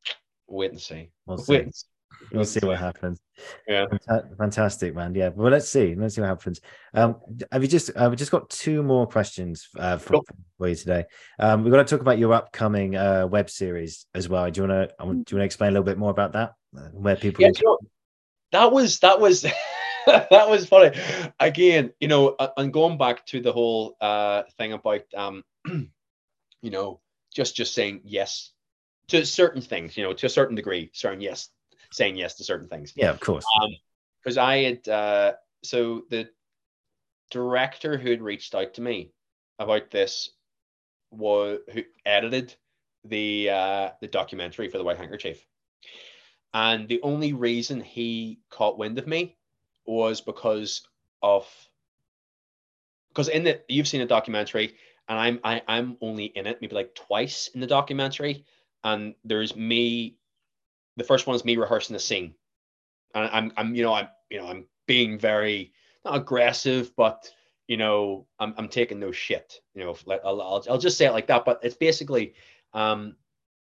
wait and see. We'll Wait see. see. We'll see what happens. Yeah. Fantastic, man. Yeah. Well, let's see. Let's see what happens. Um, have you just? I've just got two more questions uh, for, Sure. for you today. Um, we're going to talk about your upcoming uh, web series as well. Do you want to? Do you want to explain a little bit more about that? Uh, Where people? Yeah, you know, that was that was that was funny. Again, you know, and going back to the whole uh thing about um, you know, just just saying yes to certain things, you know, to a certain degree, certain yes, saying yes to certain things. yeah, of course. because I had uh, so the director who had reached out to me about this was who edited the uh, the documentary for the White Handkerchief, and the only reason he caught wind of me was because of because in the you've seen a documentary and I'm I, I'm only in it maybe like twice in the documentary and there's me the first one is me rehearsing the scene and I'm I'm you know I'm you know I'm being very not aggressive, but you know I'm I'm taking no shit. You know, like I'll I'll, I'll just say it like that. But it's basically um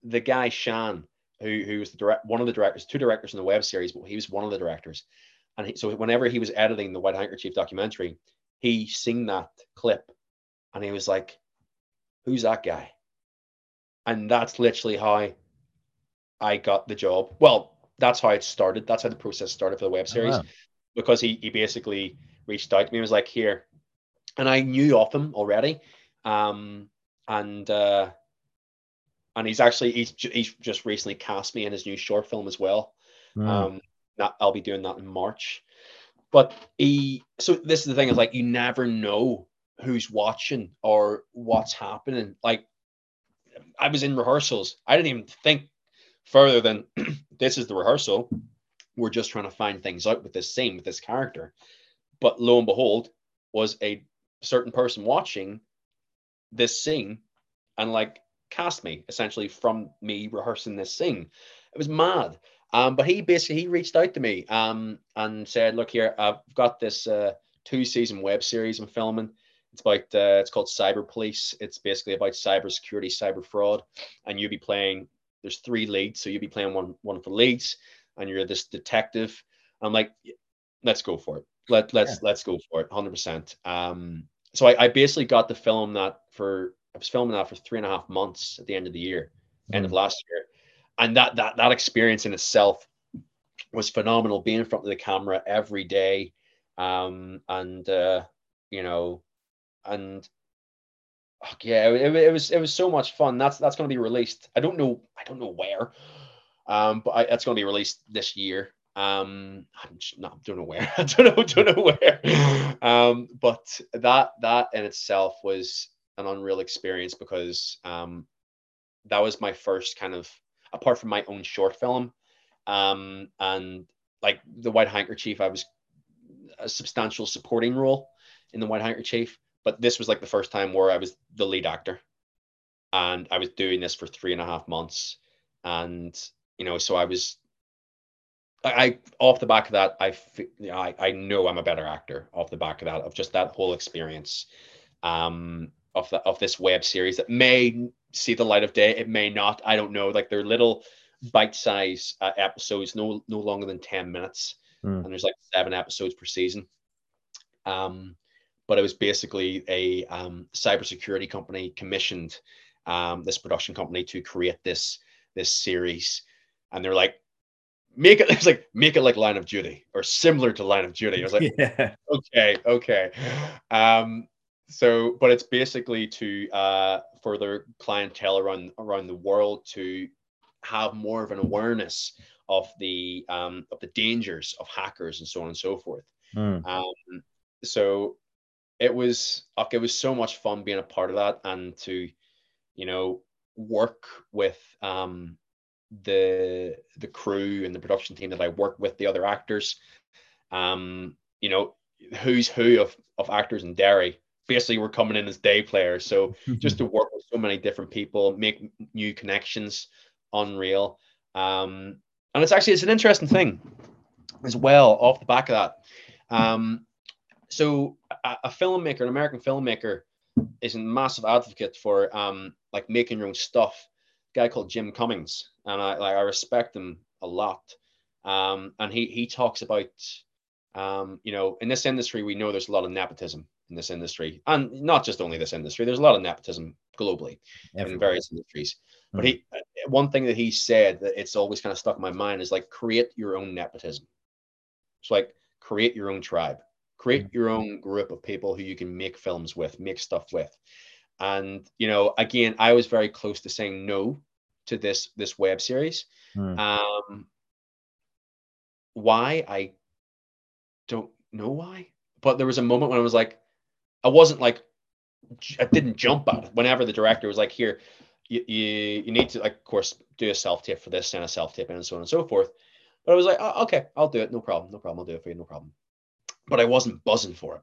the guy Shan who who was the direct one of the directors, two directors in the web series, but he was one of the directors. And he, so whenever he was editing the White Handkerchief documentary, he seen that clip, and he was like, "Who's that guy?" And that's literally how I got the job. Well, that's how it started. That's how the process started for the web Oh, series wow. because he he basically reached out to me and was like, here. And I knew of him already. Um, and uh, and he's actually he's he's just recently cast me in his new short film as well. Mm. Um, that I'll be doing that in March. But he so this is the thing is like you never know who's watching or what's happening. Like I was in rehearsals. I didn't even think further than this is the rehearsal. We're just trying to find things out with this scene, with this character. But lo and behold, was a certain person watching this scene and like cast me essentially from me rehearsing this scene. It was mad. Um, but he basically he reached out to me um, and said, "Look here, I've got this uh, two season web series I'm filming. It's about uh, it's called Cyber Police. It's basically about cybersecurity, cyber fraud, and you'll be playing. There's three leads, so you'll be playing one one of the leads, and you're this detective. I'm like, let's go for it. Let let's Yeah. let's go for it, hundred percent. Um, so I, I basically got the film that for I was filming that for three and a half months at the end of the year, end of Mm. last year, and that that that experience in itself was phenomenal. Being in front of the camera every day, um, and uh, you know, and yeah, it, it was it was so much fun. That's that's going to be released. I don't know I don't know where, um, but I, that's going to be released this year. Um, I'm not don't know where. I don't know don't know where. Um, but that that in itself was an unreal experience because um, that was my first kind of apart from my own short film, um, and like the White Handkerchief, I was a substantial supporting role in the White Handkerchief but this was like the first time where I was the lead actor, and I was doing this for three and a half months, and you know, so I was, I, I off the back of that, I, I I know I'm a better actor off the back of that of just that whole experience, um, of the of this web series that may see the light of day, it may not, I don't know, like they're little bite-size uh, episodes, no no longer than ten minutes, Mm. and there's like seven episodes per season. Um, but it was basically a um, cybersecurity company commissioned um, this production company to create this this series, and they're like, make it it's like make it like line of duty or similar to line of duty. I was like yeah. okay okay. Um so but it's basically to uh for their clientele around around the world to have more of an awareness of the um of the dangers of hackers and so on and so forth mm. um so it was like it was so much fun being a part of that and to you know work with um the the crew and the production team that I work with, the other actors. Um, you know, who's who of of actors in Derry. Basically, we're coming in as day players, so just to work with so many different people, make new connections, unreal. Um, and it's actually it's an interesting thing as well off the back of that. Um, so a, a filmmaker, an American filmmaker, is a massive advocate for um, like making your own stuff guy called Jim Cummings, and I like I respect him a lot. Um, and he he talks about um, you know, in this industry, we know there's a lot of nepotism in this industry, and not just only this industry. There's a lot of nepotism globally Everywhere. in various industries. Mm-hmm. But he, one thing that he said that it's always kind of stuck in my mind is like create your own nepotism. It's like create your own tribe, create mm-hmm. your own group of people who you can make films with, make stuff with. And you know, again, I was very close to saying no to this this web series. Hmm. Um, why I don't know why, but there was a moment when I was like, I wasn't like, I didn't jump at it. Whenever the director was like, "Here, you you, you need to, like, of course, do a self tape for this, and a self tape, and so on and so forth." But I was like, oh, "Okay, I'll do it. No problem. No problem. I'll do it for you. No problem." But I wasn't buzzing for it.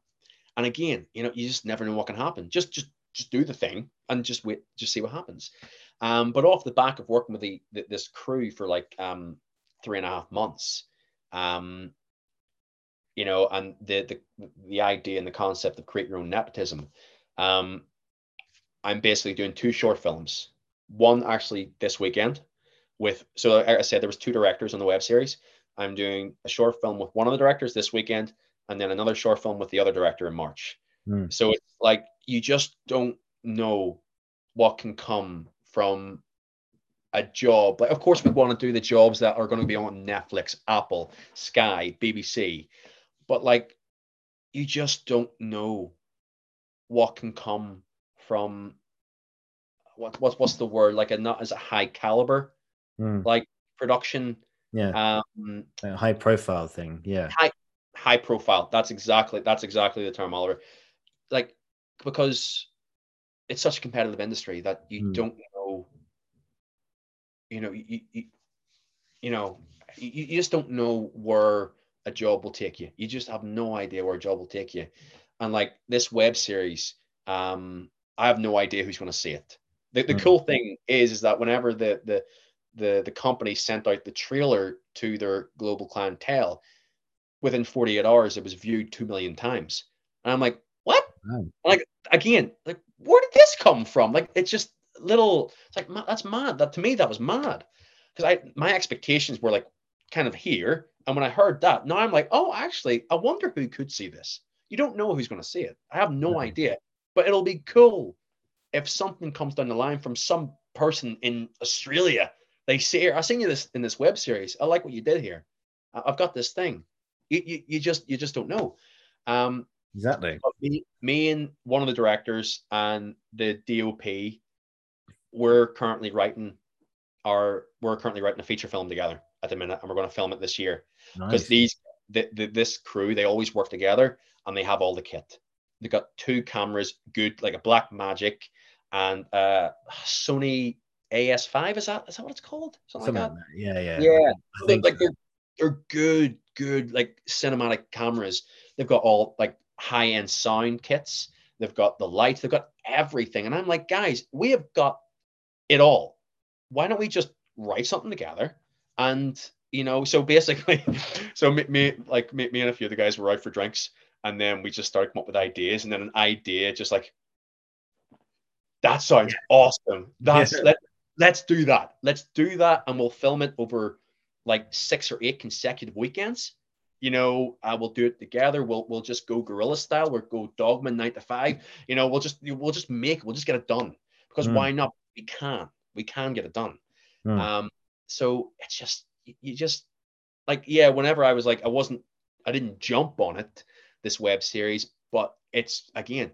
And again, you know, you just never know what can happen. Just just just do the thing and just wait, just see what happens. Um, but off the back of working with the, the this crew for like um, three and a half months, um, you know, and the the the idea and the concept of create your own nepotism, um, I'm basically doing two short films. One actually this weekend with so like I said there was two directors on the web series. I'm doing a short film with one of the directors this weekend, and then another short film with the other director in March. Mm. So it's like you just don't know what can come from a job. Like, of course, we want to do the jobs that are going to be on Netflix, Apple, Sky, BBC, but like, you just don't know what can come from what what's what's the word? Like a not as a high caliber mm. like production yeah. um a high profile thing yeah. High high profile. That's exactly that's exactly the term oliver. Like because it's such a competitive industry that you mm. don't know you know you, you, you know you, you just don't know where a job will take you you just have no idea where a job will take you and like this web series um i have no idea who's going to see it the, the mm. cool thing is is that whenever the the the the company sent out the trailer to their global clientele within 48 hours it was viewed 2 million times and i'm like what like again, like where did this come from? Like it's just little. It's like that's mad. That to me that was mad because I my expectations were like kind of here, and when I heard that, now I'm like, oh, actually, I wonder who could see this. You don't know who's going to see it. I have no yeah. idea, but it'll be cool if something comes down the line from some person in Australia. They say, I seen you this in this web series. I like what you did here. I've got this thing. You, you, you just you just don't know. Um, Exactly. Me, me and one of the directors and the DOP, we're currently writing our we're currently writing a feature film together at the minute, and we're going to film it this year because nice. these the, the, this crew they always work together and they have all the kit. They got two cameras, good like a Blackmagic and uh Sony AS5. Is that is that what it's called? Something, Something like that. Yeah, yeah, yeah. They, like they're, they're good, good like cinematic cameras. They've got all like high end sound kits. They've got the lights. They've got everything. And I'm like, guys, we have got it all. Why don't we just write something together? And you know, so basically, so me, me like me, me and a few of the guys were out for drinks, and then we just started coming up with ideas, and then an idea just like that sounds awesome. That's yeah. let, let's do that. Let's do that, and we'll film it over like six or eight consecutive weekends you know, uh, we'll do it together. We'll we'll just go guerrilla style. We'll go Dogme ninety-five. You know, we'll just we'll just make we'll just get it done because mm. why not? We can we can get it done. Mm. Um, so it's just you just like yeah, whenever I was like I wasn't I didn't jump on it this web series, but it's again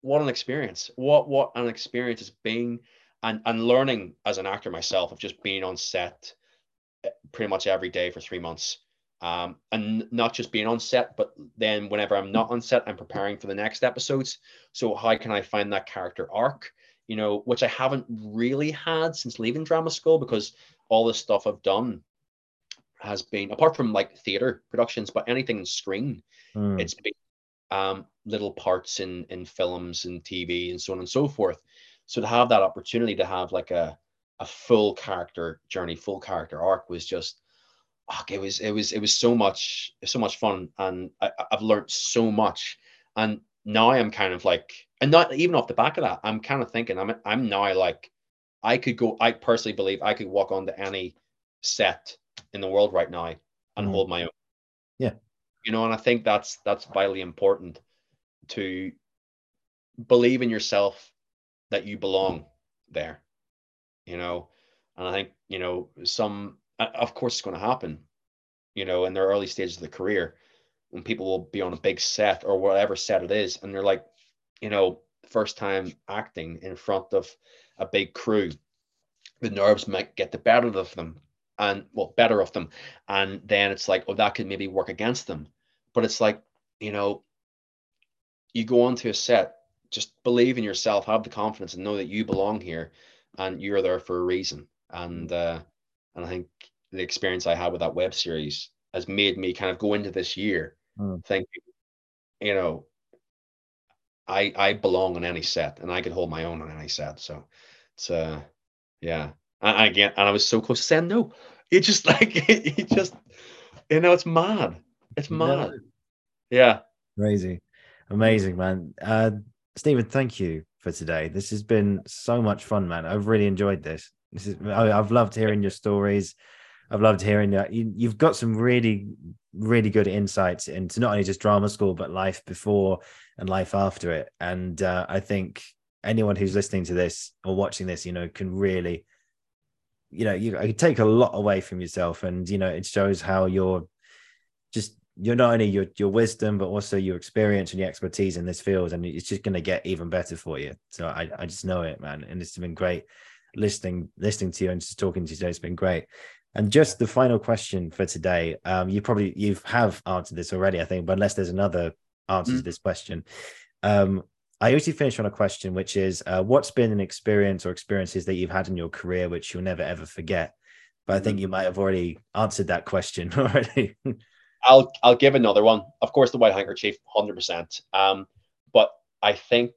what an experience. What what an experience it's been and and learning as an actor myself of just being on set eh, pretty much every day for 3 months. Um, and not just being on set, but then whenever I'm not on set, I'm preparing for the next episodes. So how can I find that character arc? You know, which I haven't really had since leaving drama school because all the stuff I've done has been apart from like theater productions, but anything in screen, mm. it's been um, little parts in in films and TV and so on and so forth. So to have that opportunity to have like a a full character journey, full character arc was just oh, it was it was it was so much so much fun and I, I've learned so much and now I'm kind of like and not even off the back of that I'm kind of thinking I'm I'm now like I could go I personally believe I could walk onto any set in the world right now and mm-hmm. hold my own. Yeah. You know and I think that's that's vitally important to believe in yourself that you belong there you know? And I think you know some of course it's going to happen you know in their early stages of the career when people will be on a big set or whatever set it is and they're like you know first time acting in front of a big crew the nerves might get the better of them and well better of them. And then it's like oh that could maybe work against them. But it's like you know you go onto a set just believe in yourself have the confidence and know that you belong here and you're there for a reason. And uh and I think the experience I had with that web series has made me kind of go into this year mm. thinking, you know, I I belong on any set and I could hold my own on any set. So it's uh yeah. And again, and I was so close to saying no. It just like it, just you know, it's mad. It's mad. No. Yeah. Crazy. Amazing, man. Uh Stephen, thank you for today. This has been so much fun, man. I've really enjoyed this. This is I've loved hearing your stories. I've loved hearing that you, have got some really, really good insights into not only just drama school but life before and life after it. And uh, I think anyone who's listening to this or watching this, you know, can really, you know, you, you take a lot away from yourself, and you know, it shows how you're just you're not only your your wisdom but also your experience and your expertise in this field and it's just going to get even better for you so i i just know it man and it's been great listening listening to you and just talking to you today. It's been great. And just the final question for today. Um, you probably you have answered this already, I think, but unless there's another answer mm. to this question. Um, I usually finish on a question, which is uh, what's been an experience or experiences that you've had in your career which you'll never ever forget? But I think you might have already answered that question already. I'll I'll give another one. Of course, the white handkerchief, hundred percent. Um, but I think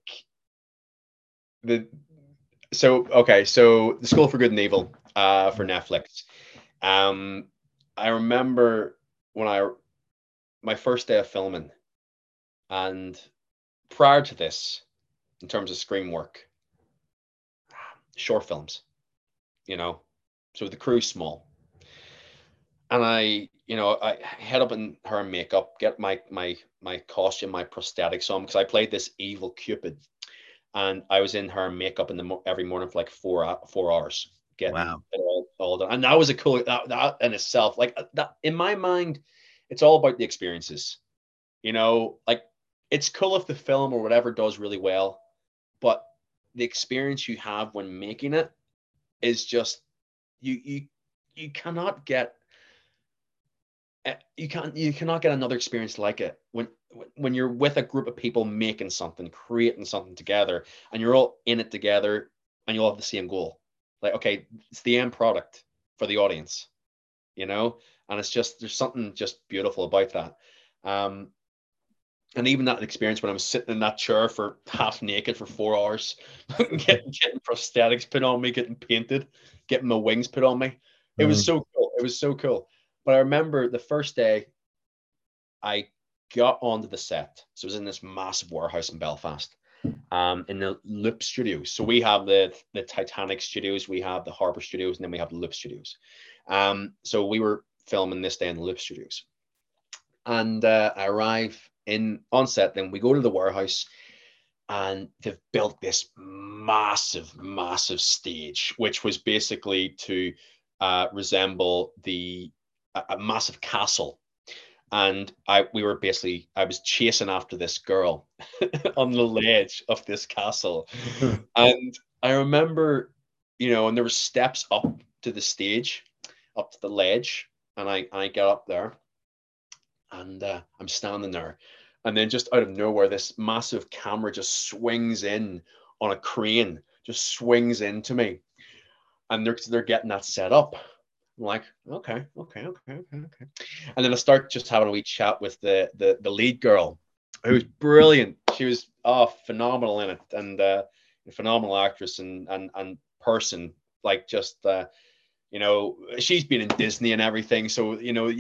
the so okay, so the School for Good and Evil uh, for Netflix. Um, I remember when I my first day of filming, and prior to this, in terms of screen work, short films, you know, so the crew's small, and I, you know, I head up in her makeup, get my my my costume, my prosthetics on because I played this evil Cupid and I was in her makeup in the every morning for like four four hours, getting wow. it all, all done. And that was a cool that, that in itself. Like uh, that in my mind, it's all about the experiences. You know, like it's cool if the film or whatever does really well, but the experience you have when making it is just you you you cannot get eh, you can't you cannot get another experience like it when when you're with a group of people making something, creating something together, and you're all in it together, and you all have the same goal. Like, okay, it's the end product for the audience, you know, and it's just there's something just beautiful about that. Um, and even that experience when I was sitting in that chair for half naked for four hours, getting, getting prosthetics put on me, getting painted, getting my wings put on me, it mm. was so cool. It was so cool. But I remember the first day I got onto the set. So it was in this massive warehouse in Belfast, um, in the Loop Studios. So we have the the Titanic Studios, we have the Harbour Studios, and then we have the Loop Studios. Um, so we were filming this day in the Loop Studios, and uh, I arrive in on set. Then we go to the warehouse, and they've built this massive, massive stage, which was basically to uh, resemble the a, a massive castle and I we were basically I was chasing after this girl on the ledge of this castle, and I remember, you know, and there were steps up to the stage, up to the ledge, and I I get up there, and uh, I'm standing there, and then just out of nowhere, this massive camera just swings in on a crane, just swings into me, and they're they're getting that set up. I'm like, okay, okay, okay, okay, okay. And then I start just having a wee chat with the the, the lead girl, who's brilliant. She was oh phenomenal in it, and uh, a phenomenal actress and and and person. Like just uh, you know, she's been in Disney and everything, so you know,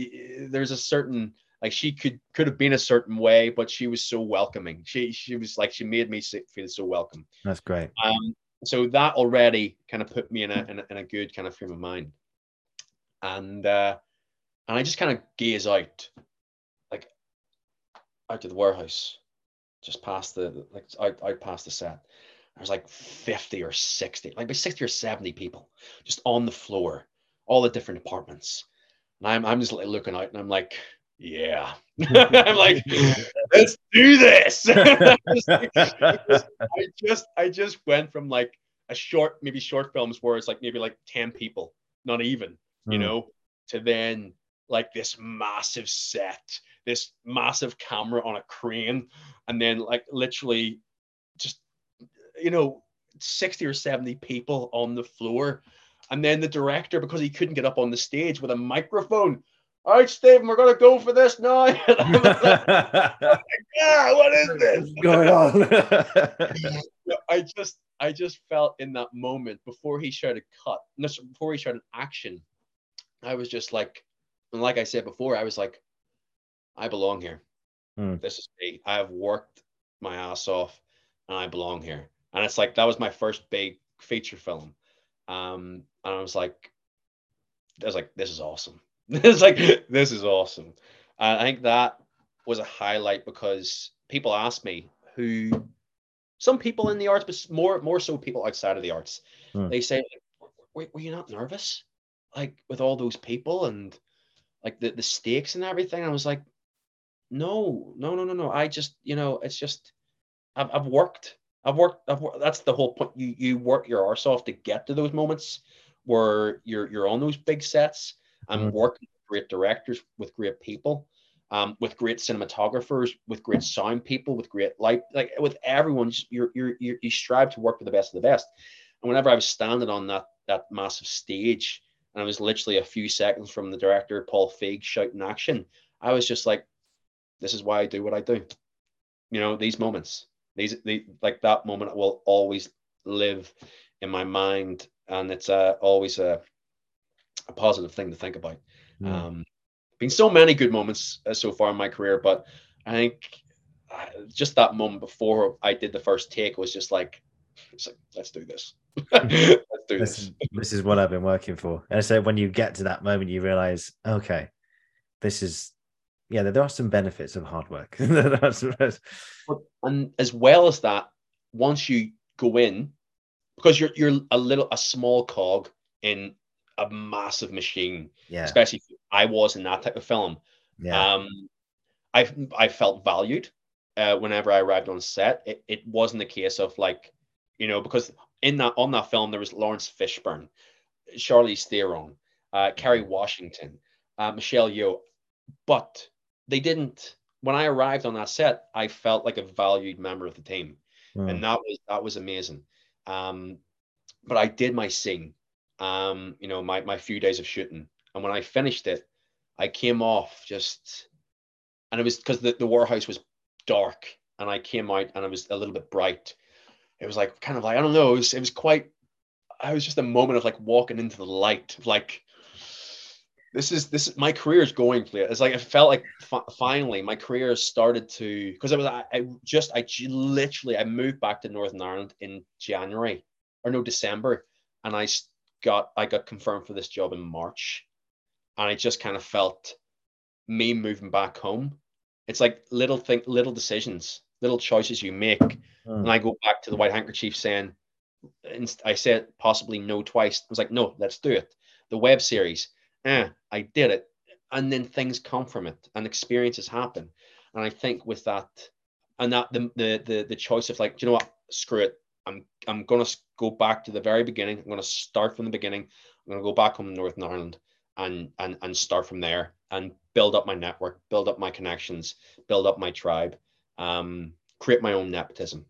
there's a certain like she could could have been a certain way, but she was so welcoming. She she was like she made me feel so welcome. That's great. Um, so that already kind of put me in a, in a in a good kind of frame of mind and uh, and I just kind of gaze out, like out to the warehouse, just past the like out out past the set. There's like 50 or 60, like by 60 or 70 people just on the floor, all the different departments. And I'm I'm just like looking out and I'm like, yeah. I'm like, let's do this. I just I just went from like a short, maybe short films where it's like maybe like 10 people, not even you hmm. know, to then like this massive set, this massive camera on a crane, and then like literally just, you know, 60 or 70 people on the floor. And then the director, because he couldn't get up on the stage with a microphone, all right, Stephen, we're gonna go for this now. like, yeah, what is this going on? I just, I just felt in that moment before he shouted cut, before he shouted action, I was just like, and like I said before, I was like, I belong here. Mm. This is me. I have worked my ass off and I belong here. And it's like, that was my first big feature film. Um, and I was like, I was like, this is awesome. it's like, this is awesome. I think that was a highlight because people ask me who, some people in the arts, but more more so people outside of the arts, mm. they say, were, were you not nervous? Like with all those people and like the, the stakes and everything. I was like, no, no, no, no, no. I just, you know, it's just, I've, I've worked, I've worked, I've worked. That's the whole point. You, you work your arse off to get to those moments where you're, you're on those big sets and mm-hmm. working with great directors, with great people, um, with great cinematographers, with great sound people, with great light, like with everyone, you're, you're, you're, you strive to work with the best of the best. And whenever I was standing on that, that massive stage, and I was literally a few seconds from the director Paul Feig shouting action. I was just like, this is why I do what I do. You know, these moments, these the like that moment will always live in my mind, and it's uh, always a, a positive thing to think about. Mm. Um, been so many good moments uh, so far in my career, but I think uh, just that moment before I did the first take was just like, like let's do this. let's do this. This, this is what I've been working for. And so when you get to that moment, you realize, okay, this is yeah, there are some benefits of hard work. and as well as that, once you go in, because you're you're a little a small cog in a massive machine. Yeah. Especially I was in that type of film. Yeah. Um, I I felt valued uh, whenever I arrived on set. It, it wasn't the case of like, you know, because in that on that film there was Laurence Fishburne, Charlize Theron, uh, Kerry Washington, uh, Michelle Yeoh, but they didn't. When I arrived on that set, I felt like a valued member of the team, mm. and that was that was amazing. Um, but I did my scene, um, you know, my my few days of shooting, and when I finished it, I came off just, and it was because the, the warehouse was dark, and I came out and it was a little bit bright, it was like kind of like I don't know. It was it was quite. I was just a moment of like walking into the light, like this is this is my career is going for it. It's like it felt like f- finally my career started to because it was I, I just I literally I moved back to Northern Ireland in January or no December, and I got I got confirmed for this job in March, and I just kind of felt me moving back home. It's like little thing, little decisions little choices you make. Mm. And I go back to the white handkerchief saying, I said possibly no twice. I was like, no, let's do it. The web series, eh, I did it. and then things come from it and experiences happen. And I think with that, and that the the the, the choice of like, you know what, screw it. I'm I'm gonna go back to the very beginning. I'm gonna start from the beginning. I'm gonna go back home to Northern Ireland and and and start from there and build up my network, build up my connections, build up my tribe, um, create my own nepotism.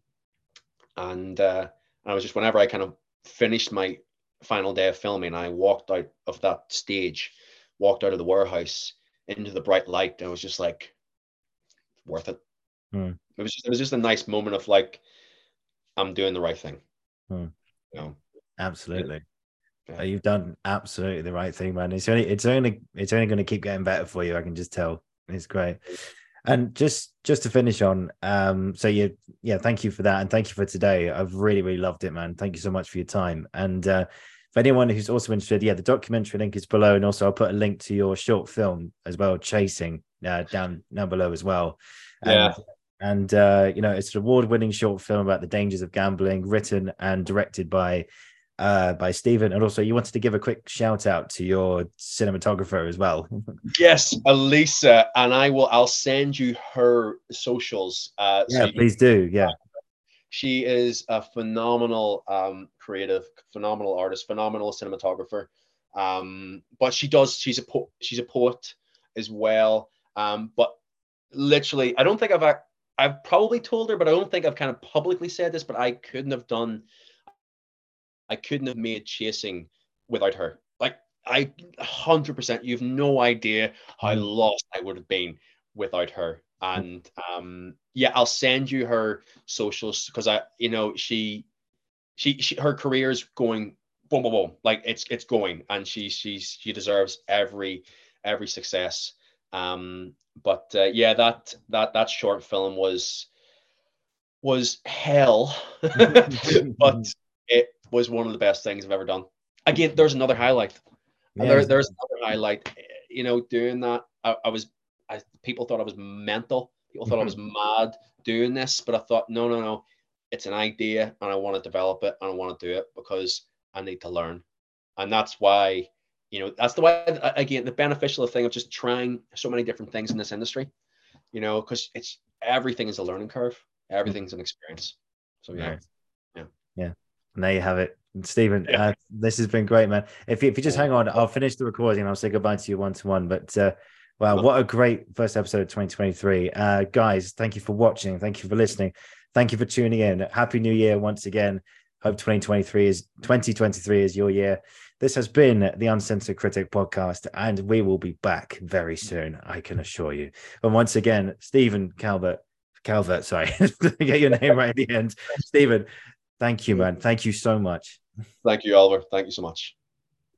And uh, I was just whenever I kind of finished my final day of filming, I walked out of that stage, walked out of the warehouse into the bright light. And I was just like, worth it. Hmm. It was just, it was just a nice moment of like, I'm doing the right thing. Hmm. You know? Absolutely. Yeah. You've done absolutely the right thing, man. It's only it's only it's only going to keep getting better for you. I can just tell. It's great. And just just to finish on, um, so you yeah, thank you for that, and thank you for today. I've really really loved it, man. Thank you so much for your time. And uh, for anyone who's also interested, yeah, the documentary link is below, and also I'll put a link to your short film as well, Chasing, uh, down down below as well. And, Yeah. And uh, you know, it's an award-winning short film about the dangers of gambling, written and directed by uh, by Stephen. And also, you wanted to give a quick shout out to your cinematographer as well. Yes, Elisa, and I will. I'll send you her socials. Uh, so yeah, you- please do. Yeah, she is a phenomenal um, creative, phenomenal artist, phenomenal cinematographer. Um, but she does. She's a po- she's a poet as well. Um, but literally, I don't think I've I've probably told her, but I don't think I've kind of publicly said this. But I couldn't have done. I couldn't have made chasing without her. Like I, hundred percent. You've no idea how Mm. lost I would have been without her. And um, yeah, I'll send you her socials because I, you know, she, she, she, her career is going boom, boom, boom. Like it's it's going, and she she's she deserves every every success. Um, but uh, yeah, that that that short film was was hell, but it was one of the best things I've ever done. Again, there's another highlight. Yeah, There, there's another highlight. You know, doing that, I, I was, I, people thought I was mental. People thought I mm-hmm. was mad doing this, but I thought, no, no, no, it's an idea, and I want to develop it, and I want to do it because I need to learn, and that's why, you know, that's the way. Again, the beneficial thing of just trying so many different things in this industry, you know, because it's everything is a learning curve, everything's an experience. So yeah. Yeah. Yeah. And there you have it. Stephen, Yeah. uh, this has been great, man. If you, if you just hang on, I'll finish the recording and I'll say goodbye to you one to one. But uh, wow, what a great first episode of 2023. Uh, guys, thank you for watching. Thank you for listening. Thank you for tuning in. Happy New Year once again. Hope 2023 is 2023 is your year. This has been the Uncensored Critic podcast, and we will be back very soon, I can assure you. And once again, Stephen Calvert, Calvert, sorry, get your name right at the end. Stephen, thank you, man. Thank you so much. thank you, Oliver. Thank you so much.